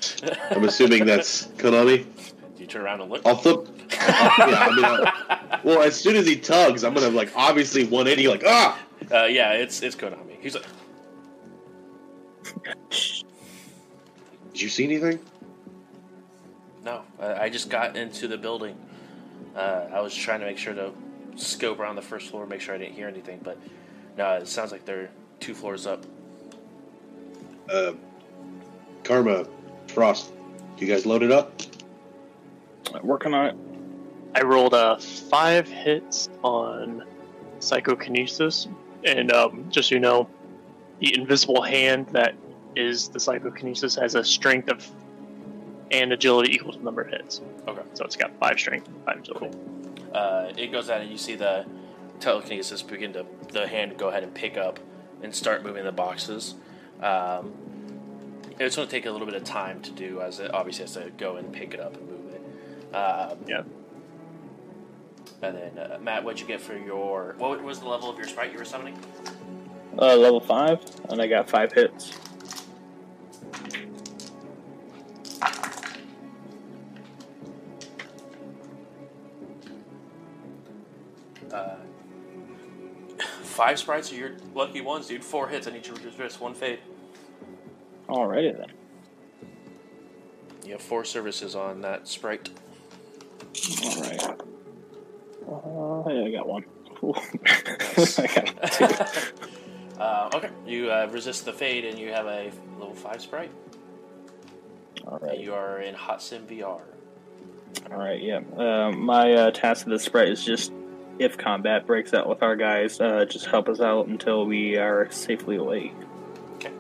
I'm assuming that's Konami. Do you turn around and look? I'll flip. I'll- yeah, I mean, I'll- well, as soon as he tugs, I'm gonna like obviously 180, like ah. Uh, yeah, it's it's Konami. He's like, Did you see anything? No, I, I just got into the building. Uh, I was trying to make sure to scope around the first floor, make sure I didn't hear anything, but no, it sounds like they're two floors up. Uh, Karma, Frost, you guys loaded up? Working on it. I rolled uh, five hits on psychokinesis, and um, just so you know, the invisible hand that is the psychokinesis has a strength of and agility equal to the number of hits. Okay. So it's got five strength, and five agility. Uh, it goes out and you see the telekinesis begin to the hand go ahead and pick up and start moving the boxes. Um, it's going to take a little bit of time to do, as it obviously has to go and pick it up and move it. Um, Yeah. And then uh, Matt, what'd you get for your? What was the level of your sprite you were summoning? Uh, level five, and I got five hits. Five sprites are your lucky ones, dude. Four hits. I need you to resist one fade. Alrighty then. You have four services on that sprite. All right. Uh, yeah, I got one. I got two. uh, okay, you uh, resist the fade, and you have a level five sprite. Alright. You are in Hot Sim VR. All right. Yeah. Um, my uh, task of the sprite is just if combat breaks out with our guys, uh, just help us out until we are safely away. Okay.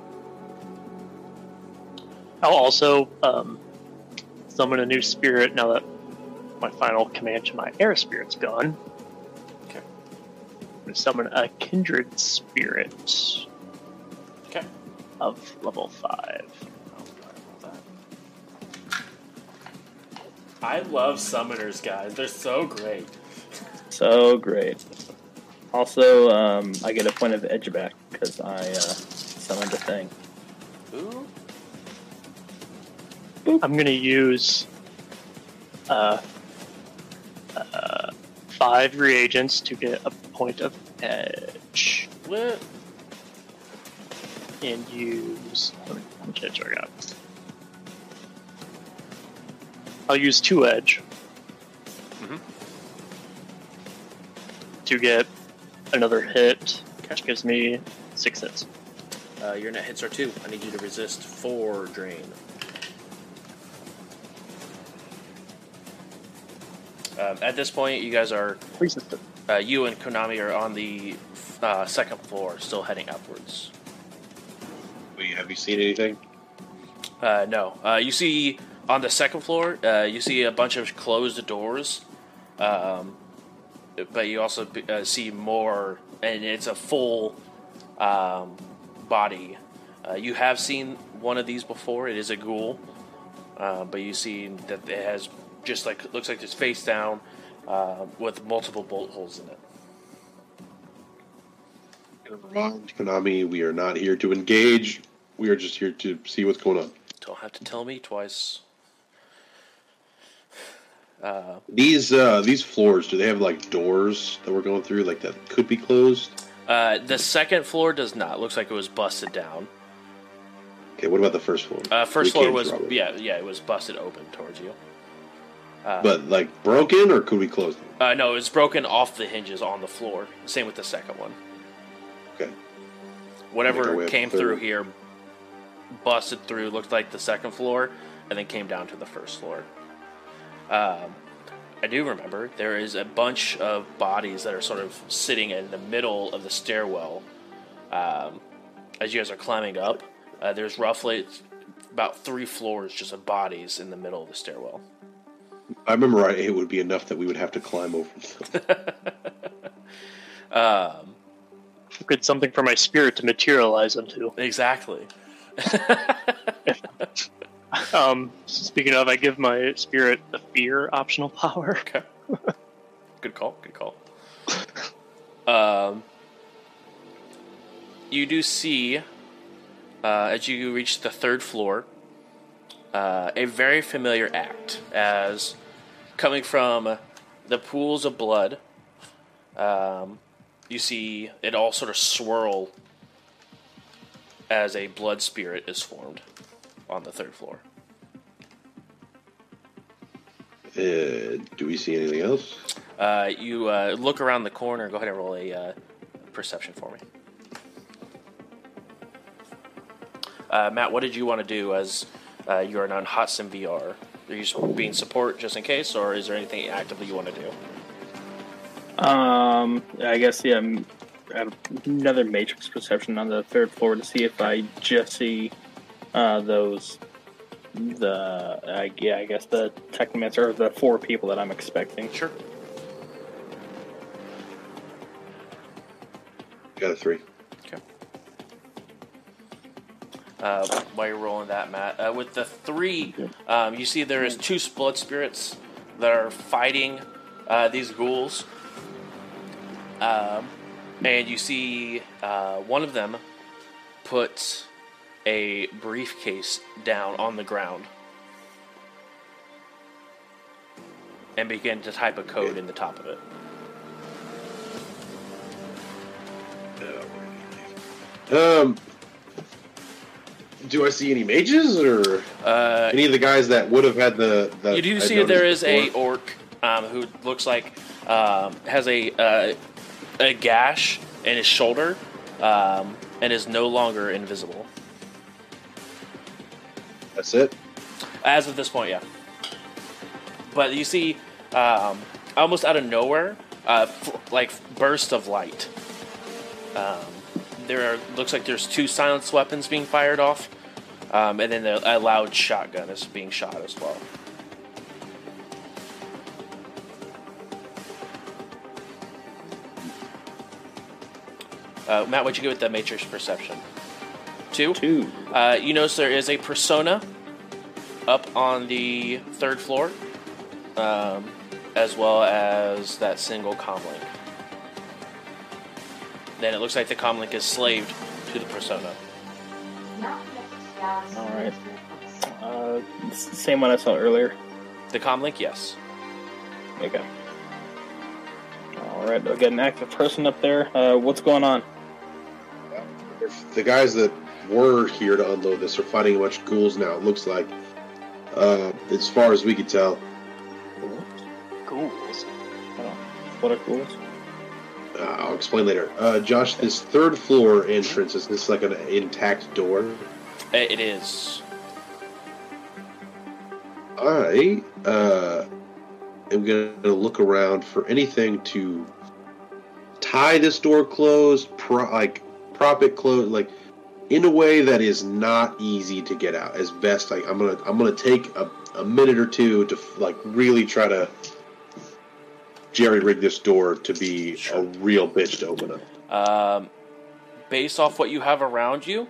I'll also um, summon a new spirit now that my final command to my air spirit's gone. Okay. I'm going to summon a kindred spirit Okay. of level 5. I love summoners, guys. They're so great. So great. Also, um, I get a point of edge back because I uh, summoned a thing. Ooh. I'm going to use uh, uh, five reagents to get a point of edge. What? And use. How many- how much edge do I got? I'll use two edge. To get another hit, which gives me six hits. Uh, your net hits are two. I need you to resist four drain. Um, at this point, you guys are Resistant. uh, you and Konami are on the uh, second floor, still heading upwards. Wait, have you seen anything? Uh, no, uh, you see on the second floor, uh, you see a bunch of closed doors, um, but you also uh, see more, and it's a full um, body. Uh, you have seen one of these before. It is a ghoul, uh, but you see that it has just like looks like it's face down uh, with multiple bolt holes in it. Konami. We are not here to engage. We are just here to see what's going on. Don't have to tell me twice. These uh, these floors, do they have like doors that we're going through, like that could be closed? Uh, the second floor does not. Looks like it was busted down. Okay, what about the first floor? Uh, first We floor was yeah yeah it was busted open towards you. Uh, but like broken, or could we close them? uh, no, it's broken off the hinges on the floor. Same with the second one. Okay. Whatever came through here, busted through, looked like the second floor, and then came down to the first floor. Um, I do remember there is a bunch of bodies that are sort of sitting in the middle of the stairwell. Um, as you guys are climbing up, uh, there's roughly about three floors just of bodies in the middle of the stairwell. I remember right, it would be enough that we would have to climb over them. Um, Good something for my spirit to materialize into. exactly. Um, speaking of, I give my spirit the fear optional power. Okay. good call. Good call. Um, you do see, uh, as you reach the third floor, uh, a very familiar act as coming from the pools of blood. Um, you see it all sort of swirl as a blood spirit is formed on the third floor. Uh, do we see anything else? Uh, you uh, look around the corner. Go ahead and roll a uh, perception for me. Uh, Matt, what did you want to do as uh, you are on Hot Sim VR? Are you just being support just in case, or is there anything actively you want to do? Um, I guess yeah. m- add another matrix perception on the third floor to see if I just see uh, those the uh, yeah I guess the technomancer or the four people that I'm expecting. Sure. Got a three. uh, while you're rolling that, Matt. Uh, with the three, um, you see there is two blood spirits that are fighting uh, these ghouls, um, and you see uh, one of them put a briefcase down on the ground and begin to type a code in the top of it. Um, do I see any mages or Uh, any of the guys that would have had the? the you do I'd see there is a orc um, who looks like um, has a uh, a gash in his shoulder um, and is no longer invisible That's it. as of this point. Yeah, but you see um, almost out of nowhere, uh, f- like bursts of light. Um, there are looks like there's two silenced weapons being fired off, um, and then a, a loud shotgun is being shot as well. Uh, Matt, what'd you get with the Matrix perception? Two. Two. Uh, you notice there is a persona up on the third floor, um, as well as that single comlink. Then it looks like the comlink is slaved to the persona. All right. Uh, it's the same one I saw earlier. The comlink, yes. Okay. All right. I'll get an active person up there. Uh, what's going on? The guys that were here to unload this are fighting a bunch of ghouls now. It looks like, uh, as far as we could tell. Ghouls. What are ghouls? Uh, I'll explain later. Uh, Josh, this third floor entrance is this like an intact door? It is. I uh, am going to look around for anything to tie this door closed, pro- like prop it closed, like in a way that is not easy to get out. As best I, I'm gonna, I'm gonna take a, a minute or two to like really try to jerry rig this door to be Sure. a real bitch to open up. Um, based off what you have around you,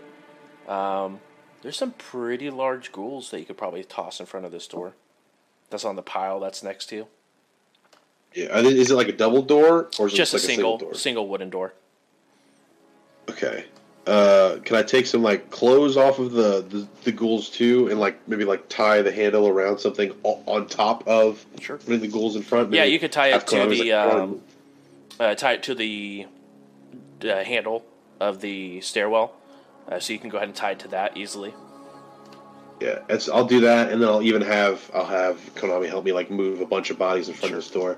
um, there's some pretty large ghouls that you could probably toss in front of this door. That's on the pile that's next to you. Yeah, is it like a double door or is Just it a like single, a single door? single wooden door. Okay. Uh, can I take some like clothes off of the, the the ghouls too, and like maybe like tie the handle around something on top of Sure. putting the ghouls in front? Yeah, you could tie it to the um, uh, tie it to the uh, handle of the stairwell, uh, so you can go ahead and tie it to that easily. yeah, it's, I'll do that, and then I'll even have I'll have Konami help me like move a bunch of bodies in front of this door.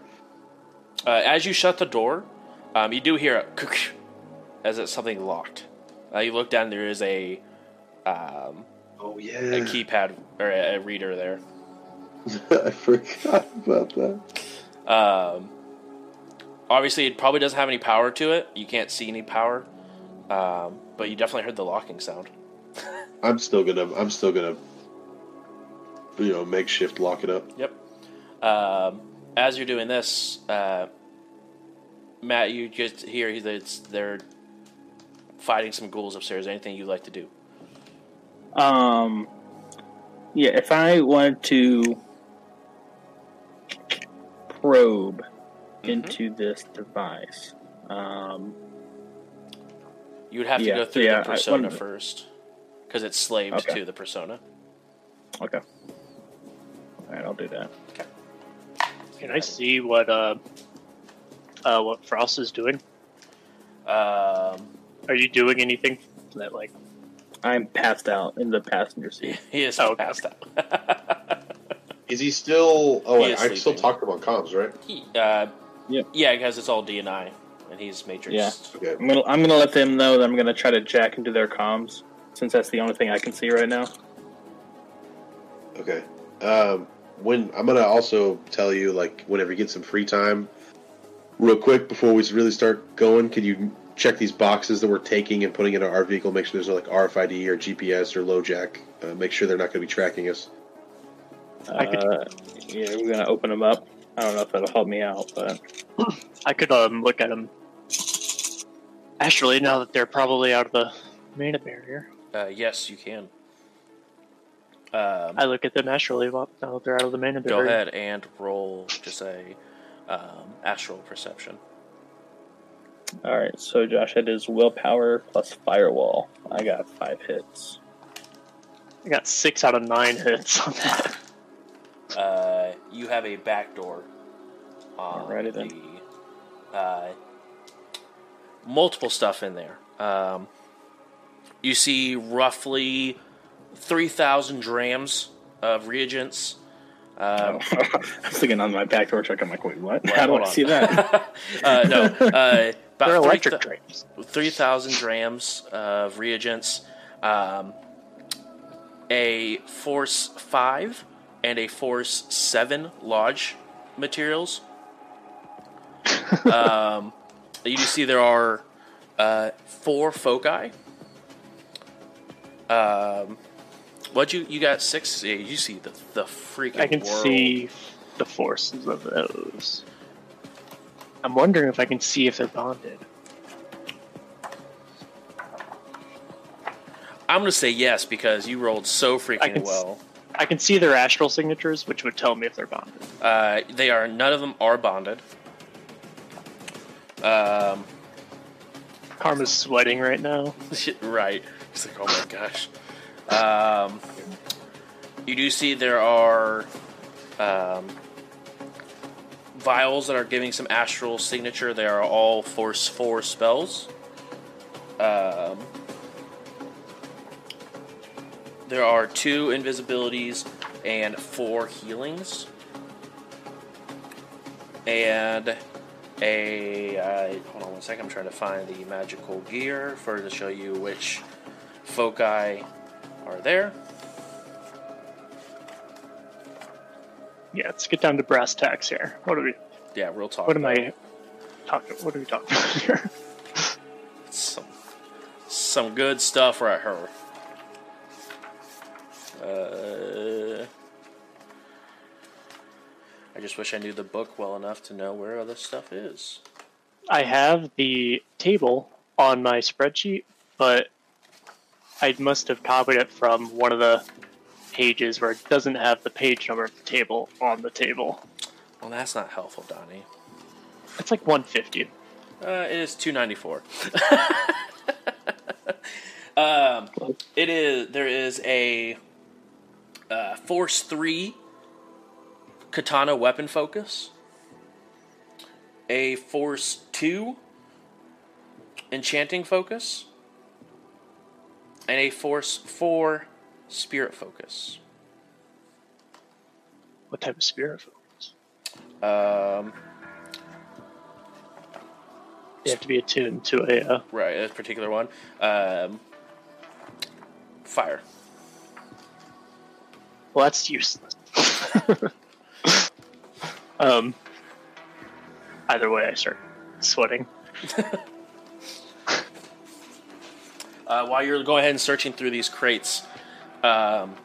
Uh, as you shut the door, um, you do hear a as it's something locked. Uh, you look down. There is a um, Oh a yeah, keypad or a, a reader there. I forgot about that. Um, obviously, it probably doesn't have any power to it. You can't see any power, um, but you definitely heard the locking sound. I'm still gonna I'm still gonna you know makeshift lock it up. Yep. Um, as you're doing this, uh, Matt, you just hear he's it's, they're fighting some ghouls upstairs. Anything you'd like to do? Um, yeah, if I wanted to probe Mm-hmm. into this device, um, You would have to Yeah, go through yeah, the I- persona one- first, because it's slaved Okay. to the persona. okay. All right, I'll do that. Can I see what uh, uh what Frost is doing? Um, Are you doing anything that like? I'm passed out in the passenger seat. he is Oh, passed out. Is he still? Oh, He wait, is I still sleeping. talk to comms, right? He- uh, Yep. Yeah, because it's all DNI, and he's Matrix. Yeah. Okay. I'm gonna I'm gonna let them know that I'm gonna try to jack into their comms since that's the only thing I can see right now. Okay. Um, when I'm gonna also tell you, like, whenever you get some free time, real quick before we really start going, could you check these boxes that we're taking and putting in our vehicle. Make sure there's no like RFID or GPS or low jack. Uh, make sure they're not going to be tracking us. I could- Uh, yeah, we're gonna open them up. I don't know if that'll help me out, but I could um look at them astrally now that they're probably out of the main barrier. Uh, yes, you can. Um, I look at them astrally while- now that they're out of the main barrier. go ahead and roll just a um, astral perception. All right. So Josh had his willpower plus firewall. I got five hits. I got six out of nine hits on that. Uh, you have a back door on Alrighty then. the uh, multiple stuff in there. Um, you see roughly three thousand drams of reagents. Um, I was thinking on my backdoor check. I'm like, wait, what? Well, How do hold I on. see that? uh, no, They're about electric three, trains. three thousand drams of reagents, um, a force five and a force seven lodge materials. um, you do see there are uh, four foci. Um, what you you got six? Yeah, you see the the freaking. I can world. see the forces of those. I'm wondering if I can see if they're bonded. I'm gonna say yes because you rolled so I freaking can well. I can see their astral signatures, which would tell me if they're bonded. Uh, they are none of them are bonded. Um, Karma's sweating right now. right. It's like, oh my gosh. Um, you do see there are um, vials that are giving some astral signature. They are all force four spells. Um, there are two invisibilities and four healings. And a uh, hold on one second. I'm trying to find the magical gear for to show you which foci are there. Yeah, let's get down to brass tacks here. What are we? Yeah, real talk. What am I talking? What are we talking about here? Some, some good stuff right here. Uh, I just wish I knew the book well enough to know where all this stuff is. I have the table on my spreadsheet, but I must have copied it from one of the pages where it doesn't have the page number of the table on the table. Well, that's not helpful, Donnie. It's like 150. Uh, it is two ninety four. um, it is. There is a uh, Force three katana weapon focus. A Force two enchanting focus, and a Force four spirit focus. What type of spirit focus? Um, You have to be attuned to a. Uh, right, a particular one. Um, fire. well, that's useless. um. Either way, I start sweating. Uh, while you're going ahead and searching through these crates, um,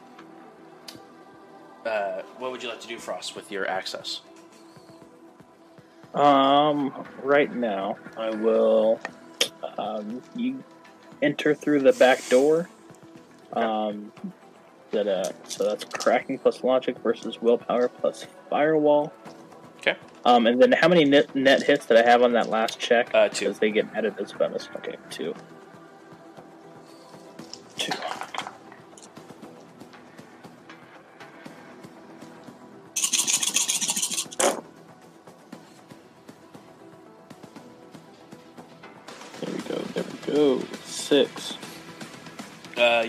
uh, what would you like to do, Frost, with your access? Um, right now, I will. Um, you enter through the back door. Um, that uh, so that's cracking plus logic versus willpower plus firewall. Okay. Um, and then how many net, net hits did I have on that last check? Uh, two. Because they get added as bonus. Okay, two. Two.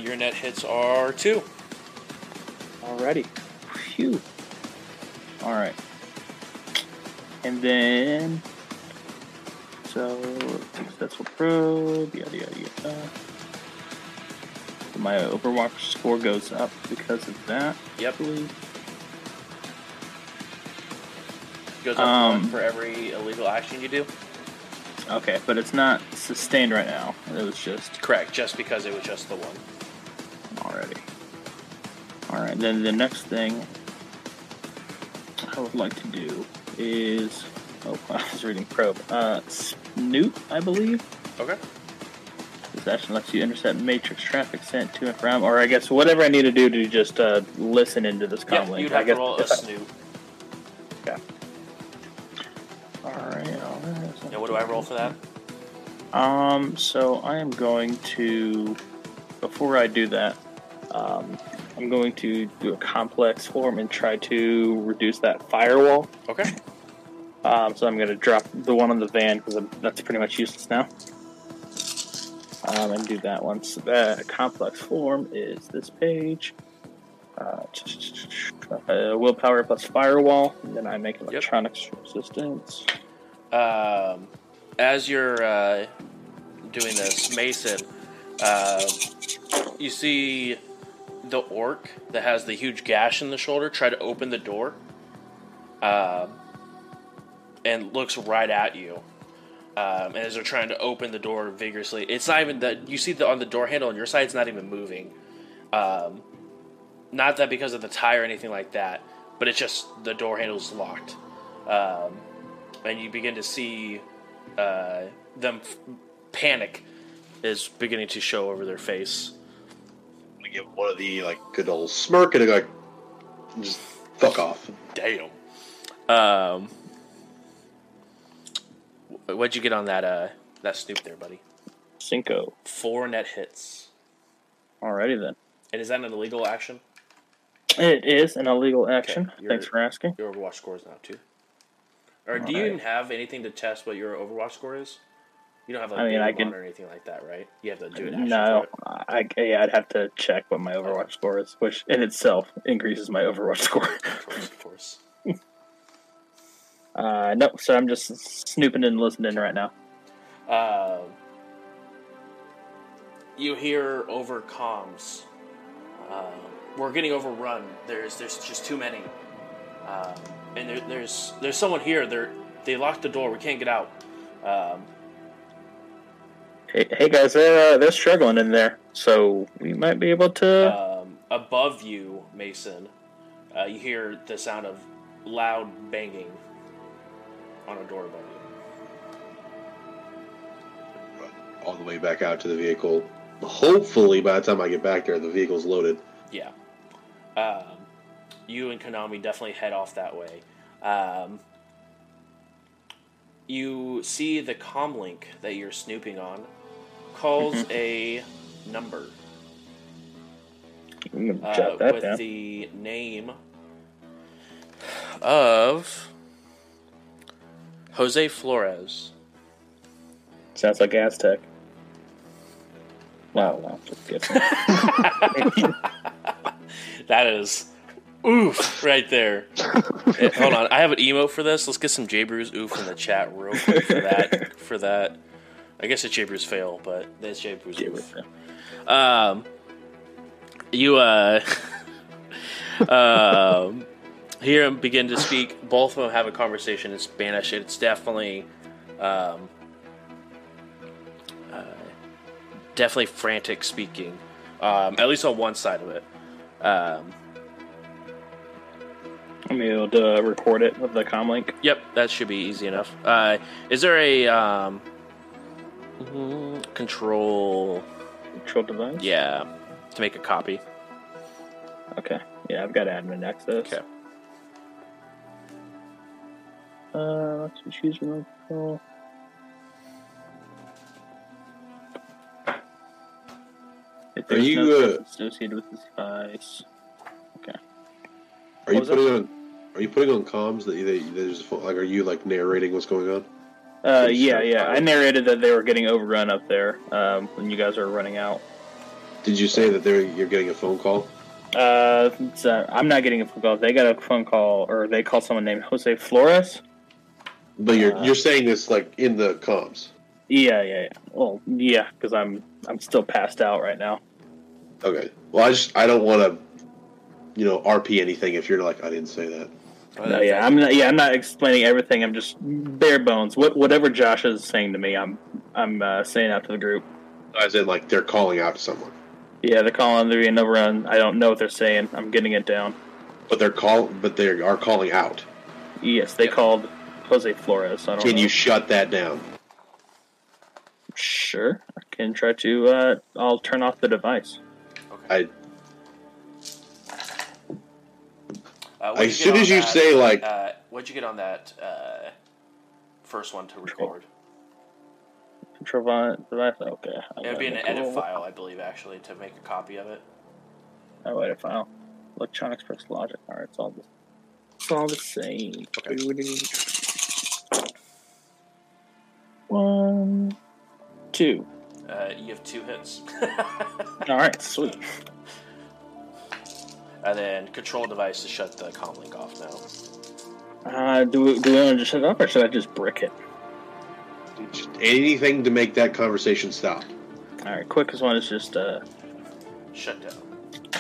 Your net hits are two. Alrighty. Phew. Alright. And then. So, successful probe, yada yada yada. So my Overwatch score goes up because of that. Yep. I. Goes up Um, for every illegal action you do. Okay, but it's not sustained right now. It was just Correct, just because it was just the one. Already. All right, then the next thing I would like to do is oh, I was reading probe. Uh, Snoop, I believe. Okay. This action lets you intercept matrix traffic sent to and from, or I guess whatever I need to do to just uh, listen into this Yeah, comlink. you'd I have to roll a I- snoop. All right, all right. And what do I roll for that? Um, so I am going to, before I do that, um, I'm going to do a complex form and try to reduce that firewall. Okay. Um, so I'm going to drop the one on the van because that's pretty much useless now. Um, and do that one. So that complex form is this page. Uh, uh, willpower plus firewall, and then I make electronics resistance. Um, as you're uh, doing this, Mason, uh, you see the orc that has the huge gash in the shoulder try to open the door, um, and looks right at you. Um, and as they're trying to open the door vigorously, it's not even that you see the on the door handle on your side. It's not even moving. Um, not that because of the tie or anything like that, but it's just the door handle's locked. Um, and you begin to see uh, them f- panic is beginning to show over their face. I'm gonna give one of the like good old smirk and go like, just fuck off. Damn. Um, wh- what'd you get on that uh that snoop there, buddy? Cinco. Four net hits. Alrighty then. And is that an illegal action? It is an illegal action. you're- Thanks for asking. Your Overwatch score is now two. Or do you Alright. even have anything to test what your Overwatch score is? You don't have like I mean, a I can- or anything like that, right? You have to do action No. I, yeah, I'd have to check what my Overwatch score is, which in itself increases my Overwatch score. Of course, of course. Uh, no, so I'm just snooping and listening right now. Um, you hear over comms. Um, we're getting overrun. There's there's just too many, um, and there, there's there's someone here. They they locked the door. We can't get out. Um, Hey, hey guys, they're uh, they're struggling in there, so we might be able to. um, above you, Mason, uh, you hear the sound of loud banging on a door above you. All the way back out to the vehicle. Hopefully, by the time I get back there, the vehicle's loaded. Yeah. Um, you and Konami definitely head off that way. Um, you see the comlink that you're snooping on calls a number I'm gonna uh, that with down. the name of Jose Flores. Sounds like Aztec. Wow, wow, just kidding. That is oof right there. Hold on, I have an emote for this. Let's get some J Brews oof in the chat real quick for that. For that, I guess it's J Brews fail, but that's J Brews oof. Um, you uh, um, hear him begin to speak. Both of them have a conversation in Spanish. It's definitely, um, uh, definitely frantic speaking. Um, at least on one side of it. Um, I'm able to record it with the comlink. Yep, that should be easy enough. Uh, is there a um, mm, control? Control device. Yeah, to make a copy. Okay. Yeah, I've got admin access. Okay. Uh, let's choose remote control. If Are you, no uh, associated with this device? Okay. Are you What was that? putting on? Are you putting on comms that, that there's a like? Are you like narrating what's going on? Uh, yeah, yeah. I narrated that they were getting overrun up there um, when you guys were running out. Did you say that they're you're getting a phone call? Uh, uh, I'm not getting a phone call. They got a phone call, or they called someone named Jose Flores. But you're Uh, you're saying this like in the comms. Yeah, yeah, yeah. Well, yeah, because I'm I'm still passed out right now. Okay. Well, I just I don't want to, you know, RP anything if you're like I didn't say that. No, yeah, I'm not. Yeah, I'm not explaining everything. I'm just bare bones. What whatever Josh is saying to me, I'm I'm uh, saying out to the group. As in, like they're calling out to someone, Yeah, they're calling there being overrun. I don't know what they're saying. I'm getting it down. but they're call, but they are calling out. Yes, they Yep. called Jose Flores. I don't Can know. you shut that down? Sure, I can try to. Uh, I'll turn off the device. I Uh, as soon as you that, say like uh, what'd you get on that uh, first one to record? Control vi- device. Okay. It would be an gotta edit file, I believe, actually, to make a copy of it. Oh, edit file. Electronics plus logic. All right, it's all the. It's all the same. One, two. Uh, you have two hits. All right, sweet. And then control device to shut the comlink off now. Uh, do we, do we want to just shut it up, or should I just brick it? just anything to make that conversation stop. All right, quickest one is just uh. Shut down.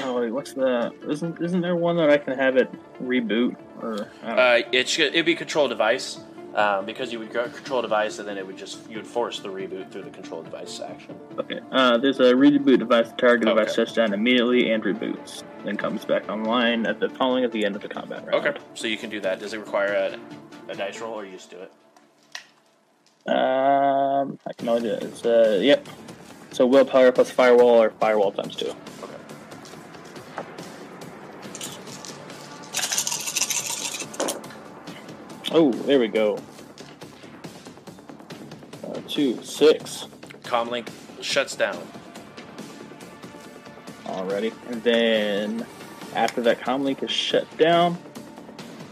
Oh, wait, what's the? Isn't isn't there one that I can have it reboot or? I don't know. Uh, it should it'd be control device um, because you would go control device and then it would just you would force the reboot through the control device action. Okay. Uh, there's a reboot device. The target device Okay. shuts down immediately and reboots, then comes back online at the following at the end of the combat round. Okay, so you can do that. Does it require a, a dice roll or you just do it? Um, I can only do it. It's uh, yep. So willpower plus firewall or firewall times two. Oh, there we go. Uh, two, six Comlink shuts down. already, and then after that comlink is shut down,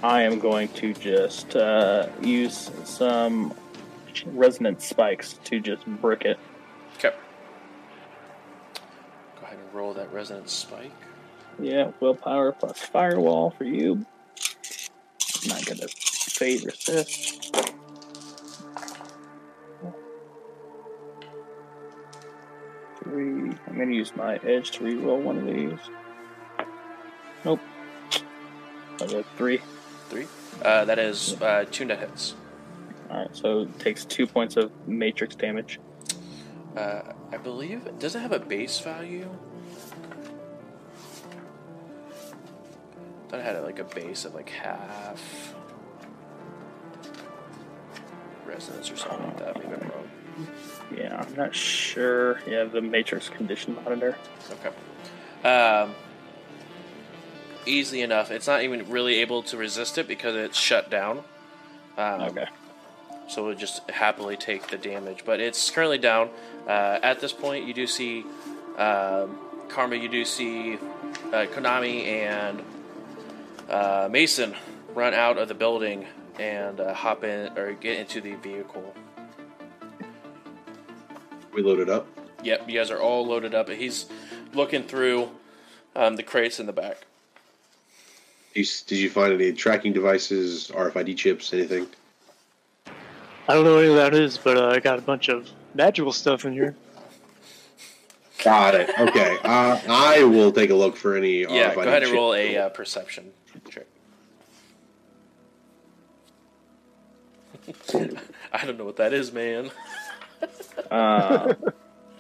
I am going to just uh, use some resonance spikes to just brick it. Okay. Go ahead and roll that resonance spike. Yeah, willpower plus firewall for you. Not gonna fade resist. Three. I'm gonna use my edge to reroll one of these. Nope. Three. Three. Uh, that is uh, two net hits. Alright, so it takes two points of matrix damage. Uh, I believe. Does it have a base value? Thought it had like a base of like half resonance or something like that. Maybe I'm wrong. Yeah, I'm not sure. Yeah, the matrix condition monitor. Okay. Um, easily enough. It's not even really able to resist it because it's shut down. Um, Okay. So it would just happily take the damage. But it's currently down. Uh, at this point, you do see um, Karma, you do see uh, Konami and uh, Mason run out of the building and uh, hop in or get into the vehicle. We loaded up. Yep, you guys are all loaded up. He's looking through um, the crates in the back. Did you, did you find any tracking devices, RFID chips, anything? I don't know what any of that is, but uh, I got a bunch of magical stuff in here. Got it. Okay. Uh, I will take a look for any Yeah, RFID go ahead and roll a uh, perception I don't know what that is, man. Uh,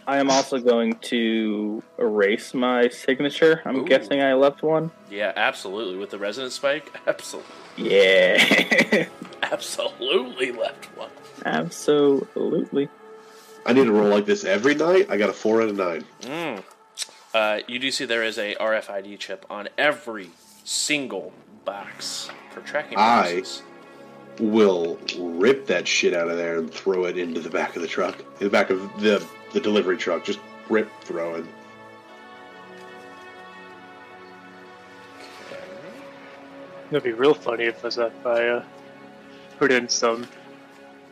I am also going to erase my signature. I'm Ooh. guessing I left one. Yeah, absolutely. With the resonance spike, absolutely, Yeah, absolutely left one. absolutely. I need to roll like this every night. I got a four out of nine. Mm. Uh, you do see there is a RFID chip on every single box for tracking I- purposes. Will rip that shit out of there and throw it into the back of the truck, in the back of the the delivery truck. Just rip, throw it. That'd be real funny if was if I uh, put in some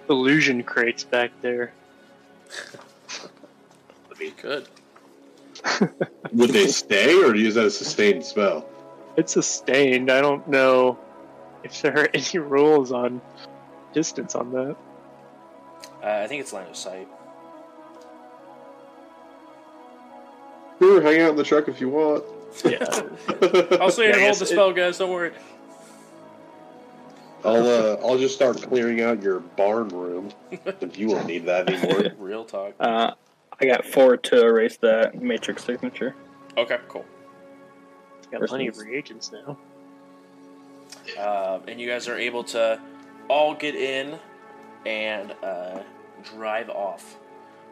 illusion crates back there. I mean, Good. would they stay, or do you use that as a sustained spell? It's sustained. I don't know if there are any rules on distance on that. Uh, I think it's line of sight. Sure, hang out in the truck if you want. Yeah. I'll say Yeah, I and hold guess the it- spell, guys. Don't worry. I'll uh, I'll just start clearing out your barn room if you won't need that anymore. Real talk. Uh, I got four to erase that matrix signature. Okay, cool. Got plenty of reagents now. Um, and you guys are able to all get in and uh, drive off.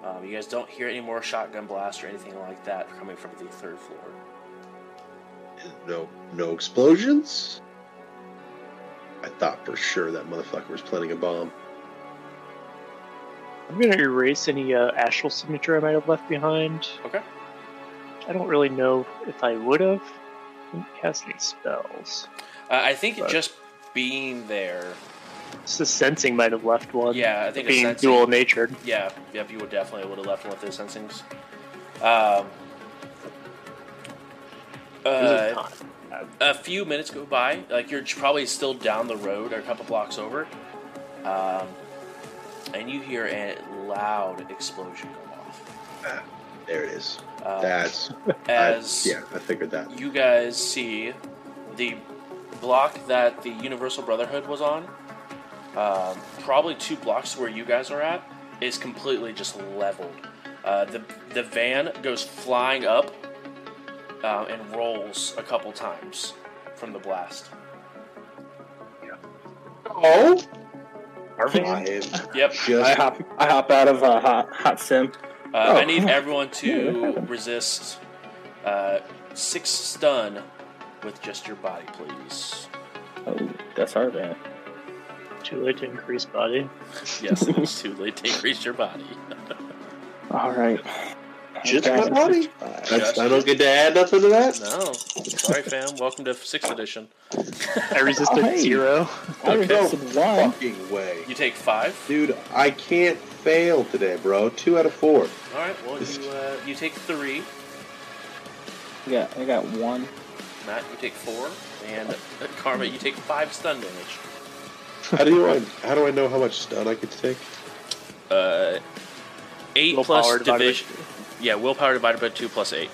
Um, you guys don't hear any more shotgun blasts or anything like that coming from the third floor. No no explosions. I thought for sure that motherfucker was planting a bomb. I'm gonna erase any uh, astral signature I might have left behind. Okay. I don't really know if I would have. Didn't cast any spells. Uh, I think Right. just being there. Just the sensing might have left one. Yeah, I think a being dual natured. Yeah, yep, you would definitely would have left one with those sensings. Um, uh, a few minutes go by. Like you're probably still down the road or a couple blocks over, um, and you hear a loud explosion go off. There it is. Um, That's as I, yeah, I figured that. you guys see the block that the Universal Brotherhood was on, um, probably two blocks where you guys are at, is completely just leveled. Uh, the the van goes flying up uh, and rolls a couple times from the blast. Oh, Our I van? Yep. I hop, I hop out of uh, hot, hot sim. Uh, I Oh. need everyone to happened. resist uh, six stun with just your body, please. Oh, that's our van. Too late to increase body. Yes, it's too late to increase your body. All right. Just my body? six, That's, I don't get to add nothing to that. No, sorry, fam. Welcome to sixth edition. I resisted Oh, zero. five. I Okay. resisted one. Fucking way, You take five. dude! I can't fail today, bro. Two out of four. All right. Well, you uh, you take three. I got, I got one. Matt, you take four, and uh, Karma, you take five stun damage. How do you I, how do I know how much stun I could take? Uh, eight Willpower plus divided by division. Yeah, willpower divided by two plus eight.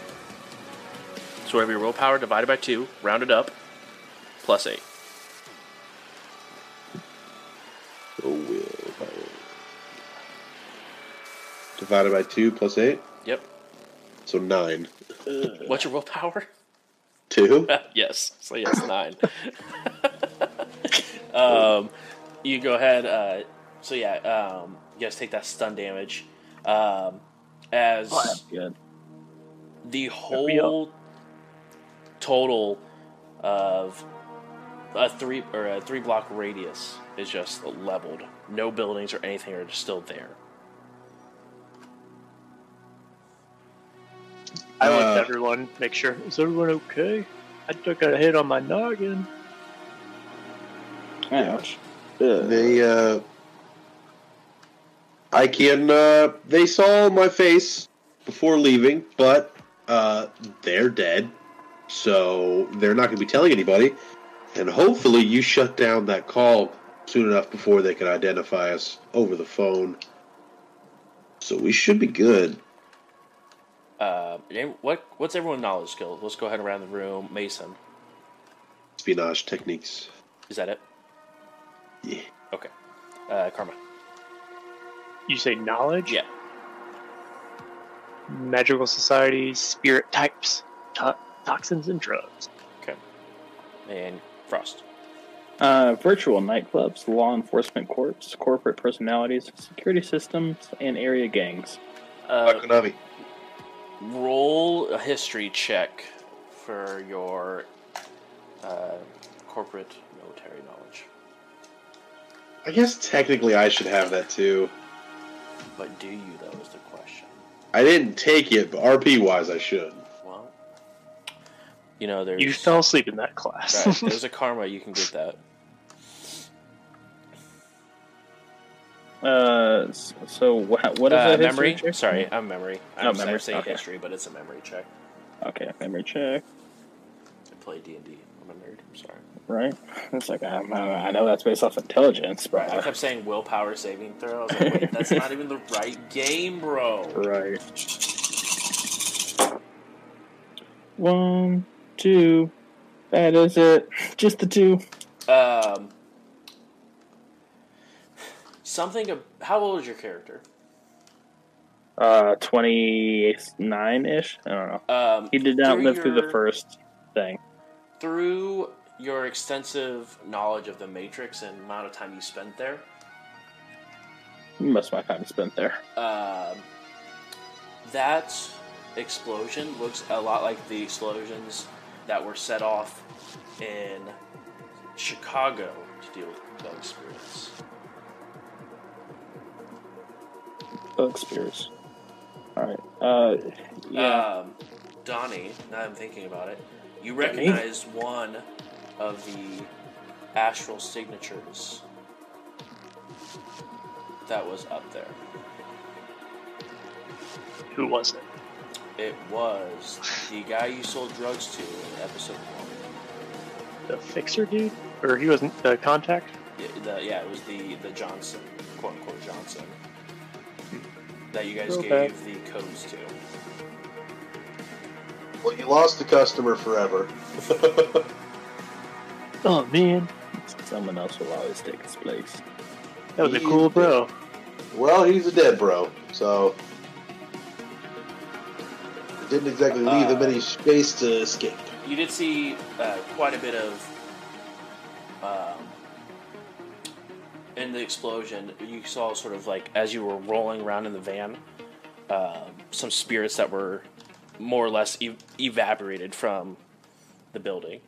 So whatever your willpower divided by two, rounded up, plus eight. Oh, will divided by two plus eight, Yep. so nine. What's your willpower? Two. yes. So yes, nine. um, you go ahead. Uh, so yeah, um, you guys take that stun damage. Um, as Oh, that's good. the whole total of a three or a three block radius is just leveled. No buildings or anything are still there. I looked Uh, at everyone, make sure is everyone okay? I took a hit on my noggin. Ouch. Ugh. They uh, I can. Uh, they saw my face before leaving, but uh, they're dead, so they're not going to be telling anybody. And hopefully, you shut down that call soon enough before they can identify us over the phone. So we should be good. Uh, what what's everyone's knowledge skill? Let's go ahead around the room. Mason, Espionage techniques. is that it? Yeah. Okay. Uh, Karma. You say knowledge? Yeah. Magical societies, spirit types, to- toxins, and drugs. Okay. And Frost. Uh, virtual nightclubs, law enforcement corps, corporate personalities, security systems, and area gangs. Uh, Konami. Roll a history check for your uh, corporate military knowledge. I guess technically I should have that too. But do you, though, is the question. I didn't take it, but RP wise, I should. Well, you know, there's You fell asleep in that class. right, there's a karma you can get that. Uh, so what? What is uh, that memory? check? Sorry, I'm memory. I'm, Oh, I'm memory, saying okay. history, but it's a memory check. Okay, memory check. I play D and D. I'm a nerd. I'm sorry. Right. It's like I, I know that's based off intelligence, I kept saying willpower saving throw. I was like, wait, that's not even the right game, bro. right. One, two. That is it. Just the two. Um, something. ab- How old is your character? Uh, twenty nine ish. I don't know. Um, He did not live through the first thing. Through your extensive knowledge of the Matrix and amount of time you spent there, Most of my time spent there. um, that explosion looks a lot like the explosions that were set off in Chicago to deal with bug spirits. Bug spears. All right. Uh, yeah. Um, Donnie, now I'm thinking about it, you Donnie? recognize one of the astral signatures that was up there. Who was it? It was the guy you sold drugs to in episode one. The fixer dude? Or he wasn't the contact? Yeah, the, yeah, it was the the Johnson, quote unquote Johnson, that you guys Okay. gave the codes to. Well, you lost the customer forever. Oh man, Someone else will always take his place. that was a cool bro. well, he's a dead bro, so it didn't exactly leave him Uh, any space to escape. You did see uh, quite a bit of um, in the explosion. You saw sort of like as you were rolling around in the van, um, some spirits that were more or less ev- evaporated from the building.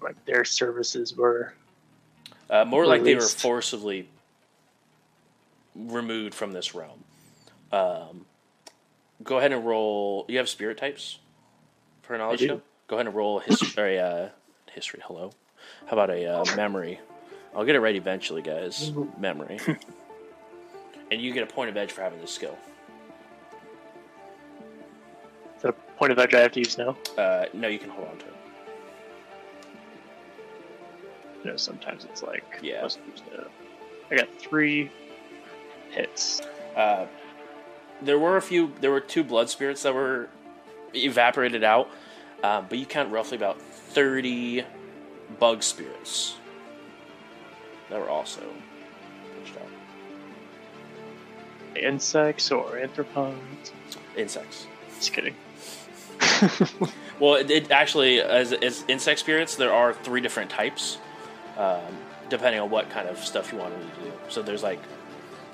Like their services were Uh, more like they were forcibly removed from this realm. Um, go ahead and roll. You have spirit types for knowledge Go ahead and roll history. uh, history. Hello. How about a uh, memory? I'll get it right eventually, guys. Memory. and you get a point of edge for having this skill. is that a point of edge I have to use now? Uh, no, you can hold on to it. You know, sometimes it's like Yeah. must use it. I got three hits. Uh, there were a few. There were two blood spirits that were evaporated out, um, but you count roughly about thirty bug spirits that were also pushed out. Insects or anthropods. Insects. Just kidding. Well, it, it actually, as, as insect spirits, there are three different types, um, depending on what kind of stuff you wanted to do. So there's like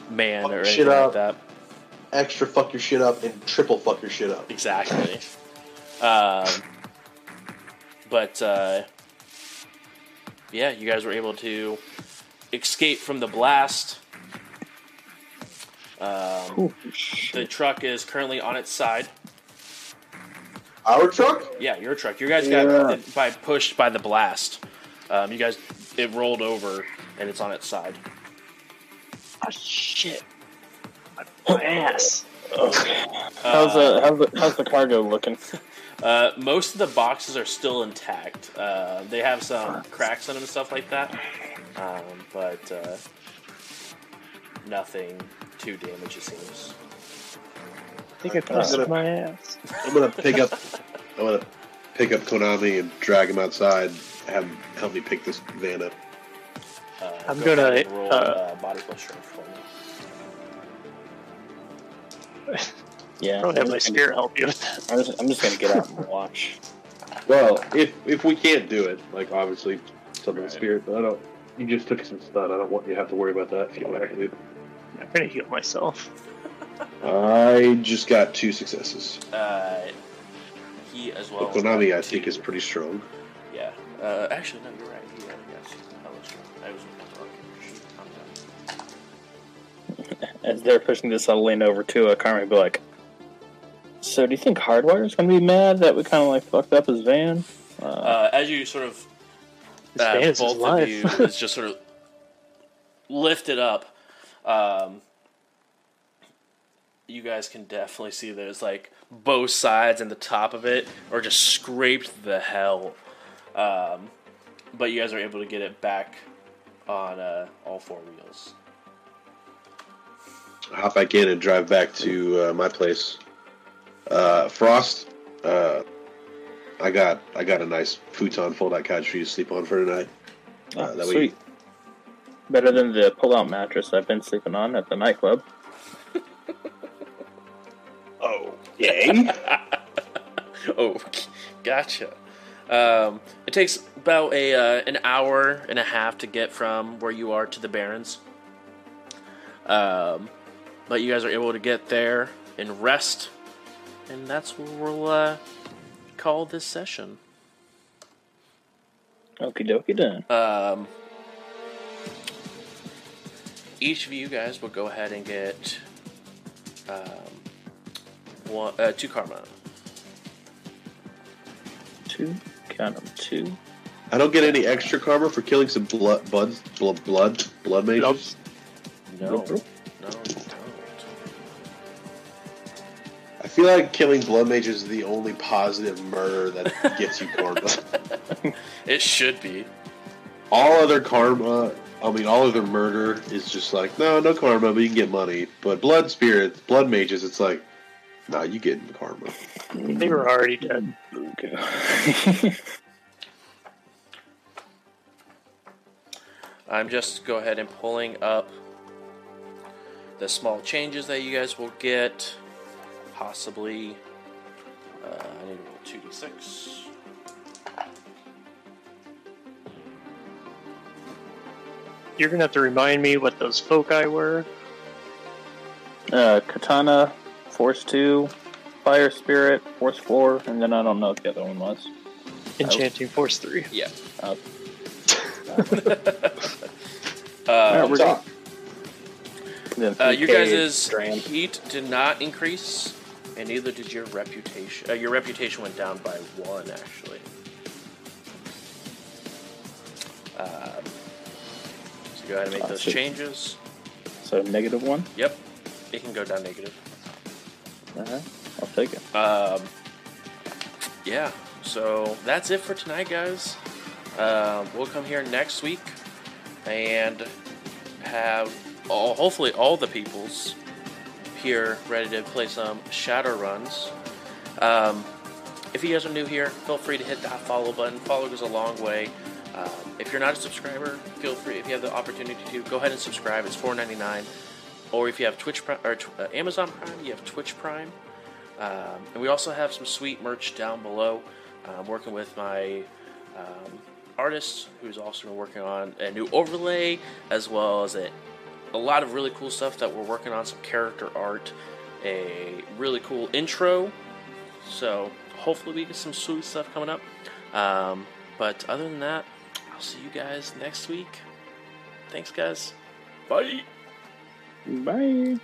man Fuck or shit anything like that. Extra fuck your shit up and triple fuck your shit up. Exactly. um, but uh, yeah, you guys were able to escape from the blast. Um, Ooh, the truck is currently on its side. Our truck? Yeah, your truck. You guys Yeah. got by pushed by the blast. Um, you guys, it rolled over and it's on its side. Oh shit! My ass. okay. How's the how's the how's the cargo looking? Uh, most of the boxes are still intact. Uh, they have some cracks in them and stuff like that, um, but uh, nothing too damaged. It seems. I think I I'm busted gonna- my ass. I'm gonna pick up. I'm gonna pick up Konami and drag him outside. Have him help me pick this van up. Uh, I'm go gonna, ahead and roll uh, uh, body plus strength for me. Yeah, Probably have I'm my just gonna- spirit help you with that. I'm just, I'm just gonna get out and watch. Well, if if we can't do it, like obviously something Right. spirit, but I don't. You just took some stun. I don't want you to have to worry about that if you don't have to. I'm gonna heal myself. I just got two successes. Uh, he as well. But Konami, I think, is pretty strong. Yeah. Uh, actually, no, you're right. He had, yes. I was strong. I was looking at the wrong. I'm done. As they're pushing this lane over to a Carmen, be like, "So, do you think Hardwire's gonna be mad that we kind of like fucked up his van?" Uh, Uh, as you sort of This uh, van is his both of life. you is just sort of lifted up. Um, you guys can definitely see there's like both sides and the top of it are just scraped the hell. Um, but you guys are able to get it back on uh, all four wheels. hop back in and drive back to uh, my place. Uh, Frost, uh, I got I got a nice futon fold out couch for you to sleep on for tonight. Uh, oh, that way, sweet. Better than the pull-out mattress I've been sleeping on at the nightclub. Oh, yay! oh, gotcha. Um, it takes about a uh, an hour and a half to get from where you are to the Barrens. Um, but you guys are able to get there and rest, and that's where we'll uh, call this session. Okie dokie then. Um, each of you guys will go ahead and get um, one, uh, two karma. Two, count them two. I don't get any extra karma for killing some blood, blood, blood, blood, blood mages. No, Nope. no, you don't. I feel like killing blood mages is the only positive murder that gets you karma. It should be. all other karma, I mean, all other murder is just like, no, no karma, but you can get money. But blood spirits, blood mages, it's like, nah, you getting karma. They were already dead. Okay. I'm just go ahead and pulling up the small changes that you guys will get. Possibly, uh, I need to roll two d six. You're gonna have to remind me what those foci were. uh, katana, force two, fire spirit, force four, and then I don't know what the other one was. Enchanting Force 3. Yeah. Uh, Uh, we're talk. then uh, your 3K guys' strand. heat did not increase, and neither did your reputation. Uh, your reputation went down by one, actually. Um, so go ahead and make Ah, those changes. So negative one. Yep, it can go down negative. Uh-huh. I'll take it. Um, yeah, so that's it for tonight, guys. Um, we'll come here next week and have all, hopefully all the peoples here ready to play some shadow runs. Um, if you guys are new here, feel free to hit that follow button. Follow goes a long way. Um, if you're not a subscriber, feel free. If you have the opportunity to, go ahead and subscribe. It's $4.99. Or if you have Twitch Prime, or uh, Amazon Prime, you have Twitch Prime. Um, and we also have some sweet merch down below. I'm working with my um, artist who's also been working on a new overlay as well as a, a lot of really cool stuff that we're working on some character art, a really cool intro. So hopefully we get some sweet stuff coming up. Um, but other than that, I'll see you guys next week. Thanks, guys. Bye. Bye.